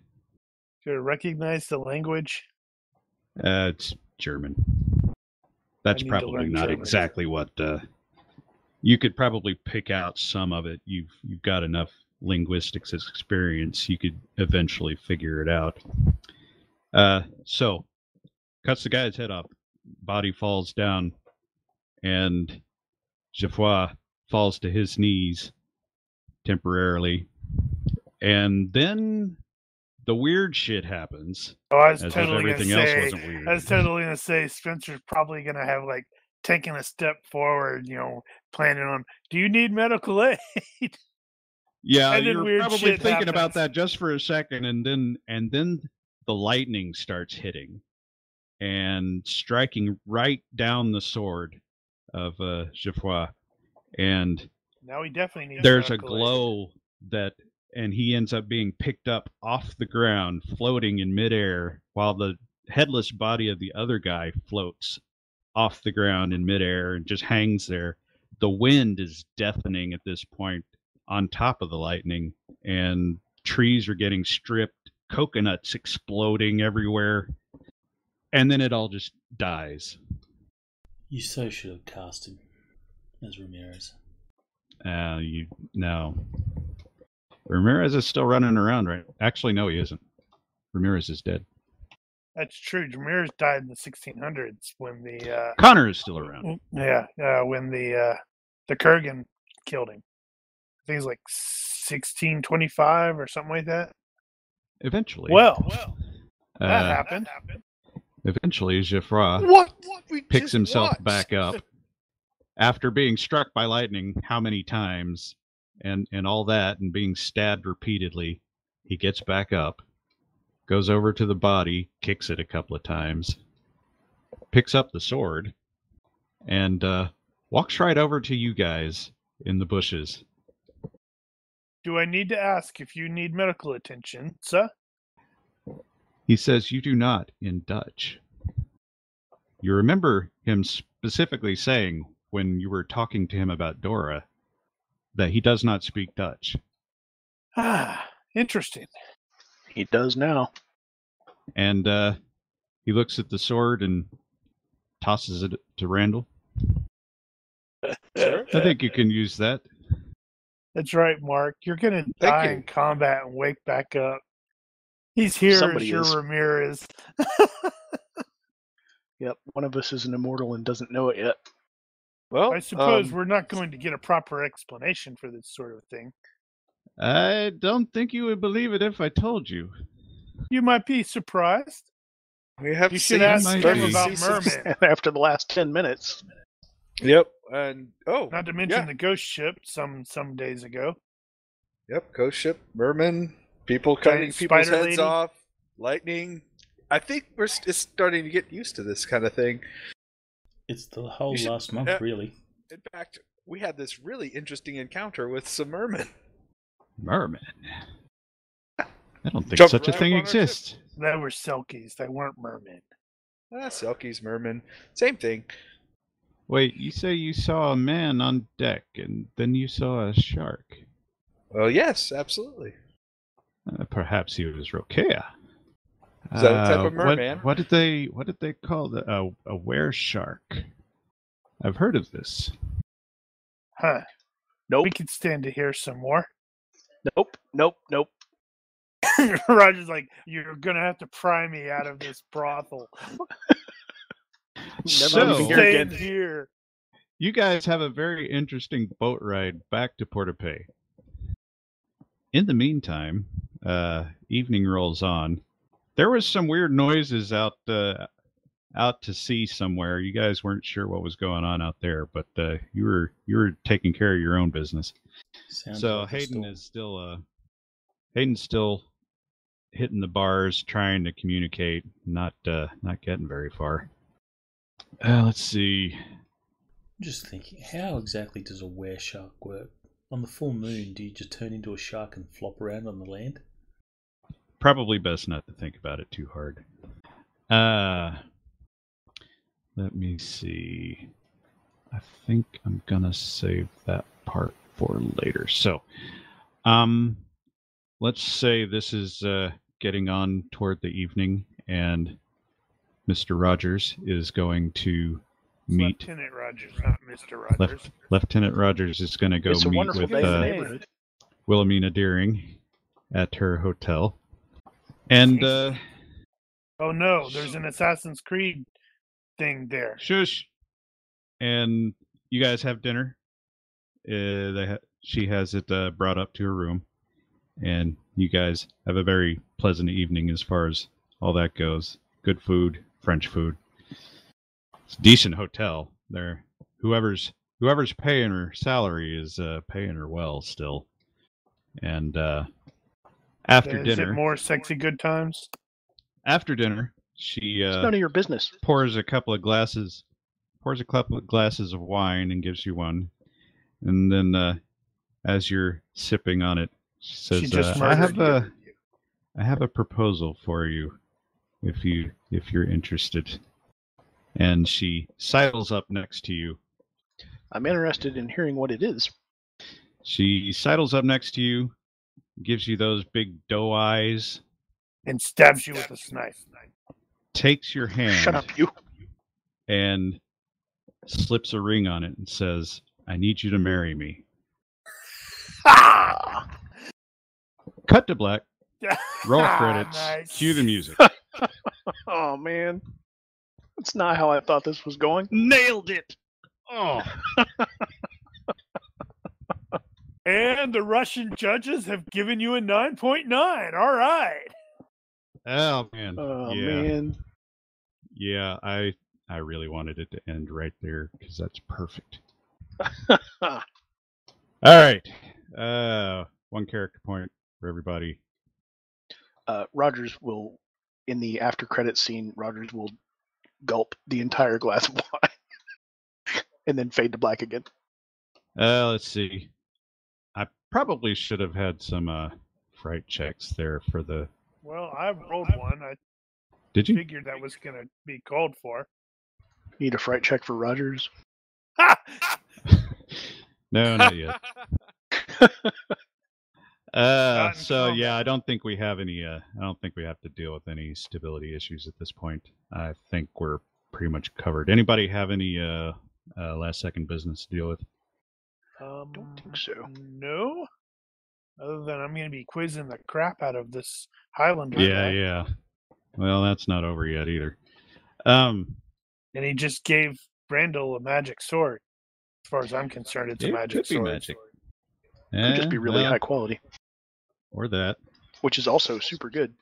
Should have recognized the language. Uh, it's German. That's probably not German. exactly what. Uh, you could probably pick out some of it. You've you've got enough linguistics experience. You could eventually figure it out. Uh, so cuts the guy's head off. Body falls down, and Geoffroy falls to his knees temporarily, and then the weird shit happens. Oh, I was totally gonna say. I was totally gonna say Spencer's probably gonna have like taken a step forward. You know, planning on. Do you need medical (laughs) aid? Yeah, you're probably thinking about that just for a second, and then and then the lightning starts hitting and striking right down the sword of uh, Geoffroy, and now he definitely needs. there's a glow that, and he ends up being picked up off the ground, floating in midair, while the headless body of the other guy floats off the ground in midair and just hangs there. The wind is deafening at this point on top of the lightning, and trees are getting stripped, coconuts exploding everywhere, and then it all just dies. You so should have cast him as Ramirez. Uh, you no. Ramirez is still running around, right? Actually, no, he isn't. Ramirez is dead. That's true. Ramirez died in the 1600s when the uh, Connor is still around. yeah uh, when the uh, the Kurgan killed him. I think it's like 1625 or something like that. Eventually, Well, well, that uh, happened. Eventually, Geoffroy What? What we picks himself watched? back up after being struck by lightning how many times and and all that and being stabbed repeatedly he gets back up goes over to the body kicks it a couple of times picks up the sword and uh walks right over to you guys in the bushes Do I need to ask if you need medical attention, sir? He says you do not in dutch you remember him specifically saying when you were talking to him about dora that he does not speak dutch Ah, interesting. He does now. and uh, he looks at the sword and tosses it to Randall. Sure. I think you can use that. That's right, Mark. You're gonna die you. in combat and wake back up. He's here Somebody as your is. Ramirez. Yep. One of us is an immortal and doesn't know it yet. Well, I suppose um, we're not going to get a proper explanation for this sort of thing. I don't think you would believe it if I told you. You might be surprised. we have You should ask might them about seasons. mermen. (laughs) After the last ten minutes, Yep, and oh, Not to mention yeah. the ghost ship some some days ago. Yep, ghost ship, merman, people cutting Giant people's spider heads lady. off, lightning. I think we're st- starting to get used to this kind of thing. It's the whole should- last month, uh, really. In fact, we had this really interesting encounter with some mermen. Merman. I don't think Jump such a thing up on our ship. exists. They were selkies. They weren't mermen. Ah, Selkies, mermen, same thing. Wait, you say you saw a man on deck and then you saw a shark. Well, yes, absolutely. Uh, perhaps he was Rokea. Is that a type Uh, of merman? What, what did they what did they call the uh, a were shark? I've heard of this. Huh. nope, We could stand to hear some more. nope, nope, nope. (laughs) Roger's like, you're gonna have to pry me out of this brothel. Never So- leaving here here. You guys have a very interesting boat ride back to Port-de-Paix. In the meantime, uh, evening rolls on. There was some weird noises out uh, out to sea somewhere. You guys weren't sure what was going on out there, but uh, you were you were taking care of your own business. Sounds so like Hayden is still uh, Hayden's still hitting the bars, trying to communicate, not uh, not getting very far. Uh, let's see. Just thinking, how exactly does a were shark work? On the full moon, do you just turn into a shark and flop around on the land? Probably best not to think about it too hard. Uh, let me see. I think I'm gonna save that part for later. So, um, let's say this is uh, getting on toward the evening, and Mr. Rogers is going to meet Lieutenant Rogers, not Mr. Rogers. Left, Lieutenant Rogers is going to go it's meet with day uh. Wilhelmina Deering at her hotel. And uh Oh no, there's an Assassin's Creed thing there. shush. And you guys have dinner. Uh, they ha- she has it uh, brought up to her room, and you guys have a very pleasant evening as far as all that goes. Good food, French food. It's a decent hotel. There, whoever's whoever's paying her salary is uh, paying her well still. And uh, after Is dinner, it more sexy good times? after dinner, she It's uh, none of your business. pours a couple of glasses, pours a couple of glasses of wine and gives you one, and then uh, as you're sipping on it, she says, She just uh, "I have murdered a, I have a proposal for you, if you if you're interested." And she sidles up next to you. I'm interested in hearing what it is. She sidles up next to you, gives you those big doe eyes, And stabs you with a knife. takes your (laughs) hand. Shut up, you. and slips a ring on it and says, I need you to marry me. Ah! (laughs) Cut to black, roll (laughs) credits, Nice. cue the music. Oh man, that's not how I thought this was going. Nailed it! Oh, And the Russian judges have given you a 9.9. All right. oh man. Oh yeah. man, Yeah, I I really wanted it to end right there because that's perfect. (laughs) All right. Uh one character point for everybody. uh, Rogers will, in the after credit scene, Rogers will gulp the entire glass of (laughs) wine, and then fade to black again. Uh let's see. I probably should have had some uh fright checks there for the Well, I rolled one. I Did you? figured that was going to be called for. Need a fright check for Rogers. (laughs) no, not yet. (laughs) Uh, so combat. yeah, I don't think we have any. Uh, I don't think we have to deal with any stability issues at this point. I think we're pretty much covered. Anybody have any uh, uh last second business to deal with? Um, Don't think so. No. Other than I'm going to be quizzing the crap out of this Highlander. Yeah, guy. yeah. Well, that's not over yet either. Um, And he just gave Randall a magic sword. As far as I'm concerned, it's a It magic could be sword. magic. Could just Eh, be really high quality, or that. which is also super good.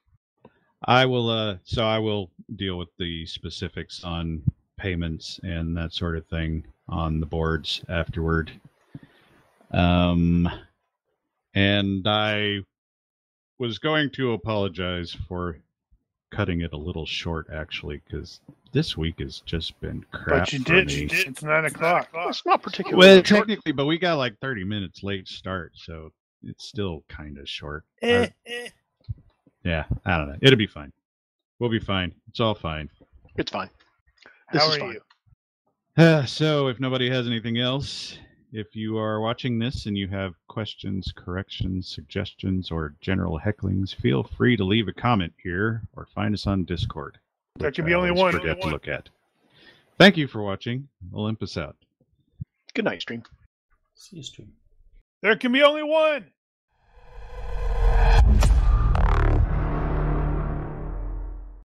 I will. Uh, so I will deal with the specifics on payments and that sort of thing on the boards afterward. Um, and I was going to apologize for cutting it a little short, actually, because this week has just been crap. But you for did. me. You did. It's nine o'clock. It's not particularly Well, short. technically, but we got like 30 minutes late start, so it's still kind of short. Eh, I- eh. yeah, I don't know. It'll be fine. We'll be fine. It's all fine. It's fine. This How is are fine. you? Uh, (sighs) so, if nobody has anything else, if you are watching this and you have questions, corrections, suggestions, or general hecklings, feel free to leave a comment here or find us on Discord. There which can I be only one. Forget Only to one. look at. Thank you for watching. Olympus out. Good night, stream. See you stream. There can be only one.